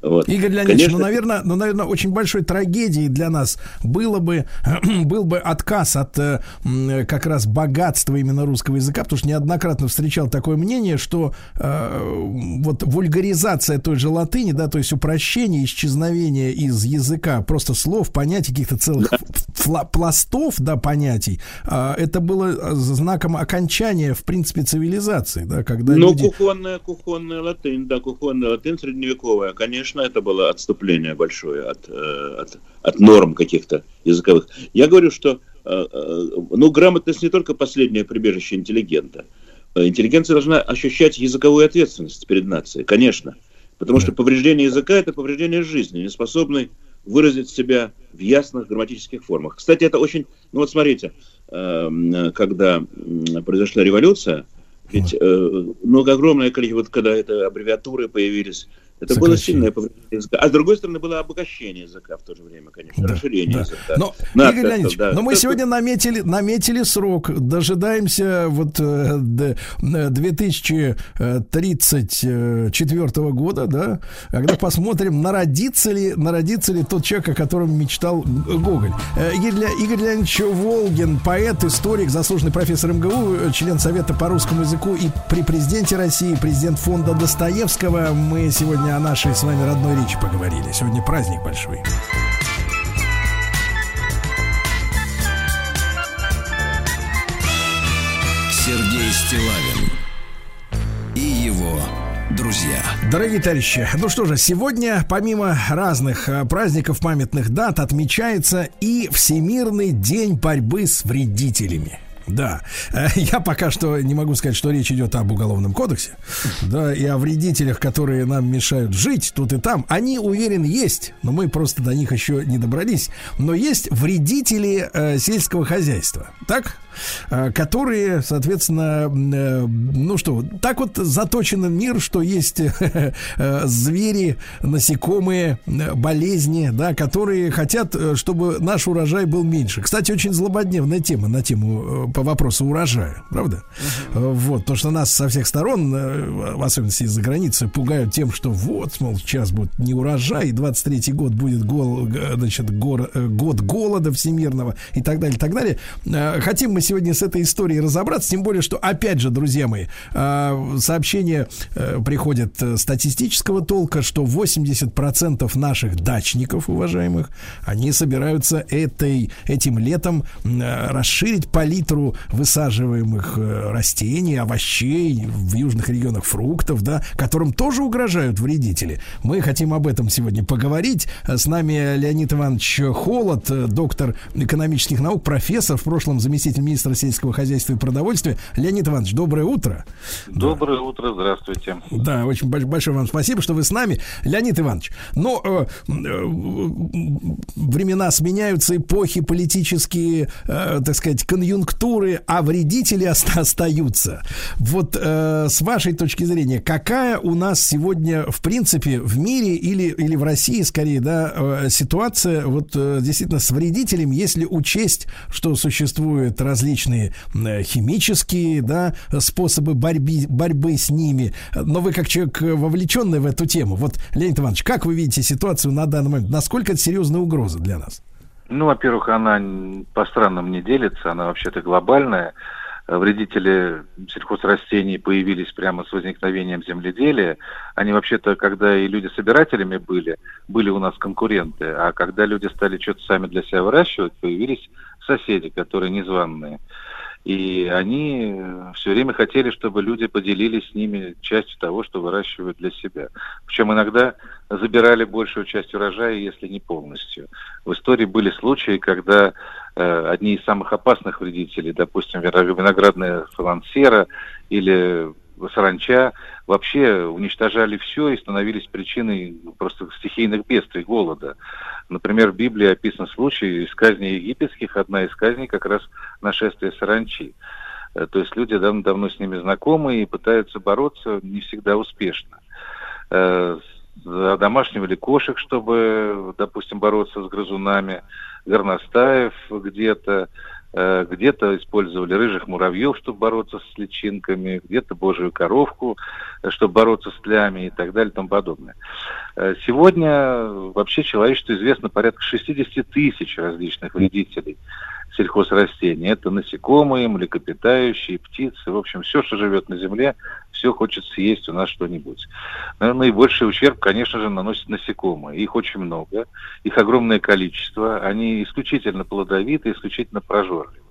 Вот. Игорь Леонидович, Конечно, ну, наверное, ну, наверное, очень большой трагедией для нас было бы, (clears throat) был бы отказ от э, как раз богатства именно русского языка, потому что неоднократно встречал такое мнение, что э, вот вульгаризация той же латыни, да, то есть упрощение, исчезновение из языка просто слов, понятий, каких-то целых фла- пластов, да, понятий, а, это было э, знаком окончания, в принципе, цивилизации, да, когда Ну, люди... кухонная, кухонная латынь, да, кухонная латынь средневековая, конечно, это было отступление большое от, э, от, от норм каких-то языковых. Я говорю, что, э, э, ну, грамотность не только последнее прибежище интеллигента. Интеллигенция должна ощущать языковую ответственность перед нацией, конечно. Потому что повреждение языка – это повреждение жизни, неспособный выразить себя в ясных грамматических формах. Кстати, это очень... Ну вот смотрите, э, когда произошла революция, ведь э, много огромное количество, вот когда это аббревиатуры появились, это было сильное повреждение языка. А с другой стороны, было обогащение языка в то же время, конечно, Да, расширение да. языка. Но, Надо Игорь Леонидович, да. но мы Это- сегодня наметили, наметили срок. Дожидаемся вот э, д- э, 2034 года, да, когда посмотрим, народится ли, народится ли тот человек, о котором мечтал Гоголь. Э, Игорь, Игорь Леонидович Волгин, поэт, историк, заслуженный профессор МГУ, э, член Совета по русскому языку и при президенте России, президент фонда Достоевского. Мы сегодня о нашей с вами родной речи поговорили. Сегодня праздник большой. Сергей Стилавин и его друзья. Дорогие товарищи, ну что же, сегодня, помимо разных э, праздников, памятных дат, отмечается и Всемирный день борьбы с вредителями. Да, Э, я пока что не могу сказать, что речь идет об уголовном кодексе, да, и о вредителях, которые нам мешают жить тут и там. Они, уверен, есть, но мы просто до них еще не добрались. Но есть вредители э, сельского хозяйства, так? Э, которые, соответственно, э, ну что, так вот заточен мир, что есть (laughs) э, звери, насекомые, болезни, да, которые хотят, чтобы наш урожай был меньше. Кстати, очень злободневная тема на тему по вопросу урожая, правда? Вот, потому что нас со всех сторон, в особенности из-за границы, пугают тем, что вот, мол, сейчас будет не урожай, и 23-й год будет гол, значит, гор- год голода всемирного и так далее, и так далее. Хотим мы сегодня с этой историей разобраться, тем более, что, опять же, друзья мои, э, сообщение э, приходит э, статистического толка, что 80% наших дачников, уважаемых, они собираются этой, этим летом э, расширить палитру высаживаемых растений, овощей в южных регионах фруктов, да, которым тоже угрожают вредители. Мы хотим об этом сегодня поговорить. С нами Леонид Иванович Холод, доктор экономических наук, профессор, в прошлом заместитель министра сельского хозяйства и продовольствия. Леонид Иванович, доброе утро. Доброе утро, здравствуйте. Да, очень больш- большое вам спасибо, что вы с нами. Леонид Иванович, но э, э, времена сменяются, эпохи политические, э, так сказать, конъюнктура культуры, а вредители оста- остаются. Вот э, с вашей точки зрения, какая у нас сегодня, в принципе, в мире или, или в России, скорее, да, э, ситуация вот э, действительно с вредителем, если учесть, что существуют различные э, химические, да, способы борьбы, борьбы с ними. Но вы как человек э, вовлеченный в эту тему, вот, Леонид Иванович, как вы видите ситуацию на данный момент? Насколько это серьезная угроза для нас? Ну, во-первых, она по странам не делится, она вообще-то глобальная. Вредители сельхозрастений появились прямо с возникновением земледелия. Они вообще-то, когда и люди собирателями были, были у нас конкуренты, а когда люди стали что-то сами для себя выращивать, появились соседи, которые незваные. И они все время хотели, чтобы люди поделились с ними частью того, что выращивают для себя. Причем иногда забирали большую часть урожая, если не полностью. В истории были случаи, когда э, одни из самых опасных вредителей, допустим, вино- виноградная фалансера или саранча, вообще уничтожали все и становились причиной просто стихийных бедствий, голода. Например, в Библии описан случай из казней египетских, одна из казней как раз нашествие саранчи. Э, То есть люди дав- давно с ними знакомы и пытаются бороться не всегда успешно. Э, с- Домашнивали кошек, чтобы, допустим, бороться с грызунами, горностаев где-то, э, где-то использовали рыжих муравьев, чтобы бороться с личинками, где-то божью коровку, э, чтобы бороться с тлями и так далее и тому подобное. Э, Сегодня вообще человечеству известно порядка 60 тысяч различных вредителей сельхозрастений. Это насекомые, млекопитающие, птицы, в общем, все, что живет на земле, все хочет съесть у нас что-нибудь. Но наибольший ущерб, конечно же, наносят насекомые. Их очень много, их огромное количество, они исключительно плодовиты, исключительно прожорливы.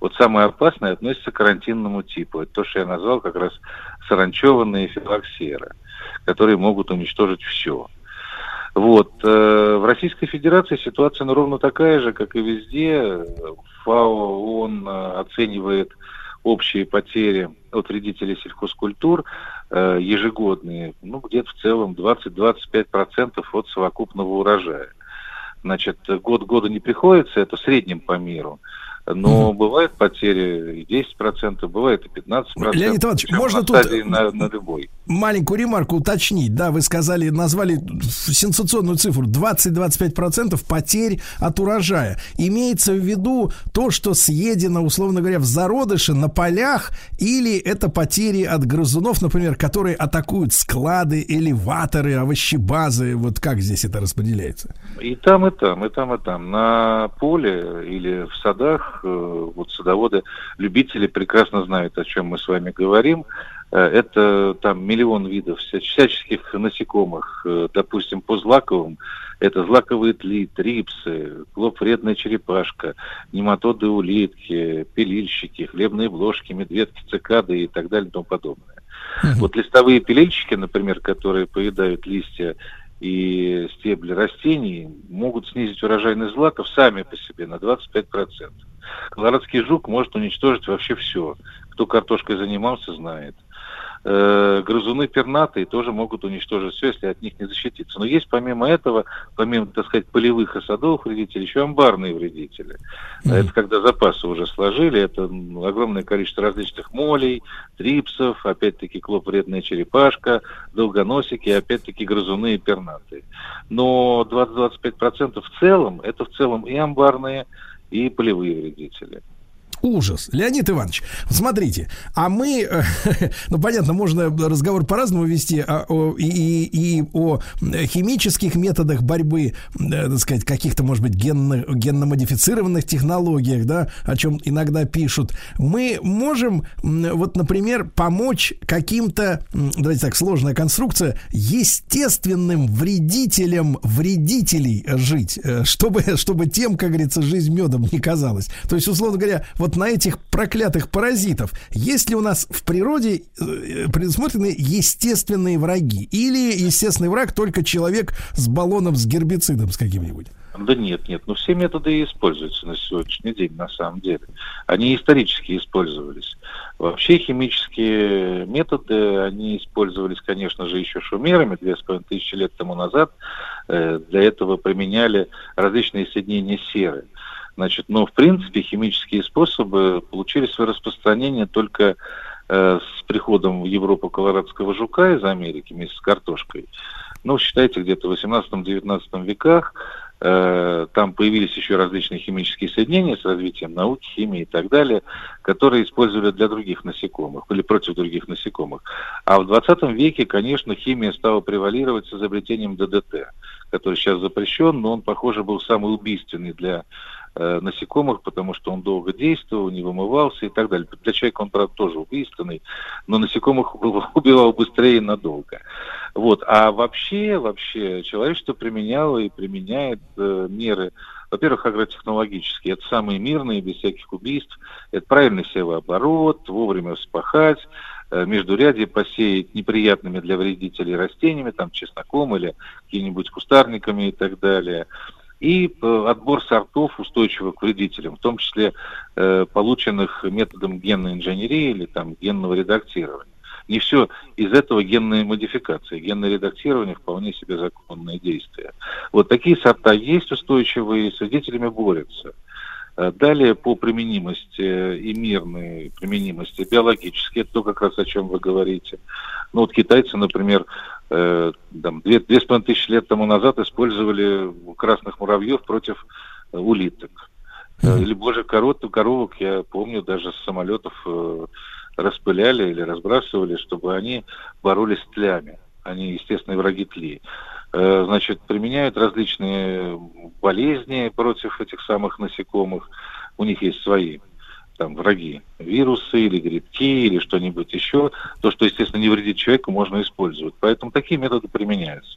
Вот самое опасное относится к карантинному типу. Это то, что я назвал как раз саранчеванные филоксеры, которые могут уничтожить все. Вот. э, В Российской Федерации ситуация ну, ровно такая же, как и везде. ФАО, ООН э, оценивает общие потери от вредителей сельхозкультур э, ежегодные, ну, где-то в целом 20-25% от совокупного урожая. Значит, год года не приходится, это в среднем по миру. Но бывают потери и 10%, бывает и 15%. Леонид Иванович, можно тут- На, на любой. маленькую ремарку уточнить. Да, вы сказали, назвали сенсационную цифру 20-25% потерь от урожая. Имеется в виду то, что съедено, условно говоря, в зародыше на полях, или это потери от грызунов, например, которые атакуют склады, элеваторы, овощебазы. Вот как здесь это распределяется? И там, и там, и там, и там. На поле или в садах, э, вот садоводы, любители прекрасно знают, о чем мы с вами говорим. Э, Это там миллион видов вся- всяческих насекомых. Э, Допустим, по злаковым это злаковые тли, трипсы, клоп-вредная черепашка, нематоды улитки, пилильщики, хлебные блошки, медведки, цикады и так далее и тому подобное. Вот листовые пилильщики, например, которые поедают листья и стебли растений, могут снизить урожайность злаков сами по себе на 25%. Колорадский жук может уничтожить вообще все. Кто картошкой занимался, знает. Э, Грызуны пернатые тоже могут уничтожить все, если от них не защититься. Но есть помимо этого, помимо, так сказать, полевых и садовых вредителей, еще амбарные вредители. Это когда запасы уже сложили, это огромное количество различных молей, трипсов, опять-таки клоп-вредная черепашка, долгоносики, опять-таки грызуны и пернатые. Но 20-25% в целом, это в целом и амбарные, и полевые вредители. Ужас. Леонид Иванович, смотрите, а мы, (laughs) ну понятно, можно разговор по-разному вести а, о- и, и- о химических методах борьбы, э, так сказать, каких-то, может быть, генно, генно-модифицированных технологиях, да, о чем иногда пишут. Мы можем, вот, например, помочь каким-то, давайте так, сложная конструкция, естественным вредителям вредителей жить, э, чтобы, (laughs) чтобы тем, как говорится, жизнь медом не казалась. То есть, условно говоря, вот на этих проклятых паразитов, есть ли у нас в природе э, предусмотрены естественные враги? Или естественный враг только человек с баллоном с гербицидом с каким-нибудь? Да нет, нет, ну все методы используются на сегодняшний день, на самом деле. Они исторически использовались. Вообще химические методы, они использовались, конечно же, еще шумерами две с половиной тысячи лет тому назад. Э, Для этого применяли различные соединения серы. Значит, но в принципе химические способы получили свое распространение только э, с приходом в Европу колорадского жука из Америки вместе с картошкой. Ну, считайте, где-то в 18-19 веках э, там появились еще различные химические соединения с развитием науки, химии и так далее, которые использовали для других насекомых или против других насекомых. А в 20 веке, конечно, химия стала превалировать с изобретением ДДТ, который сейчас запрещен, но он, похоже, был самый убийственный для э, насекомых, потому что он долго действовал, не вымывался и так далее. Для человека он, правда, тоже убийственный, но насекомых (laughs) убивал быстрее и надолго. Вот. А вообще, вообще, человечество применяло и применяет э, меры, во-первых, агротехнологические. Это самые мирные, без всяких убийств. Это правильный севооборот, вовремя вспахать, э, междурядье посеять неприятными для вредителей растениями, там, чесноком или какими-нибудь кустарниками и так далее и э, отбор сортов устойчивых к вредителям, в том числе э, полученных методом генной инженерии или там генного редактирования. Не все из этого генная модификация. Генное редактирование вполне себе законное действие. Вот такие сорта есть устойчивые, с вредителями борются. Э, Далее по применимости э, и мирной применимости биологически, это то, как раз о чем вы говорите. Ну вот китайцы, например, э, там, две, две с половиной тысячи лет тому назад использовали красных муравьев против улиток. Или божьих корот, коровок, я помню, даже с самолетов э, распыляли или разбрасывали, чтобы они боролись с тлями. Они естественные враги тли. Э, Значит, применяют различные болезни против этих самых насекомых. У них есть свои там враги, вирусы или грибки или что-нибудь еще. То, что, естественно, не вредит человеку, можно использовать. Поэтому такие методы применяются.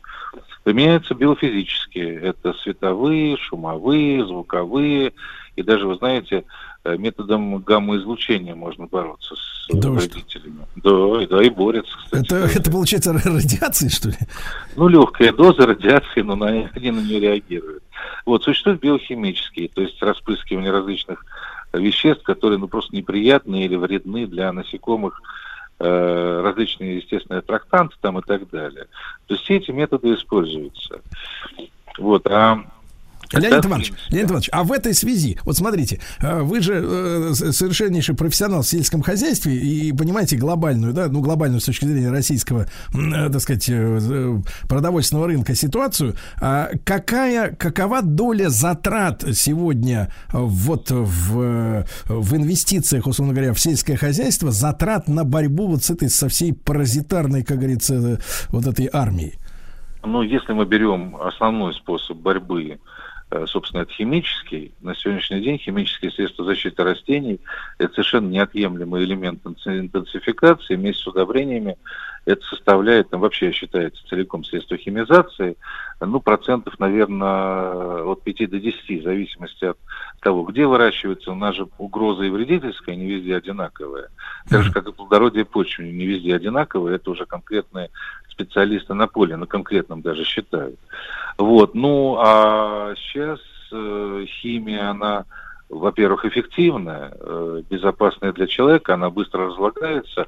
Применяются биофизические. Это световые, шумовые, звуковые. И даже, вы знаете, э, методом гамма-излучения можно бороться с Да вредителями. Да, да, и борются, кстати. Это, это получается ра- радиации, что ли? Ну, легкая доза радиации, но на, они на нее реагируют. Вот, существуют биохимические, то есть распрыскивание различных веществ, которые, ну, просто неприятны или вредны для насекомых, э, различные естественные аттрактанты там и так далее. То есть все эти методы используются. Вот, а Леонид Иванович. Леонид Иванович, а в этой связи, вот смотрите, э, вы же э, совершеннейший профессионал в сельском хозяйстве и понимаете глобальную, да, ну глобальную с точки зрения российского, э, так сказать, продовольственного рынка ситуацию. А какая, какова доля затрат сегодня вот в, в инвестициях, условно говоря, в сельское хозяйство, затрат на борьбу вот с этой, со всей паразитарной, как говорится, вот этой армией? Ну, если мы берем основной способ борьбы, собственно, это химический, на сегодняшний день химические средства защиты растений – это совершенно неотъемлемый элемент интенси- интенсификации. Вместе с удобрениями это составляет, там вообще считается целиком средство химизации, ну, процентов, наверное, от 5 до 10, в зависимости от того, где выращивается. У нас же угроза и вредительская не везде одинаковая. Так же, как и плодородие почвы не везде одинаковое, это уже конкретные специалисты на поле, на конкретном даже считают. Вот, ну, а сейчас э, химия, она, во-первых, эффективная, э, безопасная для человека, она быстро разлагается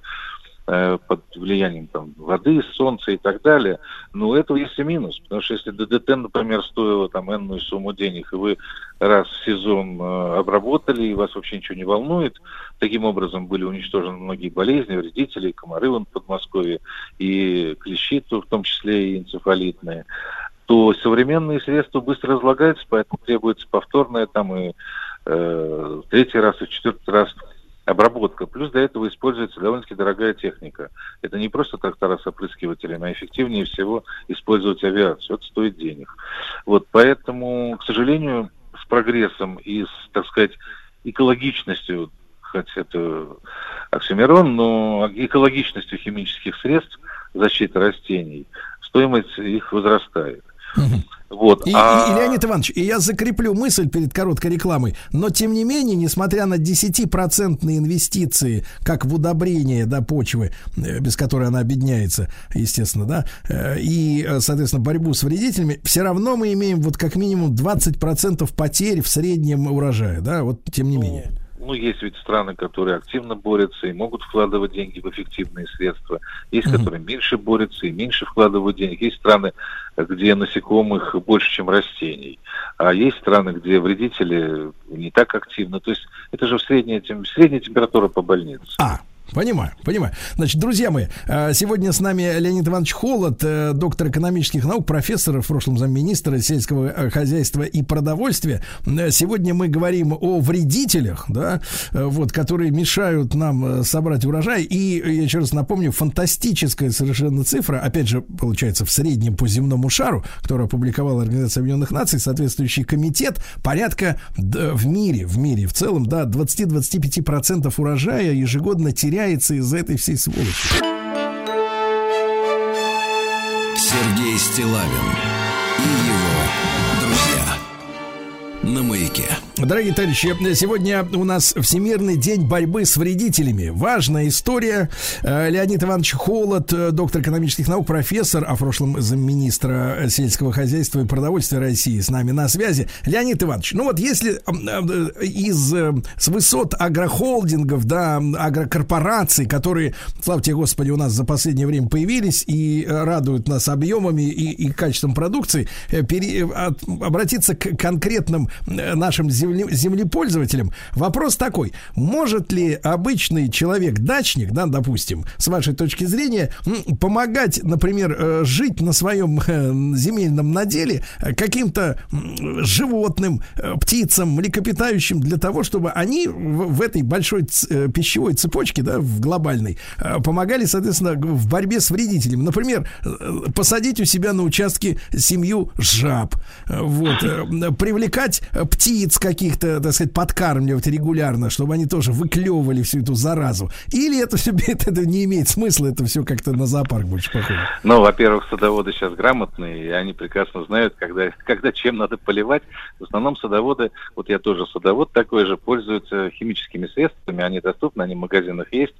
под влиянием там, воды, солнца и так далее. Но это есть и минус, потому что если ДДТ, например, стоило там энную сумму денег, и вы раз в сезон э, обработали, и вас вообще ничего не волнует, таким образом были уничтожены многие болезни, вредители, комары вон в Подмосковье, и клещи, в том числе и энцефалитные, то современные средства быстро разлагаются, поэтому требуется повторная там и э, третий раз, и четвертый раз обработка. Плюс для этого используется довольно-таки дорогая техника. Это не просто трактора с опрыскивателями, а эффективнее всего использовать авиацию. Это стоит денег. Вот поэтому, к сожалению, с прогрессом и с, так сказать, экологичностью, хотя это оксюмерон, но экологичностью химических средств защиты растений, стоимость их возрастает. Вот. И, а- и- Леонид Иванович, и я закреплю мысль перед короткой рекламой, но тем не менее, несмотря на 10% инвестиции, как в удобрение да, почвы, э, без которой она обедняется, естественно, да, э, и, э, соответственно, борьбу с вредителями, все равно мы имеем вот как минимум 20% потерь в среднем урожая, да, вот тем не менее. Ну, есть ведь страны, которые активно борются и могут вкладывать деньги в эффективные средства. Есть, Мгм. которые меньше борются и меньше вкладывают денег. Есть страны, где насекомых больше, чем растений. А есть страны, где вредители не так активны. То есть это же средняя, средняя температура по больнице. А, Понимаю, понимаю. Значит, друзья мои, э, сегодня с нами Леонид Иванович Холод, э, доктор экономических наук, профессор, в прошлом замминистра сельского э, хозяйства и продовольствия. Сегодня мы говорим о вредителях, да, вот, которые мешают нам собрать урожай. И, я еще раз напомню, фантастическая совершенно цифра, опять же, получается, в среднем по земному шару, которую опубликовала Организация Объединенных Наций, соответствующий комитет, порядка в мире, в мире в целом, да, 20-25% урожая ежегодно теряется из-за этой всей сволочи. Сергей Стилавин и его на маяке. Дорогие товарищи, сегодня у нас Всемирный день борьбы с вредителями. Важная история. Э, Леонид Иванович Холод, э, доктор экономических наук, профессор, а в прошлом замминистра сельского хозяйства и продовольствия России с нами на связи. Леонид Иванович, ну вот если э, из с высот агрохолдингов, да, агрокорпораций, которые, слава тебе Господи, у нас за последнее время появились и радуют нас объемами и, и качеством продукции, пере- от- обратиться к конкретным нашим земле- землепользователям. Вопрос такой: может ли обычный человек-дачник, да, допустим, с вашей точки зрения, помогать, например, э, жить на своем э, земельном наделе э, каким-то животным, э, птицам, млекопитающим для того, чтобы они в, этой большой э, пищевой цепочке, да, в глобальной, э, помогали, соответственно, в борьбе с вредителями. Например, э, посадить у себя на участке семью жаб, э, вот, э, привлекать э, птиц каких-то, так сказать, подкармливать регулярно, чтобы они тоже выклевывали всю эту заразу. Или это все (laughs) это, это не имеет смысла, это все как-то на зоопарк больше похоже. Ну, во-первых, садоводы сейчас грамотные, и они прекрасно знают, когда, (laughs) когда чем надо поливать. В основном садоводы, вот я тоже садовод такой же, пользуются химическими средствами, они доступны, они в магазинах есть.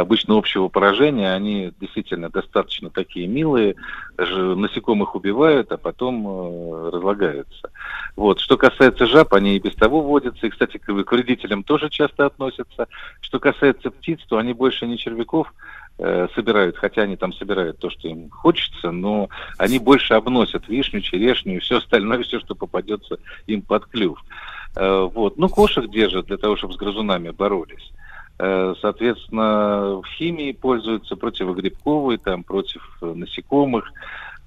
Обычно общего поражения, они действительно достаточно такие милые, насекомых убивают, а потом э, разлагаются. Вот. Что касается жаб, они и без того водятся, и, кстати, к к вредителям тоже часто относятся. Что касается птиц, то они больше не червяков, э, собирают, хотя они там собирают то, что им хочется, но они больше обносят вишню, черешню и все остальное, все, что попадется им под клюв. Э, вот. Ну, кошек держат для того, чтобы с грызунами боролись. Э, Соответственно, в химии пользуются противогрибковые, там, против э, насекомых.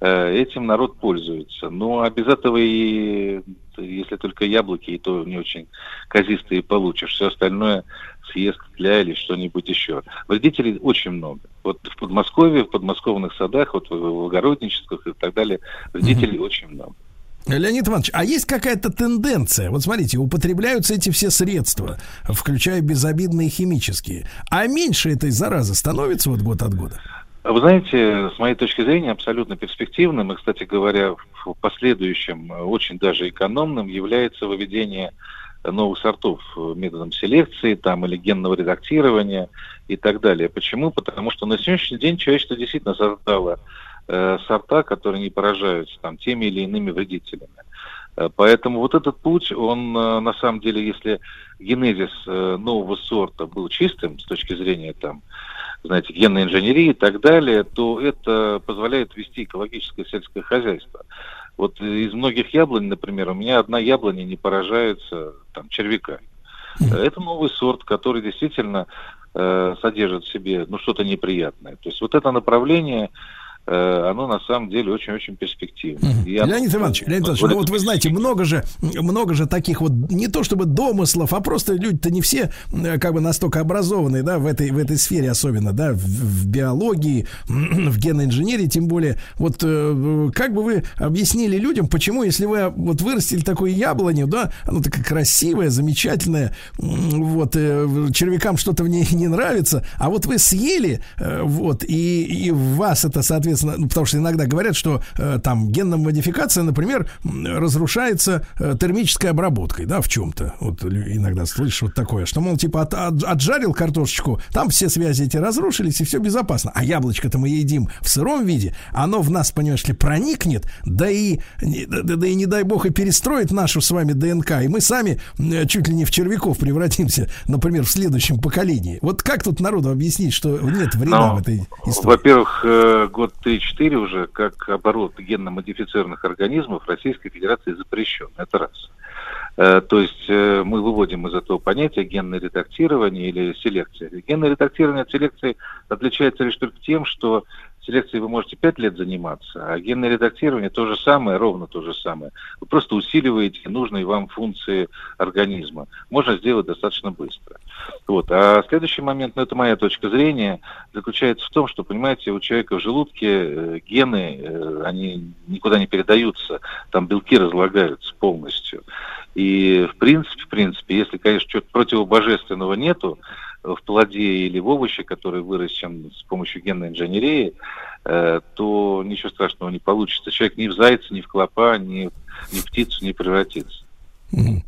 Э, Этим народ пользуется. Но а без этого и, если только яблоки, и то не очень казистые получишь. Все остальное съест тля или что-нибудь еще. Вредителей очень много. Вот в Подмосковье, в подмосковных садах, вот в огороднических и так далее, вредителей очень много. Леонид Иванович, а есть какая-то тенденция? Вот смотрите, употребляются эти все средства, включая безобидные химические. А меньше этой заразы становится вот год от года? Вы знаете, с моей точки зрения, абсолютно перспективным и, кстати говоря, в последующем очень даже экономным является выведение новых сортов методом селекции там, или генного редактирования и так далее. Почему? Потому что на сегодняшний день человечество действительно создало э, сорта, которые не поражаются там, теми или иными вредителями. Э, Поэтому вот этот путь, он э, на самом деле, если генезис э, нового сорта был чистым с точки зрения там, знаете, генной инженерии и так далее, то это позволяет вести экологическое сельское хозяйство. Вот из многих яблонь, например, у меня одна яблоня не поражается там, червяками. Это новый сорт, который действительно э, содержит в себе ну, что-то неприятное. То есть вот это направление, оно на самом деле очень-очень перспективное. И оно Леонид Иванович, Леонид Иванович, ну позволит вот вы знаете, много же, много же таких вот, не то чтобы домыслов, а просто люди-то не все э, как бы настолько образованные, да, в этой, в этой сфере особенно, да, в, в биологии, (clears throat) в генной инженерии, тем более. Вот э, как бы вы объяснили людям, почему, если вы вот вырастили такое яблоню, да, оно такое красивое, замечательное, м, вот, э, червякам что-то в ней (laughs) не нравится, а вот вы съели, э, вот, и, и вас это, соответственно, соответственно, ну, потому что иногда говорят, что э, там генная модификация, например, разрушается э, термической обработкой, да, в чем-то. Вот иногда слышишь вот такое, что, мол, типа от- от- отжарил картошечку, там все связи эти разрушились, и все безопасно. А яблочко-то мы едим в сыром виде, оно в нас, понимаешь ли, проникнет, да и, да, да- и не дай бог и перестроит нашу с вами ДНК, и мы сами чуть ли не в червяков превратимся, например, в следующем поколении. Вот как тут народу объяснить, что нет вреда Ну, в этой истории? Во-первых, э, год 3-4 уже, как оборот генно-модифицированных организмов Российской Федерации запрещен. Это раз. Э, То есть э, мы выводим из этого понятия генное редактирование или селекция. Генное редактирование от селекции отличается лишь только тем, что селекцией вы можете 5 лет заниматься, а генное редактирование то же самое, ровно то же самое. Вы просто усиливаете нужные вам функции организма. Можно сделать достаточно быстро. Вот. А следующий момент, ну это моя точка зрения, заключается в том, что, понимаете, у человека в желудке э, гены, э, они никуда не передаются, там белки разлагаются полностью. И в принципе, в принципе, если, конечно, чего-то противобожественного нету в плоде или в овоще, который выращен с помощью генной инженерии, э, то ничего страшного не получится. Человек ни в зайца, ни в клопа, ни, ни в птицу не превратится. Мгм.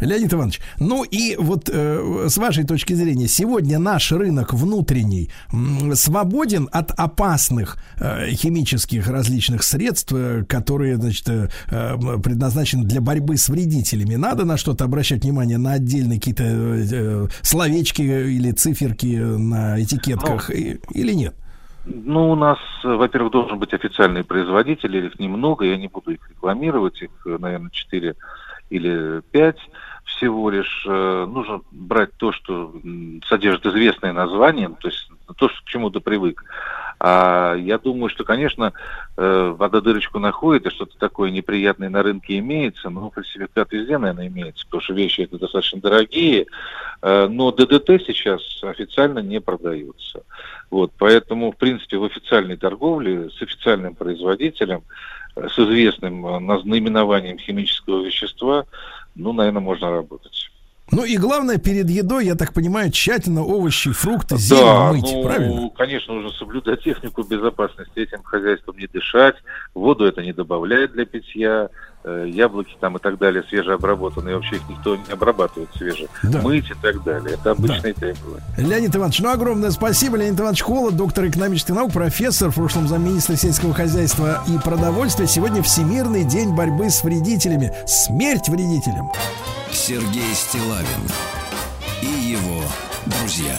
Леонид Иванович, ну и вот э, с вашей точки зрения, сегодня наш рынок внутренний м, свободен от опасных э, химических различных средств, э, которые, значит, э, предназначены для борьбы с вредителями. Надо на что-то обращать внимание, на отдельные какие-то э, э, словечки или циферки на этикетках и- или нет? Ну, у нас, во-первых, должен быть официальный производитель, их немного, я не буду их рекламировать, их, э, наверное, 4 или 5 всего лишь. Э, Нужно брать то, что содержит известное название, то есть то, что к чему ты привык. А я думаю, что, конечно, э, вода дырочку находит, и что-то такое неприятное на рынке имеется, но фальсификат везде, наверное, имеется, потому что вещи это достаточно дорогие, Э, но ДДТ сейчас официально не продаются. Вот, поэтому, в принципе, в официальной торговле с официальным производителем, с известным э, наименованием химического вещества, ну, наверное, можно работать. Ну и главное, перед едой, я так понимаю, тщательно овощи, фрукты, зелень Да, мыть, ну, правильно? конечно, нужно соблюдать технику безопасности, этим хозяйством не дышать, воду это не добавляет для питья, яблоки там и так далее свежеобработанные, вообще их никто не обрабатывает свеже, Да. мыть и так далее, это обычные требования. Леонид Иванович, ну огромное спасибо. Леонид Иванович Холод, доктор экономических наук, профессор, в прошлом замминистра сельского хозяйства и продовольствия. Сегодня Всемирный день борьбы с вредителями. Смерть вредителям. Сергей Стилавин и его друзья.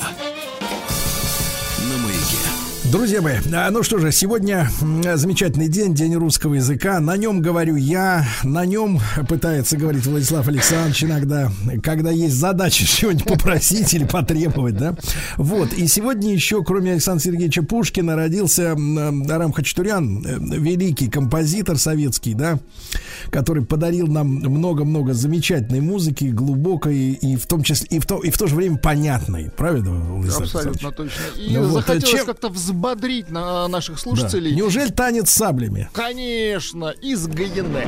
Друзья мои, а, ну что же, сегодня замечательный день, день русского языка. На нем говорю я, на нем пытается говорить Владислав Александрович иногда, когда есть задача (laughs) чего-нибудь попросить или потребовать, да. Вот, и сегодня еще, кроме Александра Сергеевича Пушкина, родился Арам Хачатурян, э, великий композитор советский, да, который подарил нам много-много замечательной музыки, глубокой и в том числе, и в то, и в то же время понятной. Правильно, Владислав Абсолютно точно. И Ну вот, захотелось чем- как-то взбодрить на наших Да. слушателей. Неужели танец с саблями? Конечно, из Гаене.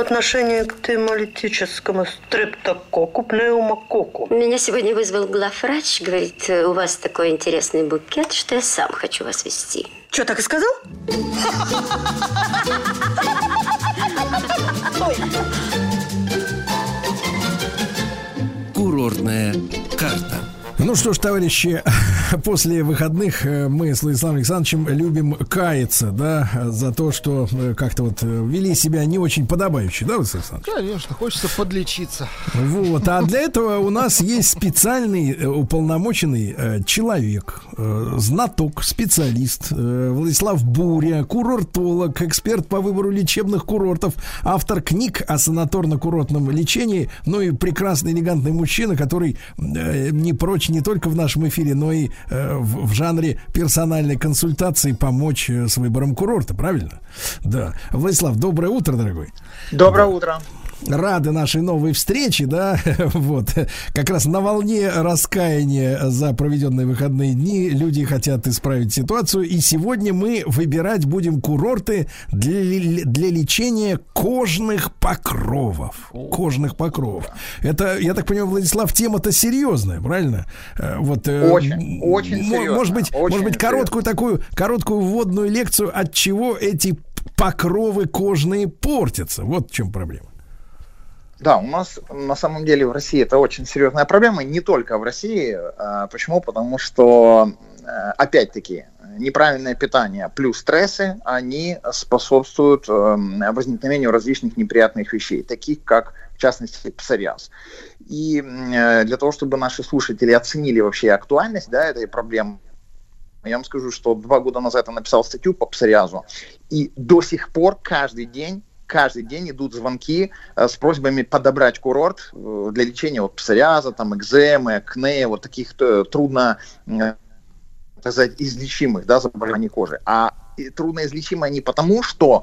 По отношению к демолитическому стрептококку пневмококку. Меня сегодня вызвал главврач, говорит, у вас такой интересный букет, что я сам хочу вас вести. Что, так и сказал? Курортная карта. Ну что ж, товарищи, (laughs) после выходных э, мы с Владиславом Александровичем любим каяться, да, за то, что э, как-то вот э, вели себя не очень подобающе, да, Владислав Александрович? Конечно, хочется подлечиться. Вот, а для этого у нас есть специальный уполномоченный человек, э, знаток, специалист, э, Владислав Буря, курортолог, эксперт по выбору лечебных курортов, автор книг о санаторно-курортном лечении, ну и прекрасный элегантный мужчина, который э, не прочь не только в нашем эфире, но и э, в, жанре персональной консультации помочь с выбором курорта, правильно? Да. Владислав, доброе утро, дорогой. Доброе утро. Рады нашей новой встрече, да, (laughs) вот, как раз на волне раскаяния за проведенные выходные дни люди хотят исправить ситуацию, и сегодня мы выбирать будем курорты для, для лечения кожных покровов, кожных покровов. Это, я так понимаю, Владислав, тема-то серьезная, правильно? Э, Вот, э, Очень, очень мо- серьезно, Может быть, очень может быть, короткую такую, короткую вводную лекцию, от чего эти покровы кожные портятся. Вот в чем проблема. Да, у нас на самом деле в России это очень серьезная проблема, не только в России. А, Почему? Потому что, э, опять-таки, неправильное питание плюс стрессы, они способствуют эм, возникновению различных неприятных вещей, таких как, в частности, псориаз. И э, для того, чтобы наши слушатели оценили вообще актуальность да, этой проблемы, я вам скажу, что два года назад я написал статью по псориазу, и до сих пор каждый день каждый день идут звонки э, с просьбами подобрать курорт э, для лечения вот псориаза, там, экземы, акне, вот таких э, трудно, так сказать, излечимых да, заболеваний кожи. А трудноизлечимы они потому, что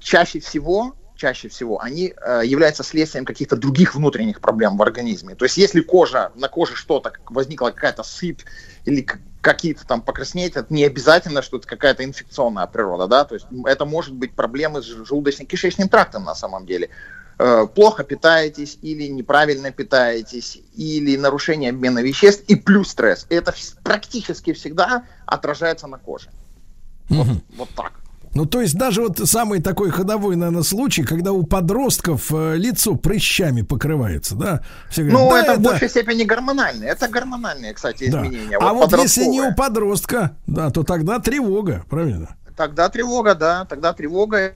чаще всего чаще всего они э, являются следствием каких-то других внутренних проблем в организме. То есть если кожа, на коже что-то, возникла какая-то сыпь или какие-то там покраснения, это не обязательно, что это какая-то инфекционная природа, да, то есть это может быть проблемы с желудочно-кишечным трактом на самом деле. Э, Плохо питаетесь или неправильно питаетесь, или нарушение обмена веществ, и плюс стресс. Это практически всегда отражается на коже. Вот так. Ну, то есть даже вот самый такой ходовой, наверное, случай, когда у подростков э, лицо прыщами покрывается, да? Все говорят, Ну, «Да, это в большей степени гормональные. Это гормональные, кстати, да». изменения. А вот если не у подростка, да, то тогда тревога, правильно? Тогда тревога, да, тогда тревога.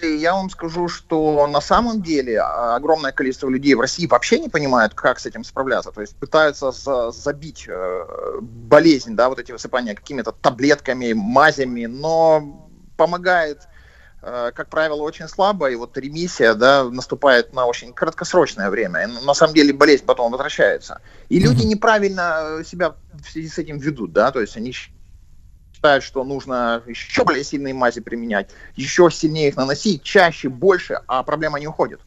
И я вам скажу, что на самом деле огромное количество людей в России вообще не понимают, как с этим справляться. То есть пытаются за- забить э, болезнь, да, вот эти высыпания какими-то таблетками, мазями, но помогает, э, как правило, очень слабо, и вот ремиссия, да, наступает на очень краткосрочное время. И на самом деле болезнь потом возвращается. И люди неправильно э, себя в связи с этим ведут, да, то есть они считают, что нужно еще более сильные мази применять, еще сильнее их наносить, чаще, больше, а проблема не уходит.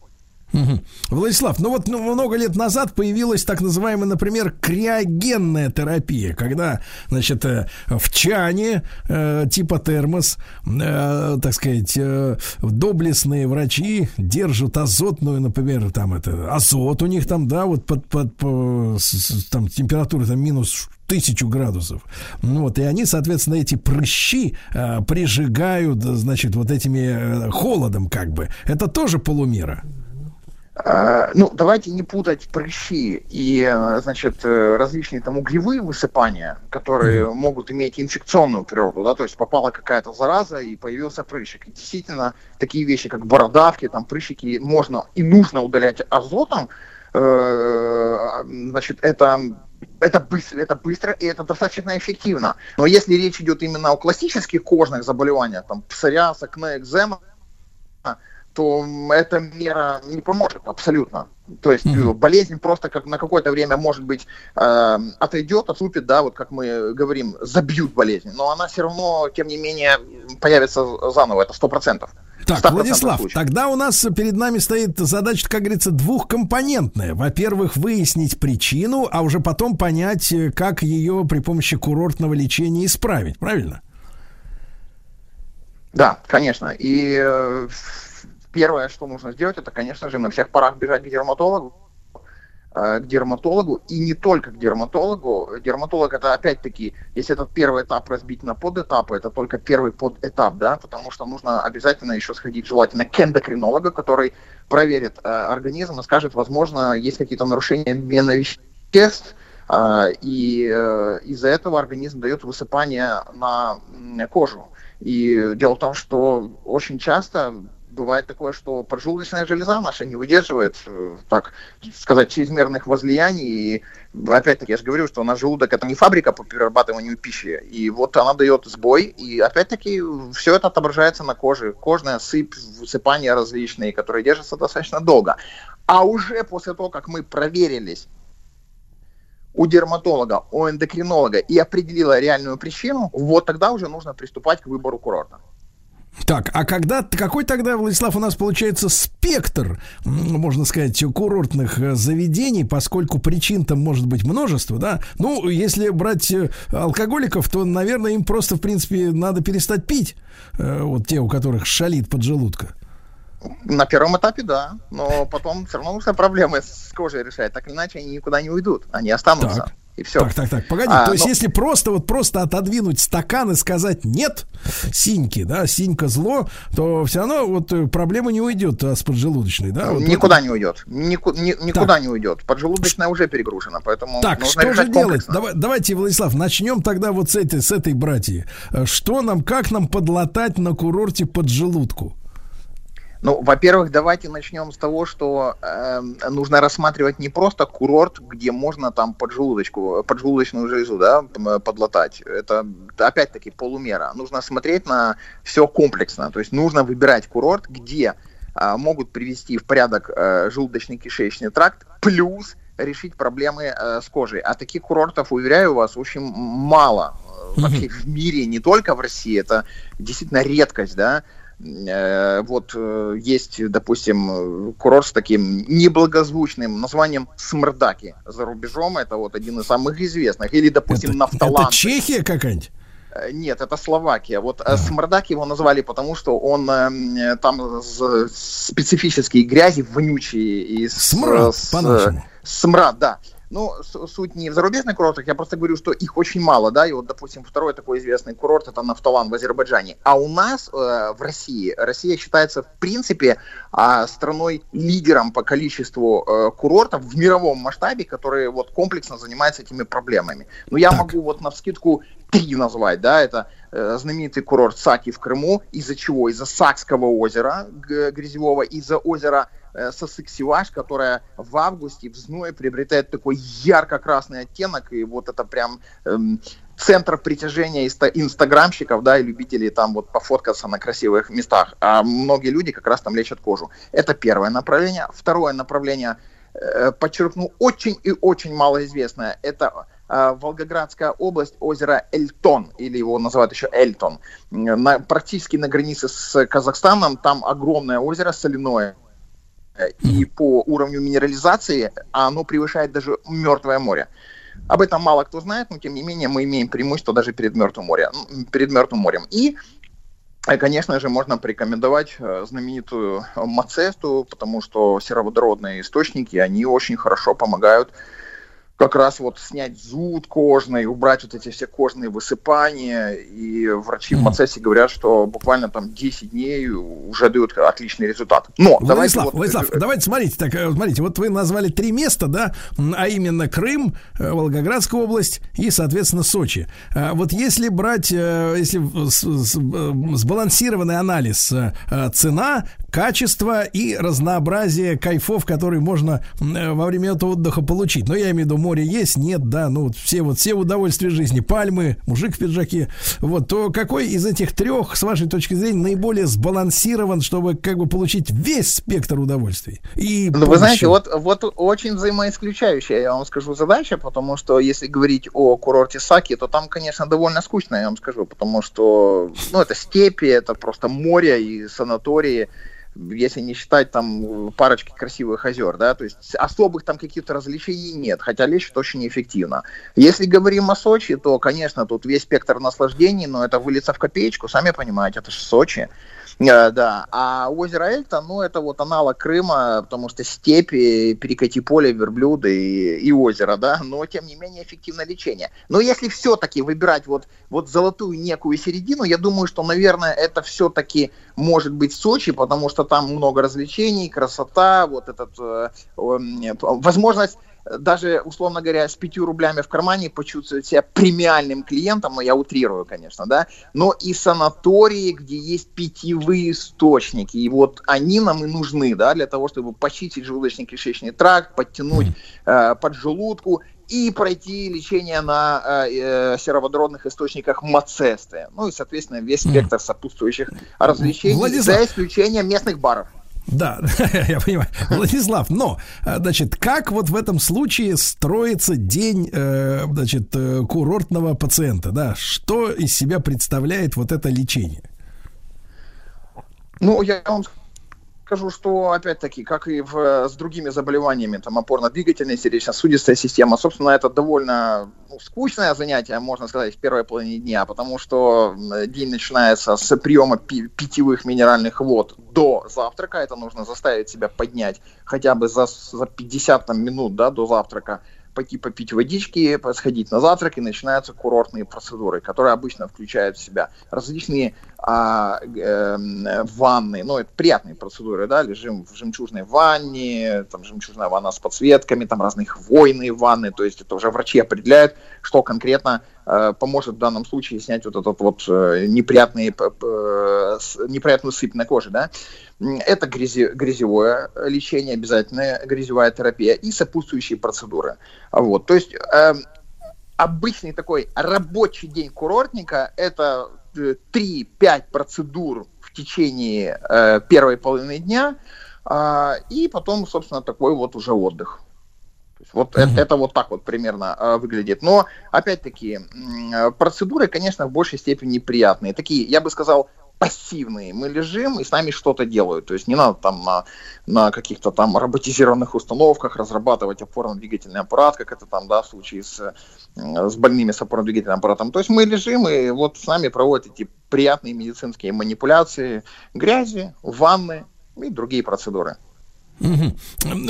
Мгм. Владислав, ну вот ну, много лет назад появилась так называемая, например, криогенная терапия, когда, значит, э, в чане э, типа термос, э, так сказать, э, доблестные врачи держат азотную, например, там это азот у них там, да, вот под, под, по- с- с- там температура там минус тысячу градусов. Ну Вот, и они, соответственно, эти прыщи э, прижигают, значит, вот этими э, холодом как бы. Это тоже полумера. Э, Ну, давайте не путать прыщи и, э, значит, э, различные там углевые высыпания, которые могут иметь инфекционную природу, да, то есть попала какая-то зараза и появился прыщик. И действительно, такие вещи, как бородавки, там прыщики можно и нужно удалять азотом, Э, значит, это это быстро, это быстро и это достаточно эффективно. Но если речь идет именно о классических кожных заболеваниях, там псориаз, акне, экзема, то эта мера не поможет абсолютно. То есть э, болезнь просто как на какое-то время, может быть, э, отойдет, отступит, да, вот как мы говорим, забьют болезнь, но она все равно, тем не менее, появится заново, это сто процентов. Так, Владислав, тогда у нас перед нами стоит задача, как говорится, двухкомпонентная. Во-первых, выяснить причину, а уже потом понять, э, как ее при помощи курортного лечения исправить, правильно? Да, конечно. И э, первое, что нужно сделать, это, конечно же, на всех парах бежать к дерматологу, э, к дерматологу, и не только к дерматологу. Дерматолог это опять-таки, если этот первый этап разбить на подэтапы, это только первый подэтап, да, потому что нужно обязательно еще сходить желательно к эндокринологу, который проверит э, организм и скажет, возможно, есть какие-то нарушения обмена веществ, а, и э, из-за этого организм дает высыпание на кожу. И дело в том, что очень часто бывает такое, что поджелудочная железа наша не выдерживает, э, так сказать, чрезмерных возлияний. И опять-таки я же говорю, что у нас желудок это не фабрика по перерабатыванию пищи. И вот она дает сбой, и опять-таки все это отображается на коже. Кожная сыпь, высыпания различные, которые держатся достаточно долго. А уже после того, как мы проверились у дерматолога, у эндокринолога и определила реальную причину, вот тогда уже нужно приступать к выбору курорта. Так, а когда, какой тогда, Владислав, у нас получается спектр, можно сказать, курортных э, заведений, поскольку причин там может быть множество, да? Ну, если брать э, алкоголиков, то, наверное, им просто, в принципе, надо перестать пить. Э, Вот те, у которых шалит поджелудка. На первом этапе да, но потом все равно нужно проблемы с кожей решать. Так или иначе они никуда не уйдут, они останутся. Так. И все. Так, так, так, погоди. А, то есть, но- если просто вот просто отодвинуть стакан и сказать нет, синьки, да, синька зло, то все равно вот э, проблема не уйдет а, с поджелудочной, да? Вот никуда это- не уйдет. Нику- ни- никуда не уйдет. Поджелудочная уже перегружена, поэтому Так, нужно что же делать? Давай- давайте, Владислав, начнем тогда вот с этой, с этой братьи. Э, Что нам, как нам подлатать на курорте поджелудку? Ну, во-первых, давайте начнем с того, что эм, нужно рассматривать не просто курорт, где можно там поджелудочку, поджелудочную железу, да, подлатать. Это опять-таки полумера. Нужно смотреть на все комплексно. То есть нужно выбирать курорт, где а, могут привести в порядок э, желудочно-кишечный тракт, плюс решить проблемы э, с кожей. А таких курортов, уверяю вас, очень мало э, вообще в мире, не только в России. Это действительно редкость, да. Э, Вот э, есть, допустим, курорт с таким неблагозвучным названием Смрдаки за рубежом. Это вот один из самых известных. Или, допустим, Нафталан. Это Чехия какая-нибудь? Э, Нет, это Словакия. Вот э, Смрдак его назвали, потому что он э, там з- специфические грязи вонючие и с, Смрад, с-. Смрад, да. Ну, с- суть не в зарубежных курортах, я просто говорю, что их очень мало, да, и вот, допустим, второй такой известный курорт это Нафталан в Азербайджане. А у нас э, в России, Россия считается, в принципе, а, страной лидером по количеству э, курортов в мировом масштабе, которые вот комплексно занимаются этими проблемами. Ну, я могу вот на вскидку три назвать, да, это э, знаменитый курорт Саки в Крыму, из-за чего? Из-за Сакского озера грязевого, из-за озера э, Сосык-Сиваш, которое в августе в зное приобретает такой ярко-красный оттенок, и вот это прям эм, центр притяжения инста- инстаграмщиков, да, и любителей там вот пофоткаться на красивых местах. А многие люди как раз там лечат кожу. Это первое направление. Второе направление, э, подчеркну, очень и очень малоизвестное, это э, Волгоградская область, озеро Эльтон, или его называют еще Эльтон, на, практически на границе с Казахстаном, там огромное озеро соляное, и по уровню минерализации оно превышает даже Мертвое море. Об этом мало кто знает, но тем не менее мы имеем преимущество даже перед Мертвым морем. Перед Мертвым морем. И э, Конечно же, можно порекомендовать э, знаменитую э, Мацесту, потому что сероводородные источники, они очень хорошо помогают как раз вот снять зуд кожный, убрать вот эти все кожные высыпания. И врачи в Мацесте говорят, что буквально там 10 дней уже дают отличный результат. Но давайте Владислав, вот- Владислав, давайте смотрите, так, э, смотрите, вот вы назвали три места, да, а именно Крым, э, Волгоградская область и, соответственно, Сочи. А Вот если брать, э, если э, сбалансированный анализ э, э, цена, качество и разнообразие кайфов, которые можно э, во время этого отдыха получить. Но я имею в виду, море есть, нет, да, ну вот все вот все удовольствия жизни, пальмы, мужик в пиджаке, вот, то какой из этих трех, с вашей точки зрения, наиболее сбалансирован, чтобы как бы получить весь спектр удовольствий? И Ну, вы знаете, вот, вот очень взаимоисключающая, я вам скажу, задача, потому что если говорить о курорте Саки, то там, конечно, довольно скучно, я вам скажу, потому что, ну, это степи, это просто море и санатории, если не считать там парочки красивых озер, да, то есть особых там каких-то развлечений нет, хотя лечат очень эффективно. Если говорим о Сочи, то, конечно, тут весь спектр наслаждений, но это выльется в копеечку, сами понимаете, это же Сочи. Э, Да, а озеро Эльта, ну, это вот аналог Крыма, потому что степи, перекати поле, верблюды и, и озеро, да, но, тем не менее, эффективное лечение. Но если все-таки выбирать вот, вот золотую некую середину, я думаю, что, наверное, это все-таки может быть Сочи, потому что там много развлечений, красота, вот этот, э, возможность даже, условно говоря, с пятью рублями в кармане почувствовать себя премиальным клиентом, но я утрирую, конечно, да, но и санатории, где есть питьевые источники, и вот они нам и нужны, да, для того, чтобы почистить желудочно-кишечный тракт, подтянуть э, поджелудку и пройти лечение на э, э, сероводородных источниках мацесты. Ну и, соответственно, весь спектр сопутствующих развлечений, Владислав. за исключением местных баров. Да, (laughs) я понимаю. Владислав, но, э, значит, как вот в этом случае строится день, э, значит, э, курортного пациента, да? Что из себя представляет вот это лечение? Ну, я вам скажу, что, опять-таки, как и в, с другими заболеваниями, там, опорно-двигательная, сердечно-сосудистая система, собственно, это довольно ну, скучное занятие, можно сказать, в первой половине дня, потому что день начинается с приема пи- питьевых минеральных вод до завтрака, это нужно заставить себя поднять хотя бы за, за 50 там, минут, да, до завтрака, пойти попить водички, сходить на завтрак, и начинаются курортные процедуры, которые обычно включают в себя различные а, эм, ванны, ну, это приятные процедуры, да, лежим в жемчужной ванне, там жемчужная ванна с подсветками, там разные хвойные ванны, то есть это уже врачи определяют, что конкретно э, поможет в данном случае снять вот этот вот э, неприятный, неприятную сыпь на коже, да. Это грязи- грязевое лечение, обязательная грязевая терапия и сопутствующие процедуры. Вот, то есть эм, обычный такой рабочий день курортника это э, 3-5 процедур в течение э, первой половины дня, а, и потом, собственно, такой вот уже отдых. Есть Вот это, это вот так вот примерно э, выглядит. Но, опять-таки, э, процедуры, конечно, в большей степени неприятные. Такие, я бы сказал, пассивные. Мы лежим, и с нами что-то делают. То есть не надо там на, на каких-то там роботизированных установках разрабатывать опорно-двигательный аппарат, как это там, да, в случае с, э, с больными с опорно-двигательным аппаратом. То есть мы лежим, и вот с нами проводят эти приятные медицинские манипуляции, грязи, ванны и другие процедуры. Мгм.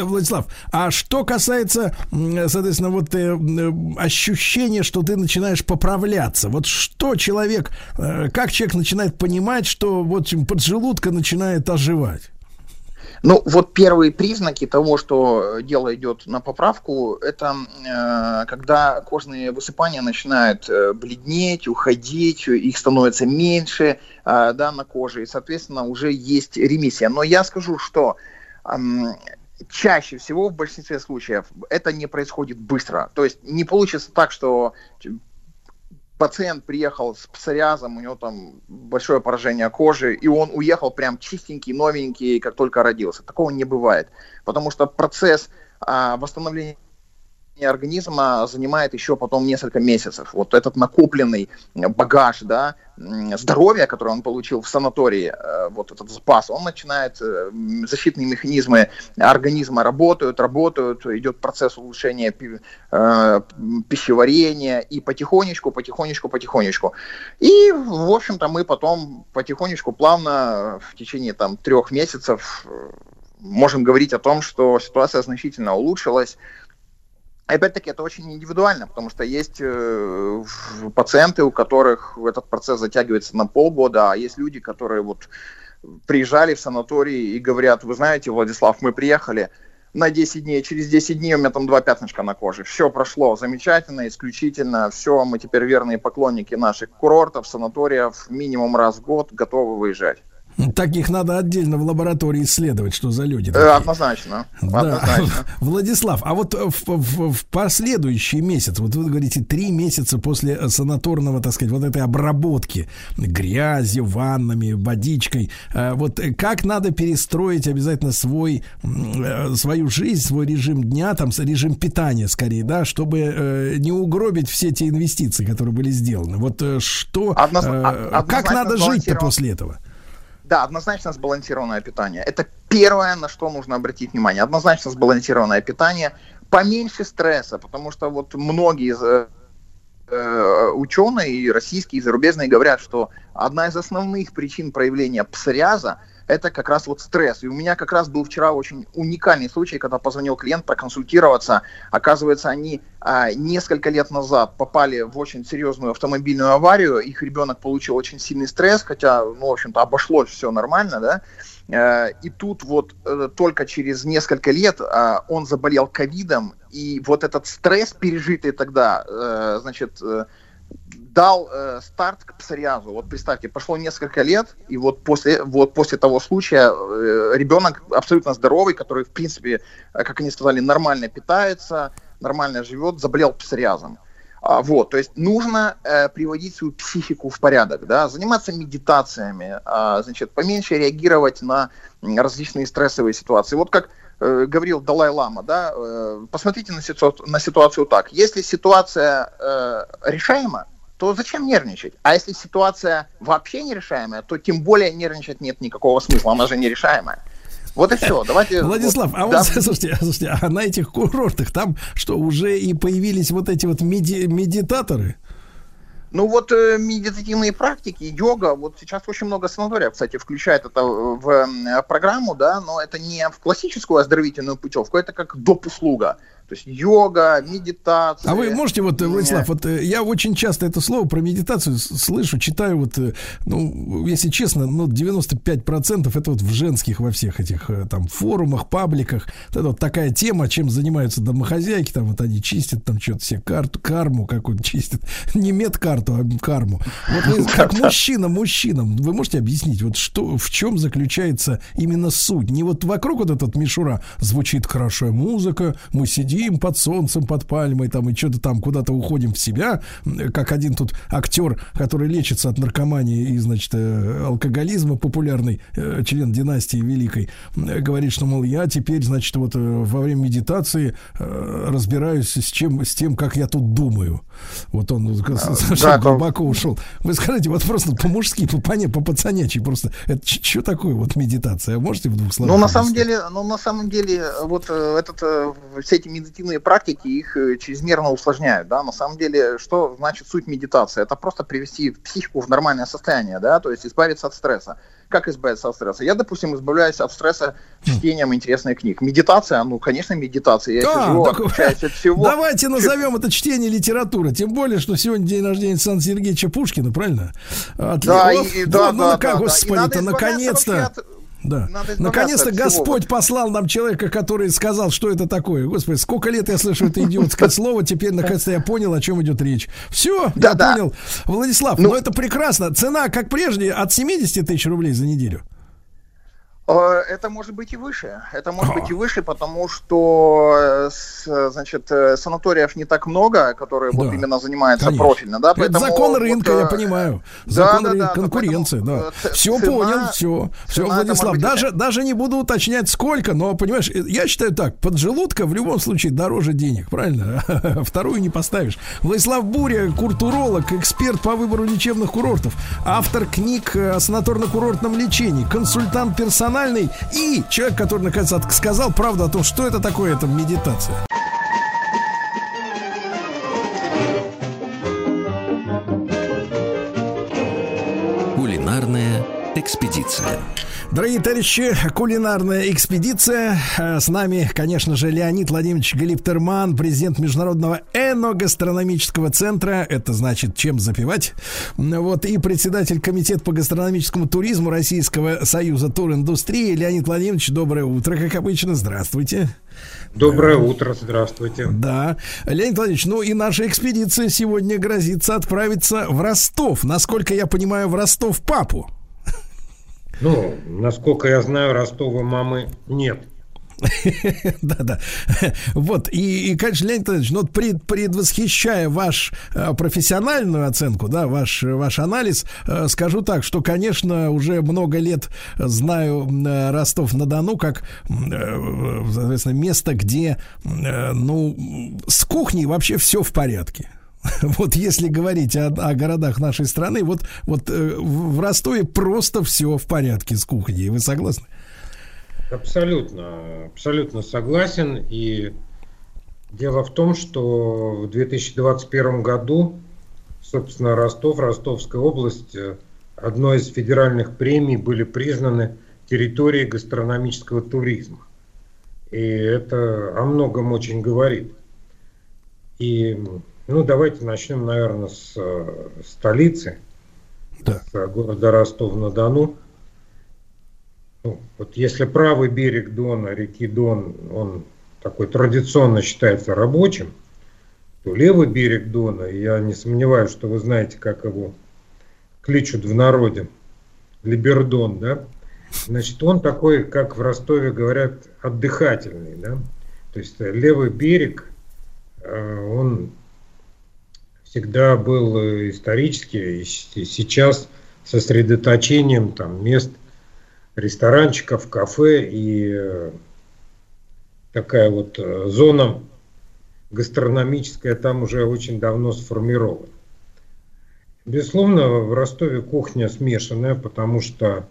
Владислав, а что касается, соответственно, вот э, м, ощущения, что ты начинаешь поправляться, вот что человек, э, как человек начинает понимать, что вот поджелудка начинает оживать? Ну, вот первые признаки того, что э, дело идет на поправку, это э, когда кожные высыпания начинают э, бледнеть, уходить, их становится меньше э, да, на коже, и, соответственно, уже есть ремиссия. Но я скажу, что чаще всего, в большинстве случаев, это не происходит быстро. То есть не получится так, что пациент приехал с псориазом, у него там большое поражение кожи, и он уехал прям чистенький, новенький, как только родился. Такого не бывает, потому что процесс а, восстановления организма занимает еще потом несколько месяцев. Вот этот накопленный багаж, да, здоровья, который он получил в санатории, э, вот этот запас, он начинает, э, защитные механизмы организма работают, работают, идет процесс улучшения э, пищеварения, и потихонечку, потихонечку, потихонечку. И, в общем-то, мы потом потихонечку, плавно, в течение там трех месяцев можем говорить о том, что ситуация значительно улучшилась, Опять-таки, это очень индивидуально, потому что есть э, пациенты, у которых этот процесс затягивается на полгода, а есть люди, которые вот приезжали в санаторий и говорят, вы знаете, Владислав, мы приехали на 10 дней, через 10 дней у меня там два пятнышка на коже. Все прошло замечательно, исключительно, все, мы теперь верные поклонники наших курортов, санаториев, минимум раз в год готовы выезжать. Таких надо отдельно в лаборатории исследовать, что за люди. Э, такие. однозначно. Да. однозначно. (laughs) Владислав, а вот в, в- в последующий месяц, вот вы говорите, три месяца после э, санаторного, так сказать, вот этой обработки грязью, ваннами, водичкой, э, вот э, как надо перестроить обязательно свой, э, свою жизнь, свой режим дня, там, режим питания скорее, да, чтобы э, не угробить все те инвестиции, которые были сделаны. Вот э, что, Одноз- э, а- как надо жить-то после этого? Да, однозначно сбалансированное питание. Это первое, на что нужно обратить внимание. Однозначно сбалансированное питание. Поменьше стресса, потому что вот многие э, э, ученые, и российские, и зарубежные, говорят, что одна из основных причин проявления псориаза это как раз вот стресс. И у меня как раз был вчера очень уникальный случай, когда позвонил клиент проконсультироваться. Оказывается, они а, несколько лет назад попали в очень серьезную автомобильную аварию. Их ребенок получил очень сильный стресс, хотя, ну, в общем-то, обошлось все нормально, да. Э, И тут вот э, только через несколько лет а, он заболел ковидом, и вот этот стресс, пережитый тогда, э, значит, дал э, старт к псориазу. Вот представьте, прошло несколько лет, и вот после, вот после того случая э, ребенок абсолютно здоровый, который, в принципе, э, как они сказали, нормально питается, нормально живет, заболел псориазом. А, вот, то есть нужно э, приводить свою психику в порядок, да, заниматься медитациями, а, значит, поменьше реагировать на различные стрессовые ситуации. Вот как э, говорил Далай-Лама, да, э, посмотрите на, ситу- на ситуацию так. Если ситуация э, решаема, то зачем нервничать? А если ситуация вообще нерешаемая, то тем более нервничать нет никакого смысла, она же нерешаемая. Вот и все. Давайте. Владислав, вот, а вот да. (laughs) слушайте, слушайте, а на этих курортах там что, уже и появились вот эти вот меди- медитаторы? Ну вот э, медитативные практики, йога, вот сейчас очень много санаториев, кстати, включает это в э, программу, да, но это не в классическую оздоровительную путевку, это как доп. услуга. То есть йога, медитация. А вы можете вот, э. Владислав, вот э, я очень часто это слово про медитацию слышу, читаю вот, э, ну, если честно, ну, 95% это вот в женских во всех этих там форумах, пабликах. Это вот такая тема, чем занимаются домохозяйки, там вот они чистят там что-то себе карту, карму какую-то чистят. (laughs) Не медкарту, а карму. Вот вы, (laughs) как мужчина мужчинам, вы можете объяснить, вот что, в чем заключается именно суть? Не вот вокруг вот этот мишура звучит хорошая музыка, мы сидим под солнцем, под пальмой, там, и что-то там куда-то уходим в себя, как один тут актер, который лечится от наркомании и, значит, э, алкоголизма, популярный э, член династии великой, э, говорит, что, мол, я теперь, значит, вот во время медитации разбираюсь с чем, с тем, как я тут думаю. Вот он совсем да, то- глубоко ушел. Вы скажите, вот просто по-мужски, по пане, по просто это что такое вот медитация? Можете в двух словах? Ну, на самом деле, ну, на самом деле, вот этот, все эти медитативные практики, их э, чрезмерно усложняют, да, на самом деле, что значит суть медитации? Это просто привести психику в нормальное состояние, да, то есть избавиться от стресса. Как избавиться от стресса? Я, допустим, избавляюсь от стресса чтением интересных книг. Медитация, ну, конечно, медитация. Я А, сижу, так от всего. (laughs) Давайте назовем это чтение литературы. Тем более, что сегодня день рождения Александра Сергеевича Пушкина, правильно? От- Да, О, и- и ну, да, ну, да, как, да, да. Господи, избавляться наконец-то. от- Да. Наконец-то от всего. Господь послал нам человека, который сказал, что это такое. Господи, сколько лет я слышу это идиотское (laughs) слово, теперь наконец-то я понял, о чем идет речь. Все, я понял. Владислав, ну это прекрасно. Цена, как прежде, от 70 тысяч рублей за неделю. Э, Это может быть и выше. Это может быть и выше, потому что, э, значит, э, санаториев не так много, которые вот Да, именно занимаются конечно. профильно, да, Это поэтому закон вот, рынка, э, я понимаю. да, Закон да, рынка, да, конкуренция, да. ц- Все цена- понял, все. Все, это Владислав, быть даже, даже не буду уточнять, сколько, но, понимаешь, я считаю так, поджелудка в любом случае дороже денег, правильно? (laughs) Вторую не поставишь. Владислав Буря, культуролог, эксперт по выбору лечебных курортов, автор книг о санаторно-курортном лечении, консультант персональный и человек, который, наконец, сказал правду о том, что это такое, это медитация. Кулинарная экспедиция. Дорогие товарищи, кулинарная экспедиция. Э, С нами, конечно же, Леонид Владимирович Галиптерман, президент Международного эногастрономического центра. Это значит, чем запивать. Вот, и председатель комитета по гастрономическому туризму Российского союза туриндустрии. Леонид Владимирович, доброе утро, как обычно. Здравствуйте. Доброе утро, здравствуйте. Да. Леонид Владимирович, ну и наша экспедиция сегодня грозится отправиться в Ростов. Насколько я понимаю, в Ростов-Папу. Ну, насколько я знаю, Ростова мамы нет. (laughs) Да-да. Вот, и, и, конечно, Леонид Владимирович, ну, пред- предвосхищая ваш э, профессиональную оценку, да, ваш, ваш анализ, э, скажу так, что, конечно, уже много лет знаю э, Ростов-на-Дону как, э, соответственно, место, где, э, ну, с кухней вообще все в порядке. (laughs) Вот если говорить о, о городах нашей страны, вот, вот э, в Ростове просто все в порядке с кухней. Вы согласны? Абсолютно, абсолютно согласен. И дело в том, что в 2021 году собственно, Ростов, Ростовская область, э, одной из федеральных премий были признаны территорией гастрономического туризма. И это о многом очень говорит. И, ну, давайте начнем, наверное, с э, столицы, с э, города Ростов-на-Дону. Ну, вот если правый берег Дона, реки Дон, он такой традиционно считается рабочим, то левый берег Дона, я не сомневаюсь, что вы знаете, как его кличут в народе, Либердон, да, значит, он такой, как в Ростове говорят, отдыхательный, да, то есть э, левый берег, он всегда был э, исторически и сейчас сосредоточением там мест ресторанчиков, кафе и э, такая вот э, зона гастрономическая там уже очень давно сформирована. Безусловно, в Ростове кухня смешанная, потому что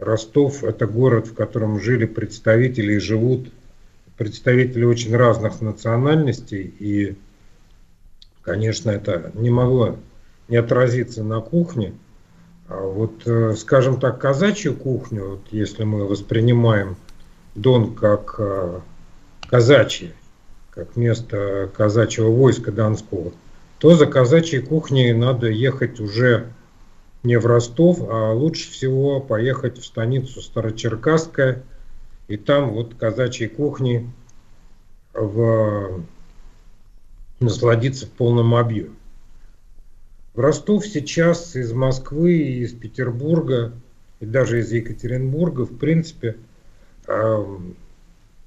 Ростов – это город, в котором жили представители и живут представители очень разных национальностей. И, конечно, это не могло не отразиться на кухне. А вот, э, скажем так, казачью кухню, вот если мы воспринимаем Дон как э, казачье, как место казачьего войска Донского, то за казачьей кухней надо ехать уже не в Ростов, а лучше всего поехать в станицу Старочеркасская, и там вот казачьей кухни в... насладиться в полном объеме. В Ростов сейчас из Москвы, из Петербурга, и даже из Екатеринбурга, в принципе,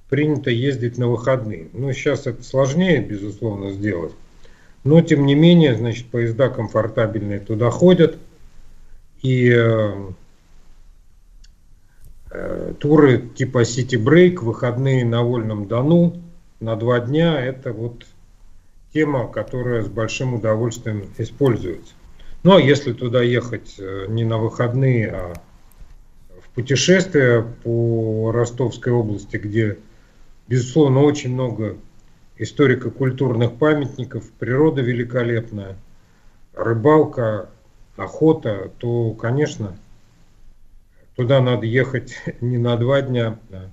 принято ездить на выходные. Ну, сейчас это сложнее, безусловно, сделать. Но, тем не менее, значит, поезда комфортабельные туда ходят. И э, э, туры типа City Break, выходные на Вольном Дону на два дня, это вот тема, которая с большим удовольствием используется. А если туда ехать э, не на выходные, а в путешествие по Ростовской области, где, безусловно, очень много историко-культурных памятников, природа великолепная, рыбалка, охота, то, конечно, туда надо ехать (laughs) не на два дня, а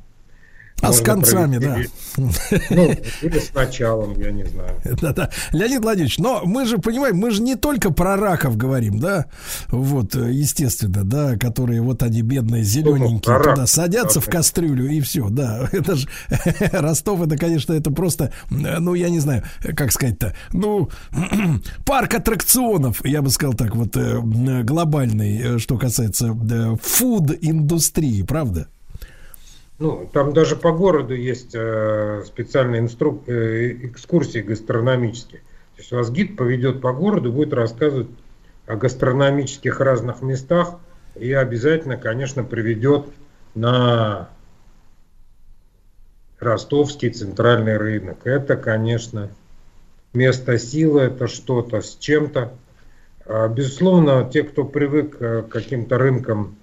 А с концами, да. Ну, или с началом, я не знаю. Да-да. Леонид Владимирович, но мы же понимаем, мы же не только про раков говорим, да, вот, э, естественно, да, которые вот они бедные, зелененькие, про туда раков, садятся в да. кастрюлю и все, да, (laughs) это же Ростов, это, конечно, это просто, э, ну, я не знаю, э, как сказать-то, ну, (clears throat) парк аттракционов, я бы сказал так, вот, э, глобальный, э, что касается фуд-индустрии, правда? Ну, там даже по городу есть э, специальные инстру... э, экскурсии гастрономические. То есть вас гид поведет по городу, будет рассказывать о гастрономических разных местах и обязательно, конечно, приведет на ростовский центральный рынок. Это, конечно, место силы, это что-то с чем-то. А, Безусловно, те, кто привык э, к каким-то рынкам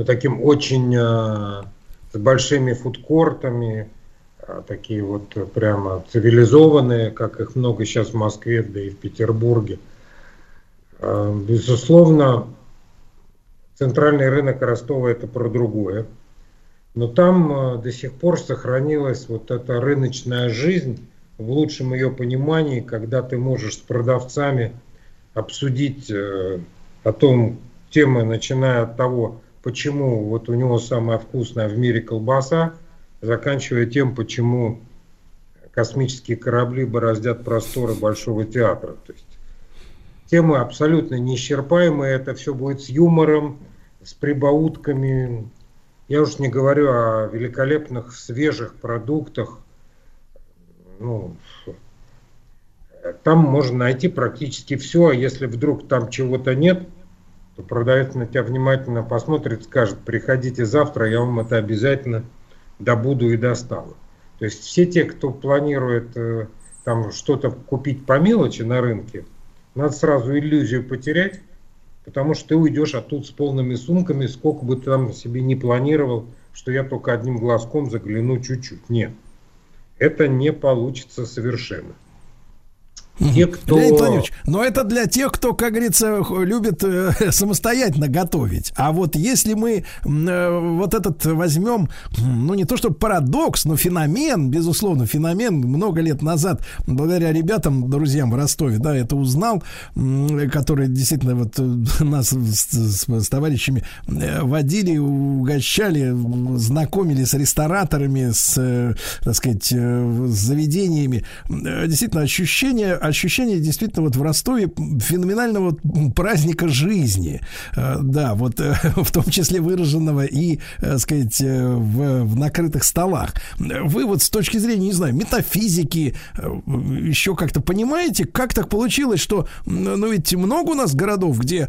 ну, таким очень э, с большими фудкортами, э, такие вот прямо цивилизованные, как их много сейчас в Москве, да и в Петербурге. Э, безусловно, центральный рынок Ростова это про другое. Но там э, до сих пор сохранилась вот эта рыночная жизнь в лучшем ее понимании, когда ты можешь с продавцами обсудить э, о том, темы, начиная от того, почему вот у него самая вкусная в мире колбаса, заканчивая тем, почему космические корабли бороздят просторы Большого театра. То есть темы абсолютно неисчерпаемые, это все будет с юмором, с прибаутками. Я уж не говорю о великолепных свежих продуктах. Ну, там можно найти практически все, а если вдруг там чего-то нет, продавец на тебя внимательно посмотрит, скажет, приходите завтра, я вам это обязательно добуду и доставлю. То есть все те, кто планирует э, там что-то купить по мелочи на рынке, надо сразу иллюзию потерять, потому что ты уйдешь оттуда с полными сумками, сколько бы ты там себе не планировал, что я только одним глазком загляну чуть-чуть. Нет, это не получится совершенно. Те, кто... Леонид Владимирович, но это для тех, кто, как говорится, любит э, (laughs) самостоятельно готовить. А вот если мы э, вот этот возьмем, ну не то что парадокс, но феномен, безусловно, феномен, много лет назад, благодаря ребятам, друзьям в Ростове, да, это узнал, м, которые действительно вот э, (laughs) нас с, с- с товарищами э, водили, угощали, знакомили с рестораторами, с, э, так сказать, э, с заведениями. Э, Действительно, ощущение, ощущение действительно вот в Ростове феноменального праздника жизни. Э, Да, вот э, (laughs) в том числе выраженного и, э, сказать, в, в накрытых столах. Вы вот с точки зрения, не знаю, метафизики, еще как-то понимаете, как так получилось, что, ну ведь много у нас городов, где,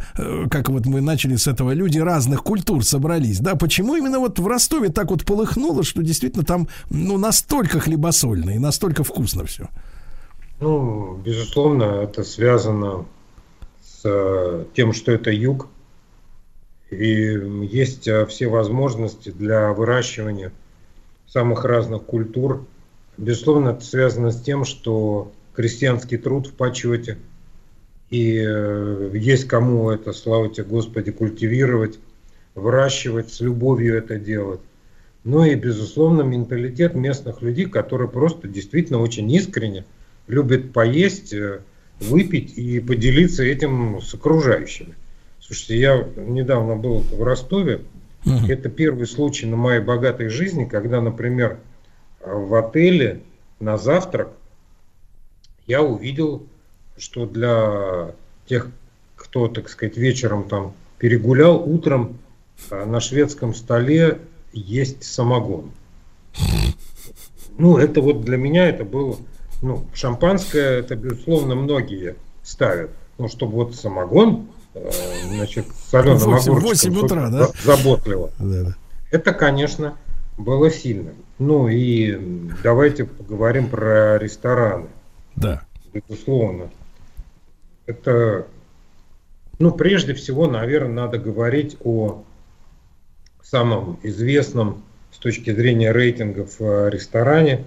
как вот мы начали с этого, люди разных культур собрались, да, почему именно вот в Ростове так вот полыхнуло, что действительно там, ну, настолько хлебосольно и настолько вкусно все? Ну, безусловно, это связано с э, тем, что это юг, и есть э, все возможности для выращивания самых разных культур. Безусловно, это связано с тем, что крестьянский труд в почете, и э, есть кому это, слава тебе Господи, культивировать, выращивать, с любовью это делать. Ну и, безусловно, менталитет местных людей, которые просто действительно очень искренне любят поесть, э, выпить и поделиться этим с окружающими. Слушайте, я недавно был в Ростове. Это первый случай на моей богатой жизни, когда, например, в отеле на завтрак я увидел, что для тех, кто, так сказать, вечером там перегулял, утром а, на шведском столе есть самогон. (laughs) Ну, это вот для меня это было, ну, шампанское, это, безусловно, многие ставят. Ну, чтобы вот самогон, э, значит, соленым Восемь- огурчиком, восемь утра, чтобы да? за- Заботливо. Да, да. Это, конечно, было сильно. Ну и давайте поговорим про рестораны. Да. Безусловно. Это, ну, прежде всего, наверное, надо говорить о самом известном с точки зрения рейтингов э, ресторане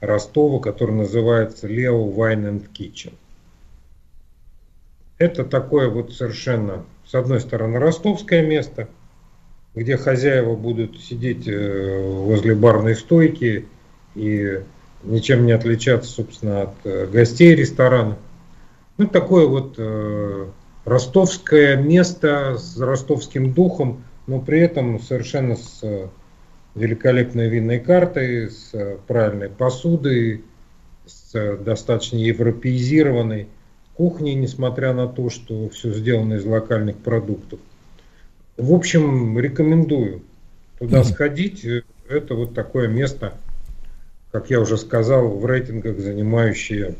Ростова, который называется Leo Wine and Kitchen. Это такое вот совершенно, с одной стороны, ростовское место, где хозяева будут сидеть э, возле барной стойки и ничем не отличаться, собственно, от э, гостей ресторана. Ну, такое вот э, ростовское место с ростовским духом, но при этом совершенно с великолепной винной картой, с правильной посудой, с достаточно европеизированной кухней, несмотря на то, что все сделано из локальных продуктов. В общем, рекомендую туда сходить. Э, Это вот такое место, как я уже сказал, в рейтингах занимающие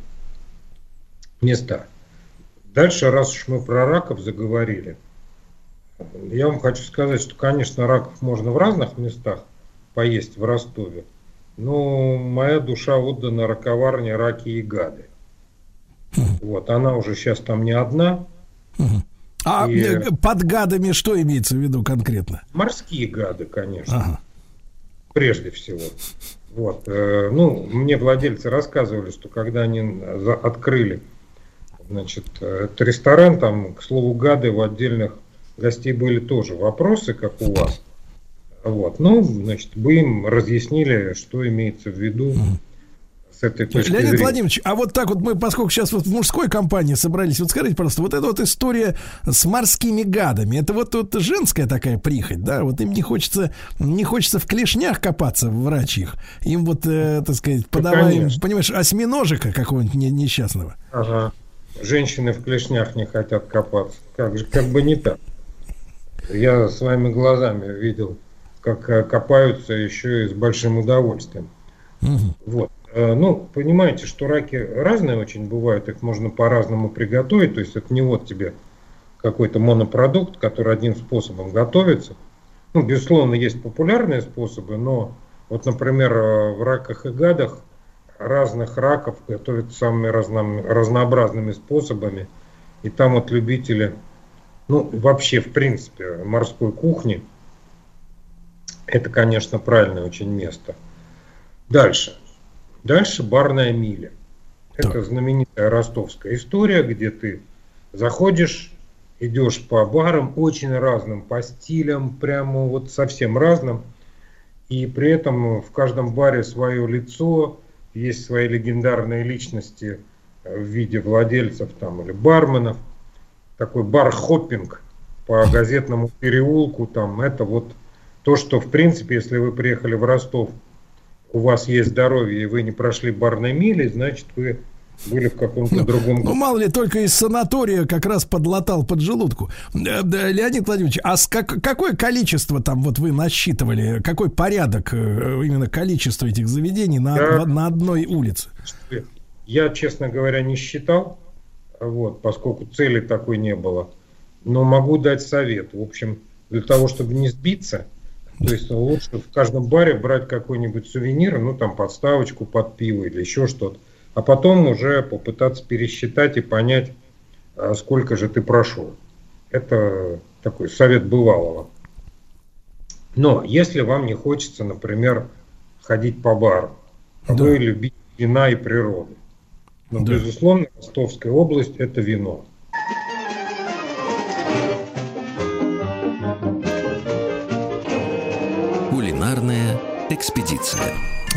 места. Дальше, раз уж мы про раков заговорили, я вам хочу сказать, что, конечно, раков можно в разных местах поесть в Ростове, но моя душа отдана раковарне раки и гады. Вот, она уже сейчас там не одна. А И- э, под гадами что имеется в виду конкретно? Морские гады, конечно. Ага. Прежде всего. Вот. э, Ну, мне владельцы рассказывали, что когда они за- открыли значит, э, этот ресторан, там, к слову, гады у отдельных гостей были тоже вопросы, как у вас. Вот. Ну, значит, вы им разъяснили, что имеется в виду с этой точки Леонид зрения. Владимирович, а вот так вот мы, поскольку сейчас вот в мужской компании собрались, вот скажите, просто, вот эта вот история с морскими гадами, это вот, вот женская такая прихоть, да, вот им не хочется, не хочется в клешнях копаться в врачьих, им вот, э, так сказать, подаваем, конечно. понимаешь, осьминожика какого-нибудь не- несчастного. Ага. Женщины в клешнях не хотят копаться. Как же, как бы не так. Я своими глазами видел, как э, копаются еще и с большим удовольствием. Вот. Э, Ну, понимаете, что раки разные очень бывают, их можно по-разному приготовить, то есть это не вот тебе какой-то монопродукт, который одним способом готовится. Ну, безусловно, есть популярные способы, но вот, например, э, в раках и гадах разных раков готовят самыми разно- разнообразными способами. И там вот любители, ну, вообще, в принципе, морской кухни, это, конечно, правильное очень место. Дальше. Дальше барная миля. Это знаменитая ростовская история, где ты заходишь, идешь по барам, очень разным, по стилям, прямо вот совсем разным. И при этом в каждом баре свое лицо, есть свои легендарные личности в виде владельцев там или барменов. Такой бар-хоппинг по (laughs) газетному переулку, там это вот то, что в принципе, если вы приехали в Ростов, у вас есть здоровье, и вы не прошли барной мили, значит вы были в каком-то другом Ну, мало ли, только из санатория как раз подлатал под желудку. Э, да, Леонид Владимирович, а с как- какое количество там вот вы насчитывали, какой порядок э, именно количество этих заведений на, Я- в- на одной улице? Я, честно говоря, не считал, вот, поскольку цели такой не было. Но могу дать совет. В общем, для того, чтобы не сбиться, то есть лучше в каждом баре брать какой-нибудь сувенир, ну там подставочку под пиво или еще что-то, а потом уже попытаться пересчитать и понять, а сколько же ты прошел. Это такой совет бывалого. Но если вам не хочется, например, ходить по бару, а вы любите вина и природы, но, безусловно, Ростовская область – это вино. Экспедиция.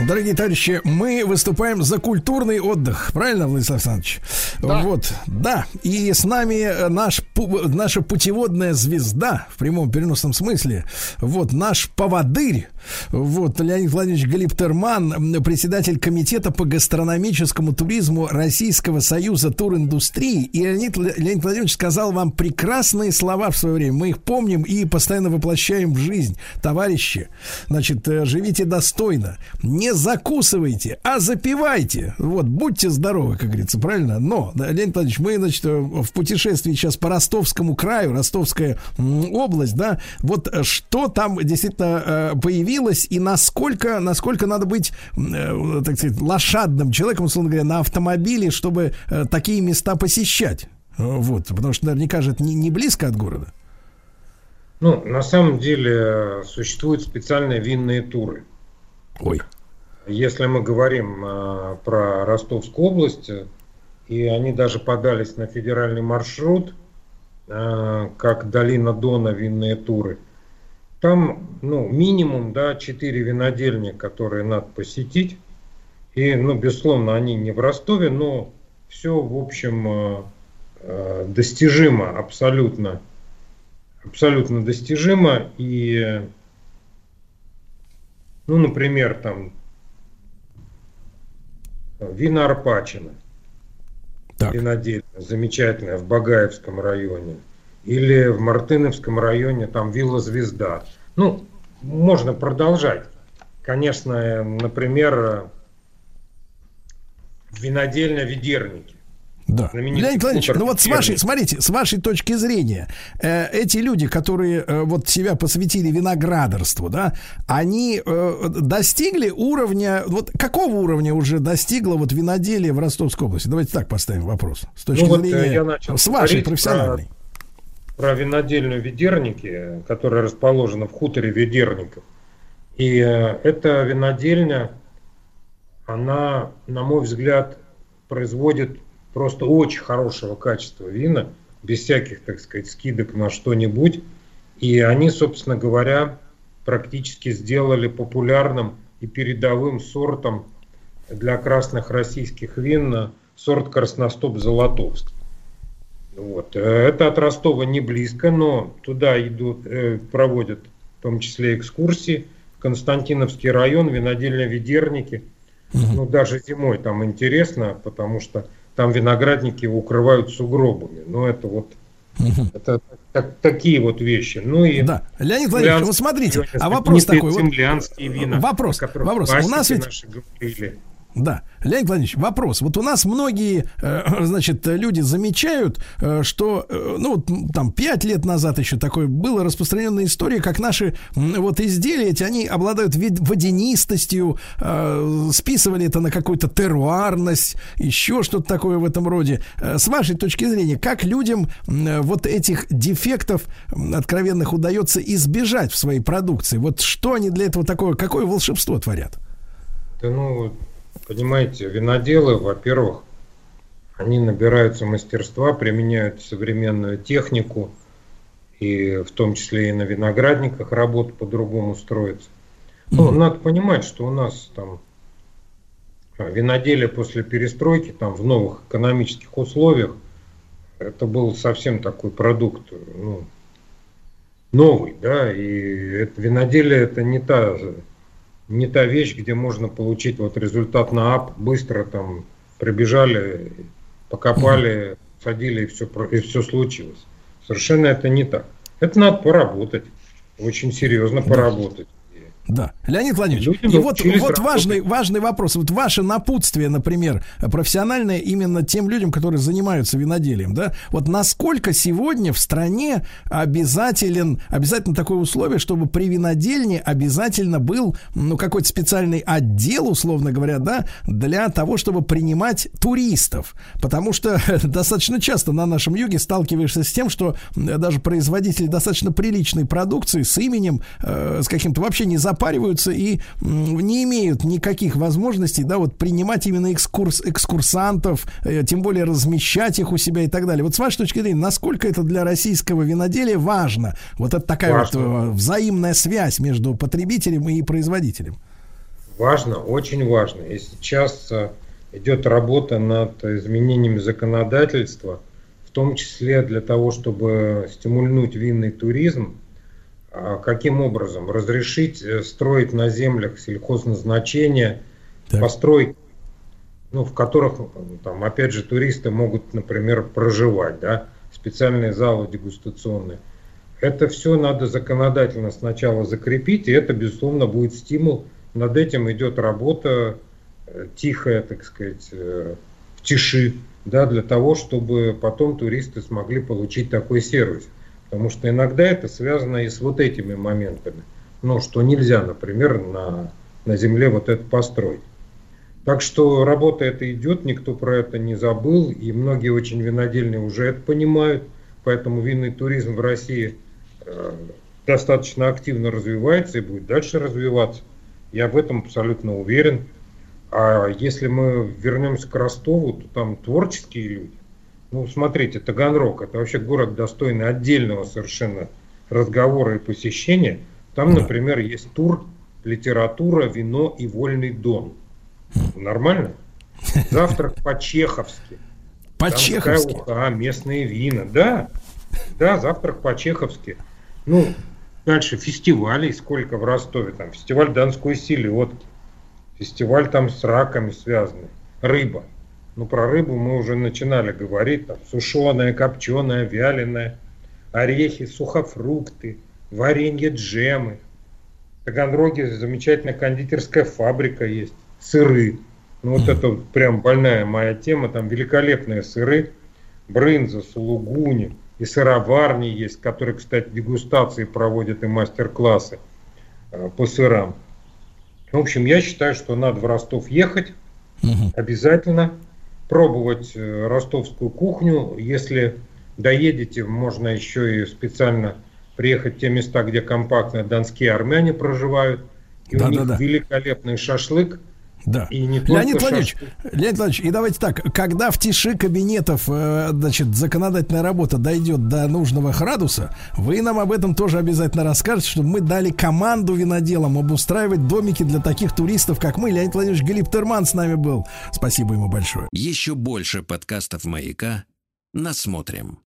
Дорогие товарищи, мы выступаем за культурный отдых, правильно, Владислав Александрович? Вот, да. И с нами э, наш, пу- наша путеводная звезда, в прямом переносном смысле, вот, наш поводырь, вот, Леонид Владимирович Галиптерман, председатель комитета по гастрономическому туризму Российского союза туриндустрии. И Леонид, Леонид Владимирович сказал вам прекрасные слова в свое время. Мы их помним и постоянно воплощаем в жизнь. Товарищи, значит, э, живите достойно, не закусывайте, а запивайте. Вот, будьте здоровы, как говорится, правильно? Но, Леонид Владимирович, мы, значит, э, в путешествии сейчас по Ростовскому краю, Ростовская область, да, вот э, что там действительно э, появилось и насколько, насколько надо быть, э, так сказать, лошадным человеком, условно говоря, на автомобиле, чтобы э, такие места посещать. Э, Вот, потому что наверняка же это не, не близко от города. Ну, на самом деле существуют специальные винные туры. Ой. Если мы говорим э, про Ростовскую область, и они даже подались на федеральный маршрут, э, как Долина Дона винные туры, там, ну, минимум, да, 4 винодельни, которые надо посетить. И, ну, безусловно, они не в Ростове, но все, в общем, э, э, достижимо абсолютно абсолютно достижимо. И, ну, например, там вина Арпачина. Винодельня замечательная в Багаевском районе. Или в Мартыновском районе там вилла Звезда. Ну, можно продолжать. Конечно, например, винодельня Ведерники. Да. Леонид Владимирович, ну вот с вашей, смотрите, с вашей точки зрения, э, эти люди, которые э, вот себя посвятили виноградарству, да, они э, достигли уровня, вот какого уровня уже достигло вот виноделие в Ростовской области? Давайте так поставим вопрос. С точки Ну вот, э, зрения, я начал с вашей профессиональной. Про, про винодельню Ведерники, которая расположена в хуторе Ведерников. И э, эта винодельня, она, на мой взгляд, производит просто очень хорошего качества вина, без всяких, так сказать, скидок на что-нибудь. И они, собственно говоря, практически сделали популярным и передовым сортом для красных российских вин э, сорт Красностоп Золотовский. Вот. э, Это от Ростова не близко, но туда идут, э, проводят в том числе экскурсии. Константиновский район, винодельня Ведерники. Ну, даже зимой там интересно, потому что там виноградники укрывают сугробами. Ну, это вот это так- такие вот вещи. Ну и Да. Леонид Владимирович, вот смотрите, а вопрос такой. вот- вина. Вопрос, вопрос. У нас ведь. Да, Леонид Владимирович, вопрос. Вот у нас многие, э, (clears throat) значит, люди замечают, э, что, э, ну, вот, там, пять лет назад еще такой была распространенная история, как наши вот изделия эти, они обладают водянистостью, списывали это на какую-то теруарность, еще что-то такое в этом роде. С вашей точки зрения, как людям вот этих дефектов откровенных удается избежать в своей продукции? Вот что они для этого такое, какое волшебство творят? Да ну, понимаете, виноделы, во-первых, Они набираются мастерства, применяют современную технику, и в том числе и на виноградниках работа по-другому строится. Ну, надо понимать, что у нас там а, виноделие после перестройки, там в новых экономических условиях, это был совсем такой продукт, ну, новый, да, и это, виноделие это не та, не та вещь, где можно получить вот результат на ап, быстро там прибежали, покопали, садили и все, и все случилось. Совершенно это не так. Это надо поработать, очень серьезно поработать. Да. Леонид Владимирович, Люди и вот, вот важный, важный вопрос. Вот ваше напутствие, например, профессиональное именно тем людям, которые занимаются виноделием, да? Вот насколько сегодня в стране обязателен, обязательно такое условие, чтобы при винодельне обязательно был, ну, какой-то специальный отдел, условно говоря, да, для того, чтобы принимать туристов. Потому что (laughs) достаточно часто на нашем юге сталкиваешься с тем, что даже производители достаточно приличной продукции с именем, э, с каким-то вообще не запариваются и не имеют никаких возможностей, да, вот принимать именно экскурс, экскурсантов, э, тем более размещать их у себя и так далее. Вот с вашей точки зрения, насколько это для российского виноделия важно? Вот это такая Важно. вот э, взаимная связь между потребителем и производителем. Важно, очень важно. И сейчас э, идет работа над изменениями законодательства, в том числе для того, чтобы стимульнуть винный туризм. А Каким образом? Разрешить э, строить на землях сельхозназначения, построить, ну, в которых, там, опять же, туристы могут, например, проживать, да, специальные залы дегустационные. Это все надо законодательно сначала закрепить, и это, безусловно, будет стимул. Над этим идет работа э, тихая, так сказать, э, в тиши, да, для того, чтобы потом туристы смогли получить такой сервис. Потому что иногда это связано и с вот этими моментами. Ну, что нельзя, например, на, на земле вот это построить. Так что работа эта идет, никто про это не забыл, и многие очень винодельные уже это понимают, поэтому винный туризм в России э, достаточно активно развивается и будет дальше развиваться. Я в этом абсолютно уверен. А если мы вернемся к Ростову, то там творческие люди. Ну, смотрите, Таганрог, это вообще город достойный отдельного совершенно разговора и посещения. Там, например, есть тур «Литература, вино и вольный дом». Нормально? Завтрак по-чеховски. По-чеховски? Уха, местные вина. Да, да, завтрак по-чеховски. Ну, дальше фестивалей сколько в Ростове. Там фестиваль Донской селедки. Фестиваль там с раками связанный. Рыба. Ну, про рыбу мы уже начинали говорить. Там сушеная, копченая, вяленая. Орехи, сухофрукты, варенье, джемы. В Таганроге замечательная кондитерская фабрика есть. Сыры. Ну, вот это вот прям больная моя тема. Там великолепные сыры. Брынза, сулугуни. И сыроварни есть, которые, кстати, дегустации проводят и мастер-классы э, по сырам. В общем, я считаю, что надо в Ростов ехать обязательно, пробовать э, ростовскую кухню. Если доедете, можно еще и специально приехать в те места, где компактно донские армяне проживают. И у них Да-да-да. великолепный шашлык. Да. И не Леонид Владимирович. Леонид Владимирович, и давайте так, когда в тиши кабинетов, э, значит, законодательная работа дойдет до нужного градуса, вы нам об этом тоже обязательно расскажете, чтобы мы дали команду виноделам обустраивать домики для таких туристов, как мы. Леонид Владимирович Галиптерман с нами был. Спасибо ему большое. Еще больше подкастов «Маяка» насмотрим.